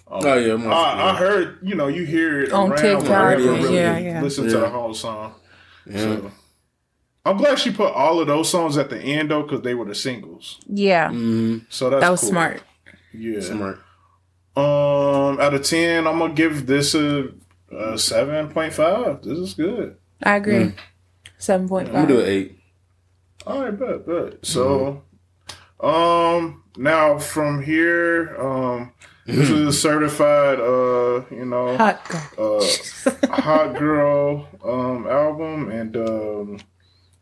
Um, Oh yeah, I'm I, I heard, you know, you hear it On TikTok, but I never and really yeah, yeah. listen to the whole song. yeah. So I'm glad she put all of those songs at the end though, because they were the singles. Yeah. Mm, So that's that was cool. smart. Yeah. smart. Um, out of ten, I'm gonna give this a, a seven point five. This is good. I agree. Seven point I'm gonna do an eight. All right, bet, bet. So, um, now from here, um, this is a certified, uh, you know, Hot girl. uh, [laughs] hot girl um album, and um,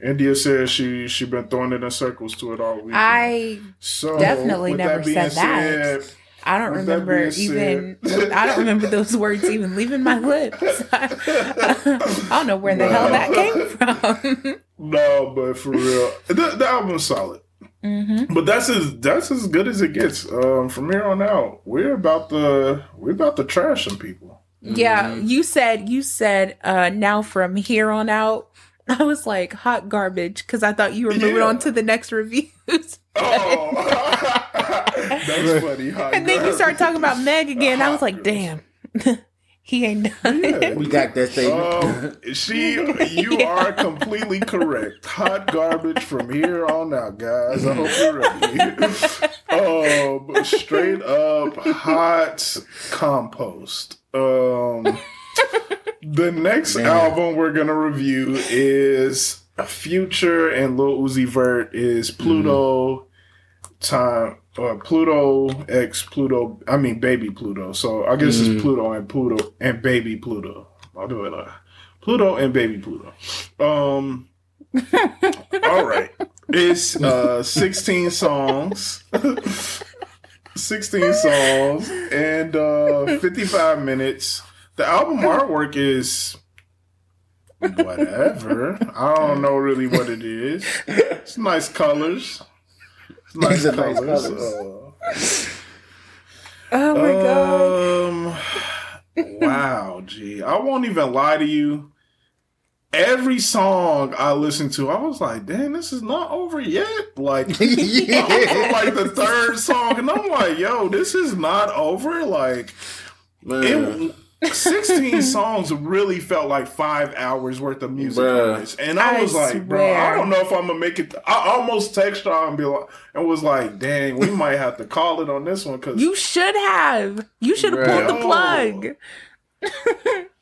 India says she she been throwing it in circles to it all week. I so definitely never that said that. said, I don't remember even. I don't remember those [laughs] words even leaving my lips. [laughs] I don't know where the hell that came from. [laughs] no, but for real, the, the album's solid. hmm But that's as that's as good as it gets. Um, from here on out, we're about to we're about to trash some people. Yeah, you said you said uh now from here on out. I was like hot garbage because I thought you were moving Yeah. on to the next reviews. [laughs] Oh, [laughs] that's funny. Hot and then you start talking about Meg again. I was like, Hot damn, [laughs] he ain't done. Yeah. We got that statement. Um, she, you are completely correct. Hot garbage from here on out, guys. I hope you're ready. um, straight up hot compost. Um, the next Man. album we're gonna review is Future and Lil Uzi Vert is Pluto time or Pluto X Pluto. I mean Baby Pluto. So I guess Mm. it's Pluto and Pluto and Baby Pluto. I'll do it like Pluto and Baby Pluto. Um. [laughs] all right. It's uh 16 songs. [laughs] 16 songs and uh 55 minutes. The album [laughs] artwork is whatever. I don't know really what it is. It's nice colors. It's nice It's a nice colors. colors. Oh my god. Um, wow, gee, I won't even lie to you. Every song I listened to, I was like, "Damn, this is not over yet." Like, [laughs] yeah. like the third song, and I'm like, "Yo, this is not over." Like, Man. it, 16 songs really felt like five hours worth of music Bruh. And I, I was like, bro. I don't know if I'm gonna make it. I almost text y'all and be like, and was like, dang, we might have to call it on this one because You should have. You should have pulled the plug.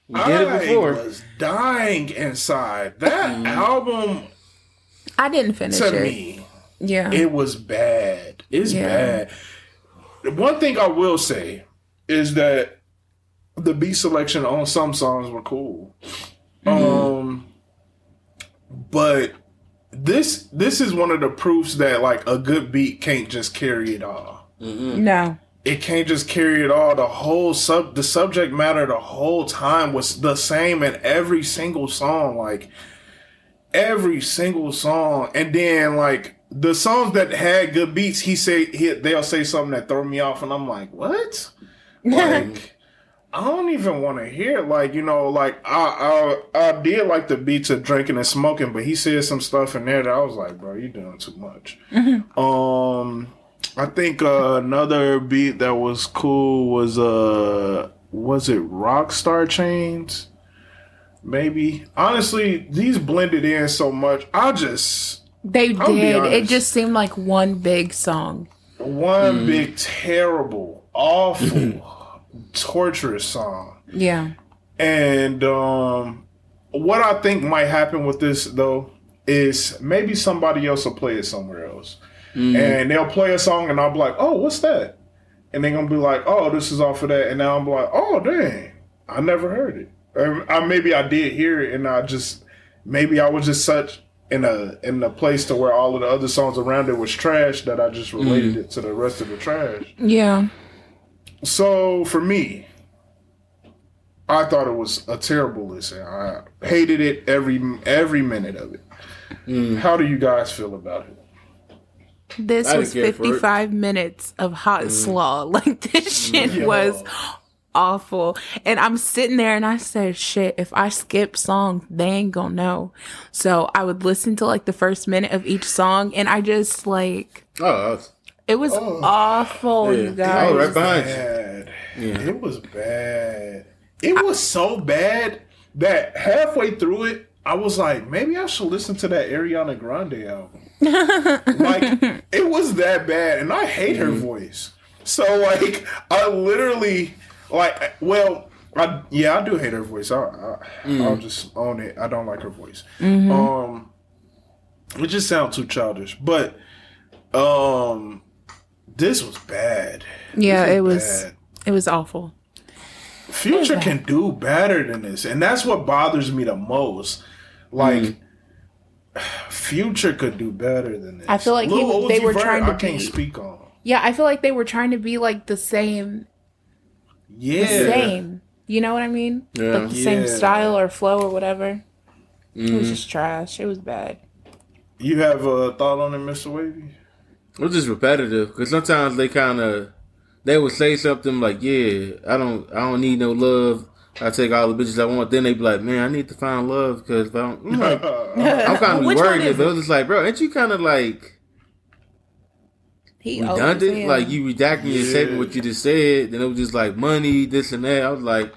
We did it I before. was dying inside. That mm-hmm. album I didn't finish to it. me, Yeah. it was bad. It's Yeah. bad. One thing I will say is that the beat selection on some songs were cool. Um but this this is one of the proofs that like a good beat can't just carry it all. no. It can't just carry it all. The whole sub the subject matter the whole time was the same in every single song. Like every single song. And then like the songs that had good beats, he say he, they'll say something that throw me off and I'm like, what? [laughs] Like I don't even want to hear like you know like I, I I did like the beats of drinking and smoking, but he said some stuff in there that I was like, bro, you're doing too much. Um, I think uh, another beat that was cool was uh, was it Rockstar Chainz? Maybe honestly, these blended in so much. I just They be did. It just seemed like one big song. one big terrible, awful, [clears throat] torturous song. Yeah. And um, what I think might happen with this though is maybe somebody else will play it somewhere else, and they'll play a song, and I'll be like, "Oh, what's that?" And they're gonna be like, "Oh, this is off of that," and now I'm like, "Oh, dang, I never heard it." Or I, maybe I did hear it, and I just maybe I was just such in a in a place to where all of the other songs around it was trash that I just related it to the rest of the trash. Yeah. So for me, I thought it was a terrible listen. I hated it every every minute of it. How do you guys feel about it? This I was didn't care for it. 55 minutes of hot Mm. slaw. [laughs] Like this shit Yeah. was awful. And I'm sitting there and I said, shit, if I skip songs, they ain't gonna know. So I would listen to like the first minute of each song and I just like, Oh, I was- it was awful, Yeah. you Oh, guys. right behind you. Bad. Yeah. It was bad. It was so bad that halfway through it, I was like, maybe I should listen to that Ariana Grande album. [laughs] like, it was that bad, and I hate her voice. So, like, I literally, like, well, I, yeah, I do hate her voice. I, I, I'll just own it. I don't like her voice. Um, it just sounds too childish. But, um, this was bad. yeah, This it was, bad. it was awful. Future can do better than this, and that's what bothers me the most. Like, mm. Future could do better than this. I feel like he- they were Vert, trying to I can't be- speak on. Yeah, I feel like they were trying to be like the same, Yeah, The same. You know what I mean? Yeah. Like the same style or flow or whatever. It was mm. just trash. It was bad. You have a thought on it, Mister Wavy? It was just repetitive because sometimes they kind of they would say something like, "Yeah, I don't, I don't need no love. I take all the bitches I want." Then they be like, "Man, I need to find love because if I don't." I'm, like, [laughs] I'm kind of worried, is but it? it was just like, bro, ain't you kind of like He always redundant? Like you redacting your Yeah. statement what you just said. Then it was just like money, this and that. I was like,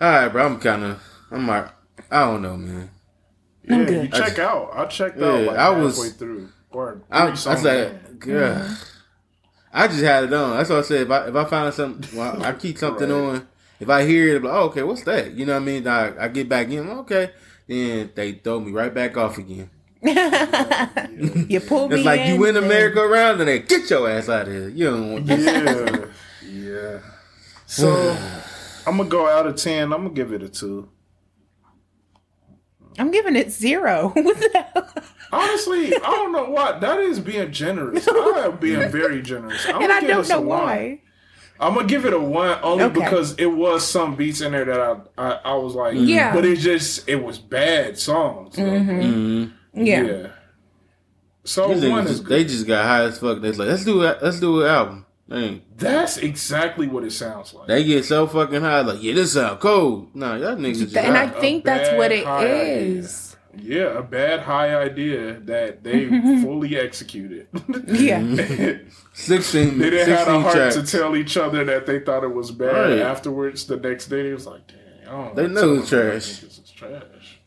all right, bro, I'm kind of, I'm like, I don't know, man. Yeah, good. you check out. I checked Yeah, out like I was- halfway through. Or I, I three was songs in. like, God. I just had it on. That's what I said. If I if I find something, well, I keep [laughs] something Right. on. If I hear it, I'm like, oh, okay, what's that? You know what I mean? I, I get back in, okay. Then they throw me right back off again. [laughs] You pulled me It's like in, you win then- America around and they get your ass out of here. You don't want yeah, yeah. So [sighs] I'm gonna go out of ten. I'm gonna give it a two. I'm giving it zero. [laughs] what the hell? Honestly, I don't know why. That is being generous. [laughs] I am being very generous. I'm And I don't know why. I'm gonna give it a one only Okay. because it was some beats in there that I I, I was like, Yeah. but it just it was bad songs. though. Mhm. Yeah. Yeah. So These one niggas is just, they just got high as fuck. They're like, let's do it. Let's do an album. Man, that's exactly what it sounds like. they get so fucking high. Like, yeah, this sound cold. Nah, y'all niggas just And I think that's what it is. idea. Is. Yeah, a bad high idea that they [laughs] fully executed. Yeah. [laughs] Sixteen. they didn't have the heart tracks. to tell each other that they thought it was bad. Right. Afterwards, the next day, it was like, "Dang, I don't They know know it's trash. This is trash."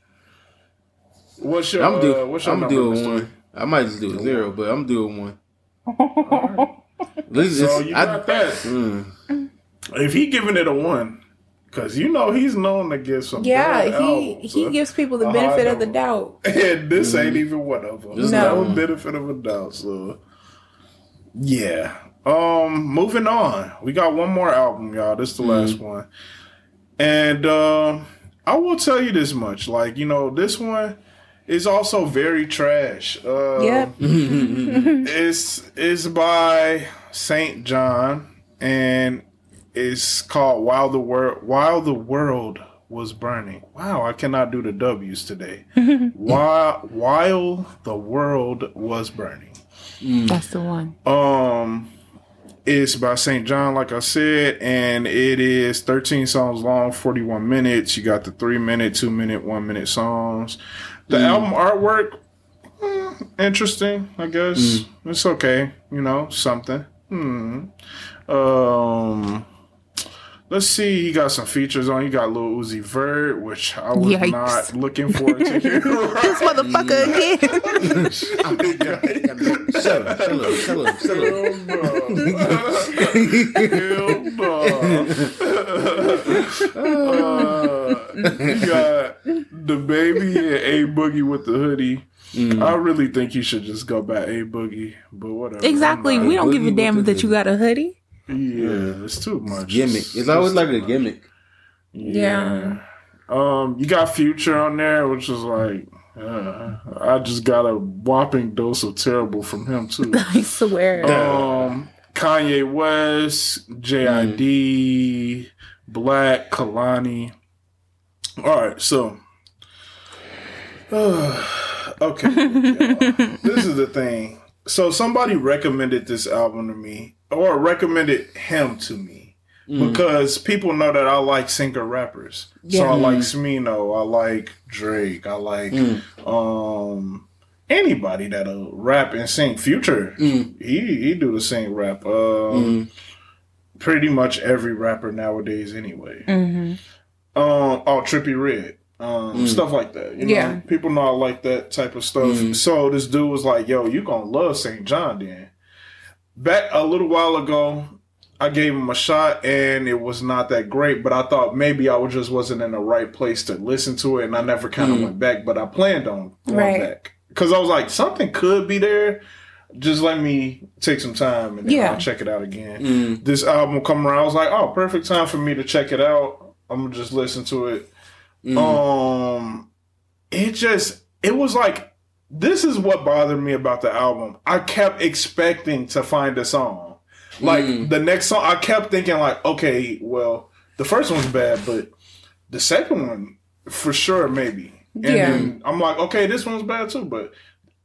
What's your? I'm do. uh, what's your I'm number, doing Mr. one. I might just do a zero, but I'm doing one. [laughs] At least So it's- you I- got that. mm. If he giving it a one, because you know he's known to give some. Yeah, bad he albums, he huh? gives people the benefit of the doubt. [laughs] And this ain't even one of them. There's No. no benefit of a doubt. So, yeah. Um, moving on. We got one more album, y'all. This is the last one, and um, I will tell you this much: like, you know, this one is also very trash. Uh, Yep. [laughs] it's it's by SAINt JHN, and it's called "While the World While the World Was Burning." Wow, I cannot do the W's today. [laughs] while while the world was burning. That's the one. Um, it's by SAINt JHN, like I said, and it is 13 songs long, 41 minutes. You got the three minute, two minute, one minute songs. The album artwork, mm, interesting, I guess. It's okay, you know, something. Hmm. Um, let's see. He got some features on. He got Lil Uzi Vert, which I was Yikes. not looking forward to hearing. [laughs] This motherfucker again. [laughs] Shut up! Shut up! Shut up! Shut up! Hell no. Hell no. uh, you got the baby and A Boogie with the hoodie. I really think he should just go back A Boogie, but whatever. Exactly. We don't give a damn that you got a hoodie. Yeah, it's too much. Gimmick. It's always like a gimmick. Yeah. Um, you got Future on there, which is like, uh, I just got a whopping dose of terrible from him too. [laughs] I swear. um, Kanye West, JID, Black, Kehlani. All right, so. okay. [laughs] this is the thing. So somebody recommended this album to me, or recommended him to me, because people know that I like singer rappers. So I like Smino, I like Drake, I like um anybody that'll rap and sing. Future, he he do the sing rap. Um, Pretty much every rapper nowadays, anyway. hmm Um, oh, Trippie Redd, um, stuff like that. You know, Yeah. people know I like that type of stuff. So this dude was like, "Yo, you gonna love SAINt JHN?" Then back a little while ago, I gave him a shot, and it was not that great. But I thought maybe I was just wasn't in the right place to listen to it, and I never kind of went back. But I planned on going Right. back because I was like, something could be there. Just let me take some time and Yeah. I'll check it out again Mm. this album come around, I was like, oh, perfect time for me to check it out. I'm gonna just listen to it. Um, it just it was like this is what bothered me about the album. I kept expecting to find a song, like Mm. the next song. I kept thinking like, okay, well, the first one's bad, but the second one for sure maybe. And Yeah. then I'm like, okay, this one's bad too, but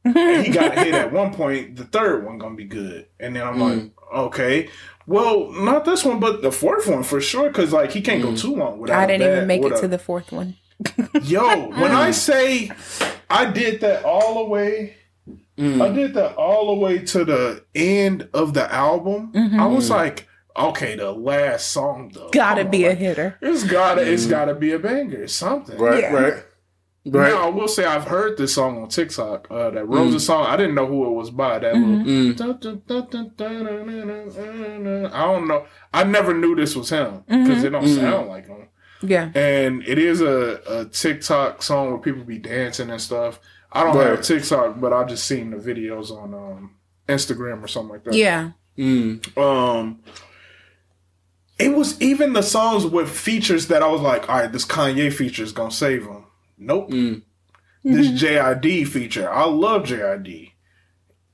he got hit at one point. The third one gonna be good, and then I'm like, okay, well, not this one, but the fourth one for sure, because like he can't go too long without. I didn't bad- even make it with to the fourth one. Yo, when I say I did that all the way, I did that all the way to the end of the album. I was like, okay, the last song though, Gotta come be on, a hitter. It's gotta, it's gotta be a banger, it's something. Right, Yeah. right, right. Now I will say I've heard this song on TikTok. Uh, that Rosa song. I didn't know who it was by. That Mm. little. I don't know. I never knew this was him because it don't sound like him. Yeah. And it is a, a TikTok song where people be dancing and stuff. I don't Right. have TikTok, but I've just seen the videos on um, Instagram or something like that. Yeah. Mm. Um, it was even the songs with features that I was like, all right, this Kanye feature is gonna save him. Nope. Mm. This JID feature, I love JID.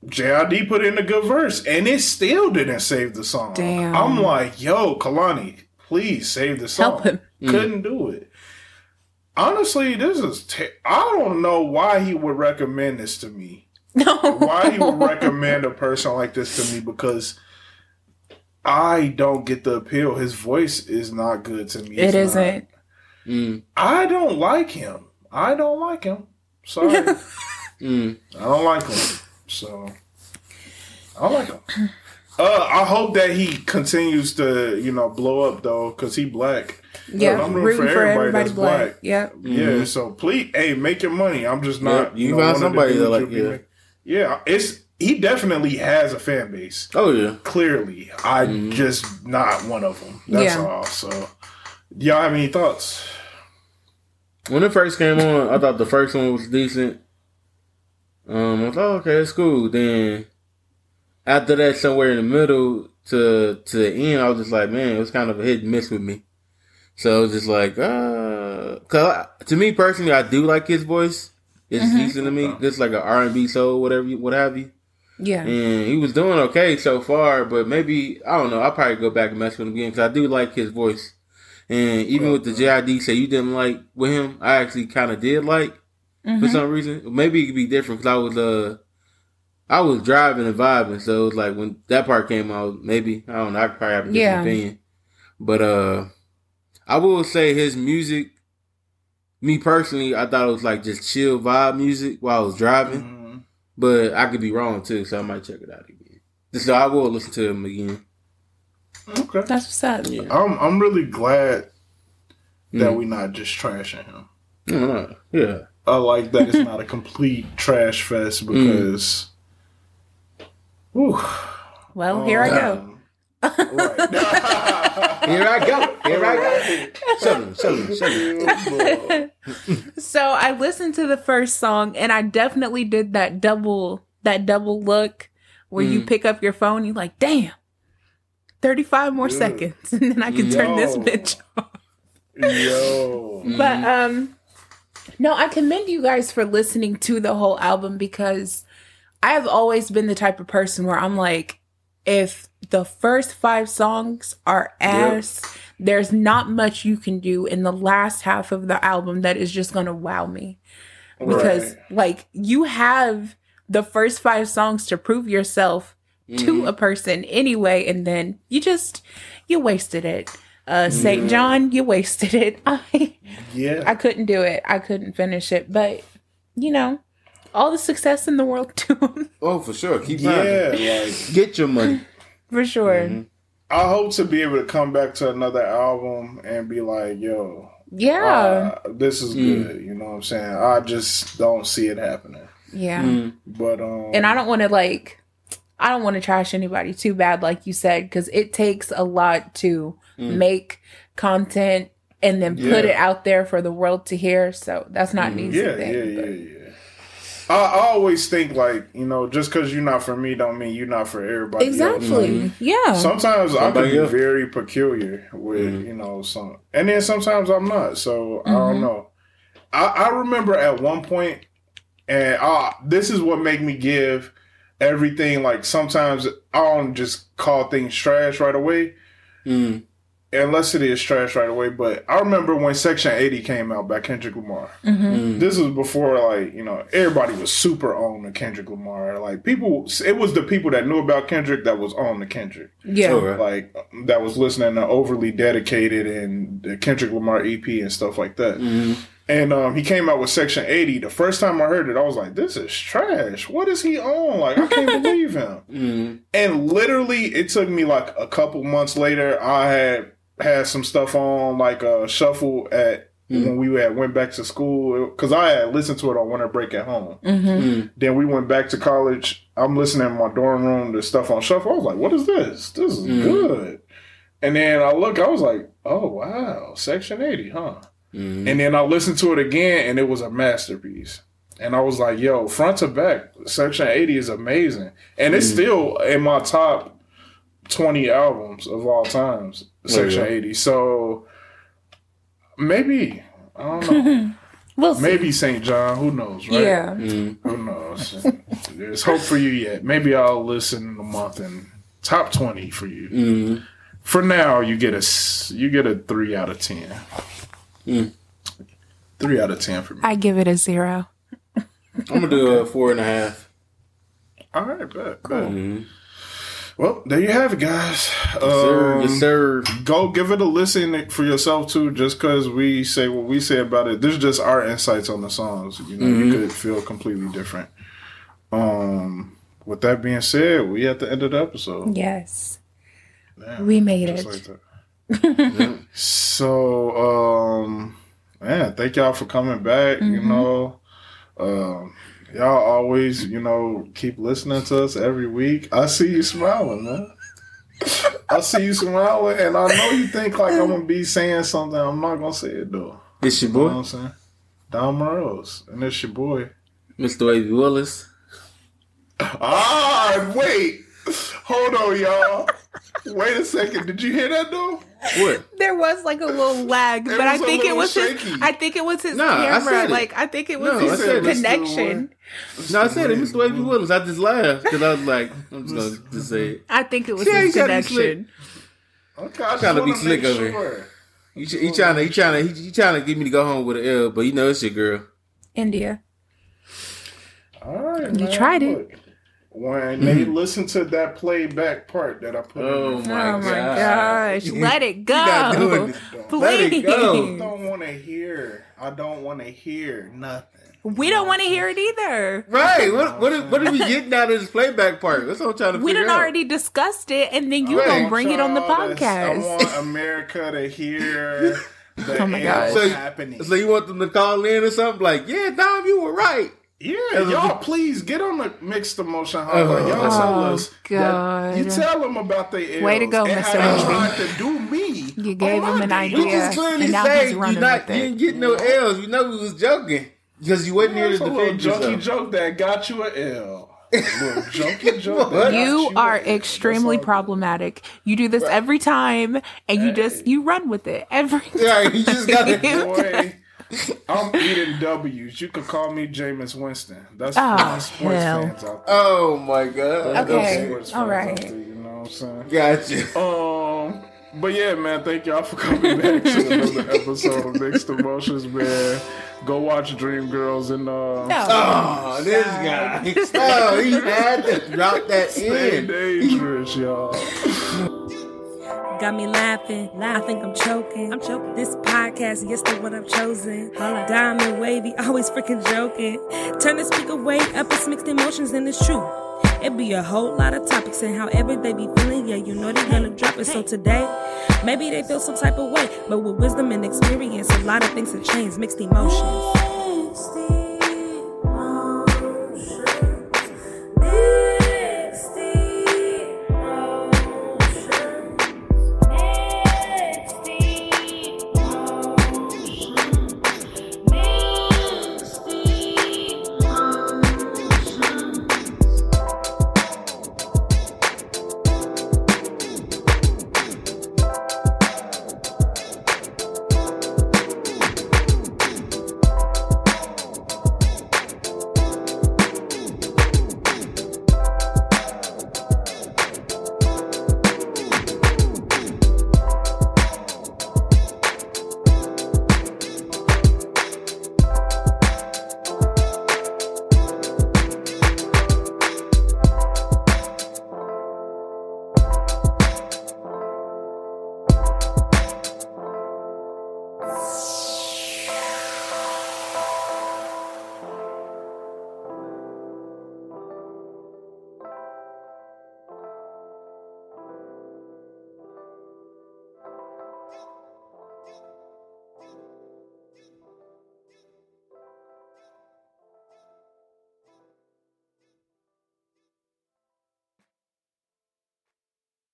JID put in a good verse, and it still didn't save the song. Damn. I'm like, yo, Kehlani, please save the song. Help him. Couldn't do it. Honestly, this is. Te- I don't know why he would recommend this to me No. [laughs] why he would recommend a person like this to me because I don't get the appeal. His voice is not good to me. It It's not. isn't. Mm. I don't like him. I don't like him. Sorry, [laughs] Mm. I don't like him. So I don't like him. Uh, I hope that he continues to, you know, blow up though, because he black. Yeah, I'm rooting rooting for for everybody everybody, that's black. black. Yep. Yeah, so please, hey, make your money. I'm just not. Mm-hmm. Yeah, you know, find one of the somebody that like- you'll yeah. make- Yeah, it's he definitely has a fan base. Oh yeah. Clearly, I Mm-hmm. just not one of them. That's Yeah. all. So, y'all have any thoughts? When it first came on, I thought the first one was decent. Um, I was like, oh, okay, it's cool. Then after that, somewhere in the middle to to the end, I was just like, man, it was kind of a hit and miss with me. So it was just like, uh, cause I, to me personally, I do like his voice. It's decent to me. Just like an R and B soul, whatever, you, what have you. Yeah. And he was doing okay so far, but maybe I don't know. I'll probably go back and mess with him again because I do like his voice. And even with the JID say you didn't like with him, I actually kind of did like for some reason. Maybe it could be different because I was uh I was driving and vibing, so it was like when that part came out, maybe I don't know. I could probably have a different Yeah. opinion, but uh, I will say his music. Me personally, I thought it was like just chill vibe music while I was driving. Mhm. But I could be wrong too, so I might check it out again. So I will listen to him again. Okay. That's what's up. Yeah. I'm I'm really glad that Mm. we're not just trashing him. No, no, yeah. I like that it's [laughs] not a complete trash fest because. Whew. Well, here I go. Um, right. [laughs] [laughs] Here I go. Here I go. Seven, seven, seven. So I listened to the first song and I definitely did that double that double look where you Mm. pick up your phone, you're like, damn, 35 more Yeah. seconds, [laughs] and then I can turn this bitch off. Yo. [laughs] But um no, I commend you guys for listening to the whole album because I have always been the type of person where I'm like, if the first five songs are ass, there's not much you can do in the last half of the album that is just gonna wow me. Because Right. like you have the first five songs to prove yourself to a person anyway, and then you just you wasted it. Uh SAINt JHN, you wasted it. [laughs] I Yeah. I couldn't do it. I couldn't finish it. But you know, all the success in the world [laughs] to him Oh, for sure. Keep yeah. Like Get your money. For sure. Mm-hmm. I hope to be able to come back to another album and be like, yo, Yeah. uh, this is Mm. good. You know what I'm saying? I just don't see it happening. yeah. Mm. But um And I don't want to like I don't want to trash anybody too bad like you said cuz it takes a lot to Mm. make content and then put Yeah. it out there for the world to hear. So that's not an easy yeah, thing. yeah, but- yeah, yeah. I, I always think like, you know, just because you're not for me don't mean you're not for everybody. else. Exactly. Yeah. Sometimes I can Somebody be else. very peculiar with, you know, some, and then sometimes I'm not. So I don't Mhm. know. I, I remember at one point, and uh, this is what made me give everything like sometimes I don't just call things trash right away, Mm. Unless it is trash right away. But I remember when Section 80 came out by Kendrick Lamar. Mhm. Mm. This was before like you know everybody was super on the Kendrick Lamar. Like people, it was the people that knew about Kendrick that was on the Kendrick Yeah. Sure. like that was listening to overly dedicated and the Kendrick Lamar EP and stuff like that. Mm. And um, he came out with Section 80. The first time I heard it, I was like, "This is trash. What is he on? Like, I can't [laughs] believe him." Mm. And literally, it took me like a couple months later. I had had some stuff on like a shuffle at Mm. when we had went back to school because I had listened to it on winter break at home. Mhm. Mm. Then we went back to college. I'm listening in my dorm room to stuff on shuffle. I was like, "What is this? This is Mm. good." And then I look. I was like, "Oh wow, Section 80, huh?" Mm. And then I listened to it again, and it was a masterpiece. And I was like, "Yo, front to back, Section 80 is amazing." And it's Mm. still in my top 20 albums of all times. Section 80. So maybe I don't know. [laughs] We'll maybe SAINt JHN. Who knows? Right? Yeah. Mm. Who knows? There's hope for you yet. Maybe I'll listen in a month and top twenty for you. Mm. For now, you get a you get a three out of ten. Mm. Three out of ten for me. I give it a zero. I'm gonna do a four and a half. All right, bet, bet. Mm. Well, there you have it, guys. Sir, Um, yes, sir. go give it a listen for yourself too. Just because we say what we say about it, this is just our insights on the songs. You know, you could feel completely different. Um, with that being said, we at the end of the episode. Yes. Damn, We made just it. like that. [laughs] so, um, man, thank y'all for coming back. You know, um, y'all always, you know, keep listening to us every week. I see you smiling, man. I see you smiling, and I know you think like I'm gonna be saying something. I'm not gonna say it though. It's your You know what boy, I'm saying? Don Morales, and it's your boy. Mr. Wavy Willis. Ah, wait, hold on, y'all. Wait a second. Did you hear that though? What? There was like a little lag, but I think it little was his. I think it was his Nah, camera. said it. Like I think it was No, his I connection. No, I said it, Mr. Wavy Willis. I just laughed because I was like, I'm just gonna just say it. I think it was Yeah, his he tried to be connection. Okay, I am Trying to be slick make over here. sure. He, he trying to, he trying to, he, he trying to get me to go home with an L, but you know it's your girl. India. All right, You man, tried it. look. When they mm-hmm. listen to that playback part that I put Oh in, my oh my God. gosh! Let it you not doing go, this, though. [laughs] Let it please. go. I don't want to hear. I don't want to hear nothing. We don't want to hear it either. Right? What [laughs] what are, what are we getting out of this playback part? That's what I'm trying to We figure done out. already discussed it, and then you Right. gonna bring it on the Y'all, I want America to hear [laughs] oh the Oh my L God. So- happening. So you want them to call in or something like, yeah, Dom, you were right. Yeah, As y'all please get on the mixed emotion hotline. Y'all tell Oh, us. God. That, you tell them about the Way to go, and Mr. how they tried to do me. You oh, gave on him an day. We idea. just clearly and now say he's you running not with you it. didn't get no L's. You know we was joking because you wasn't here to It's a little defend junky yourself. joke that got you an L. A little junky joke. that got You a [laughs] are L. extremely problematic. You do this every time, and you just you run with it every. Right, you just got to. [laughs] Boy, I'm eating W's. You could call me Jameis Winston. That's for Oh, my sports hell. fans out there. Oh my god. Okay. Sports all fans right. out there, you know what I'm saying? Gotcha. Um, but yeah, man, thank y'all for coming back to [laughs] another episode of Mixed Emotions, man. Go watch Dream Girls and uh, No. Oh, this guy. [laughs] Oh, he had to drop that stay in. dangerous, y'all. [laughs] Got me laughing. I think I'm choking. I'm choking. This podcast, yes, the one I've chosen. Diamond wavy, [laughs] always freaking joking. Turn the speaker way up, it's mixed emotions, and it's true. It be a whole lot of topics and however they be feeling, yeah, you know they gonna drop it. So today, maybe they feel some type of way, but with wisdom and experience, a lot of things have changed. Mixed emotions.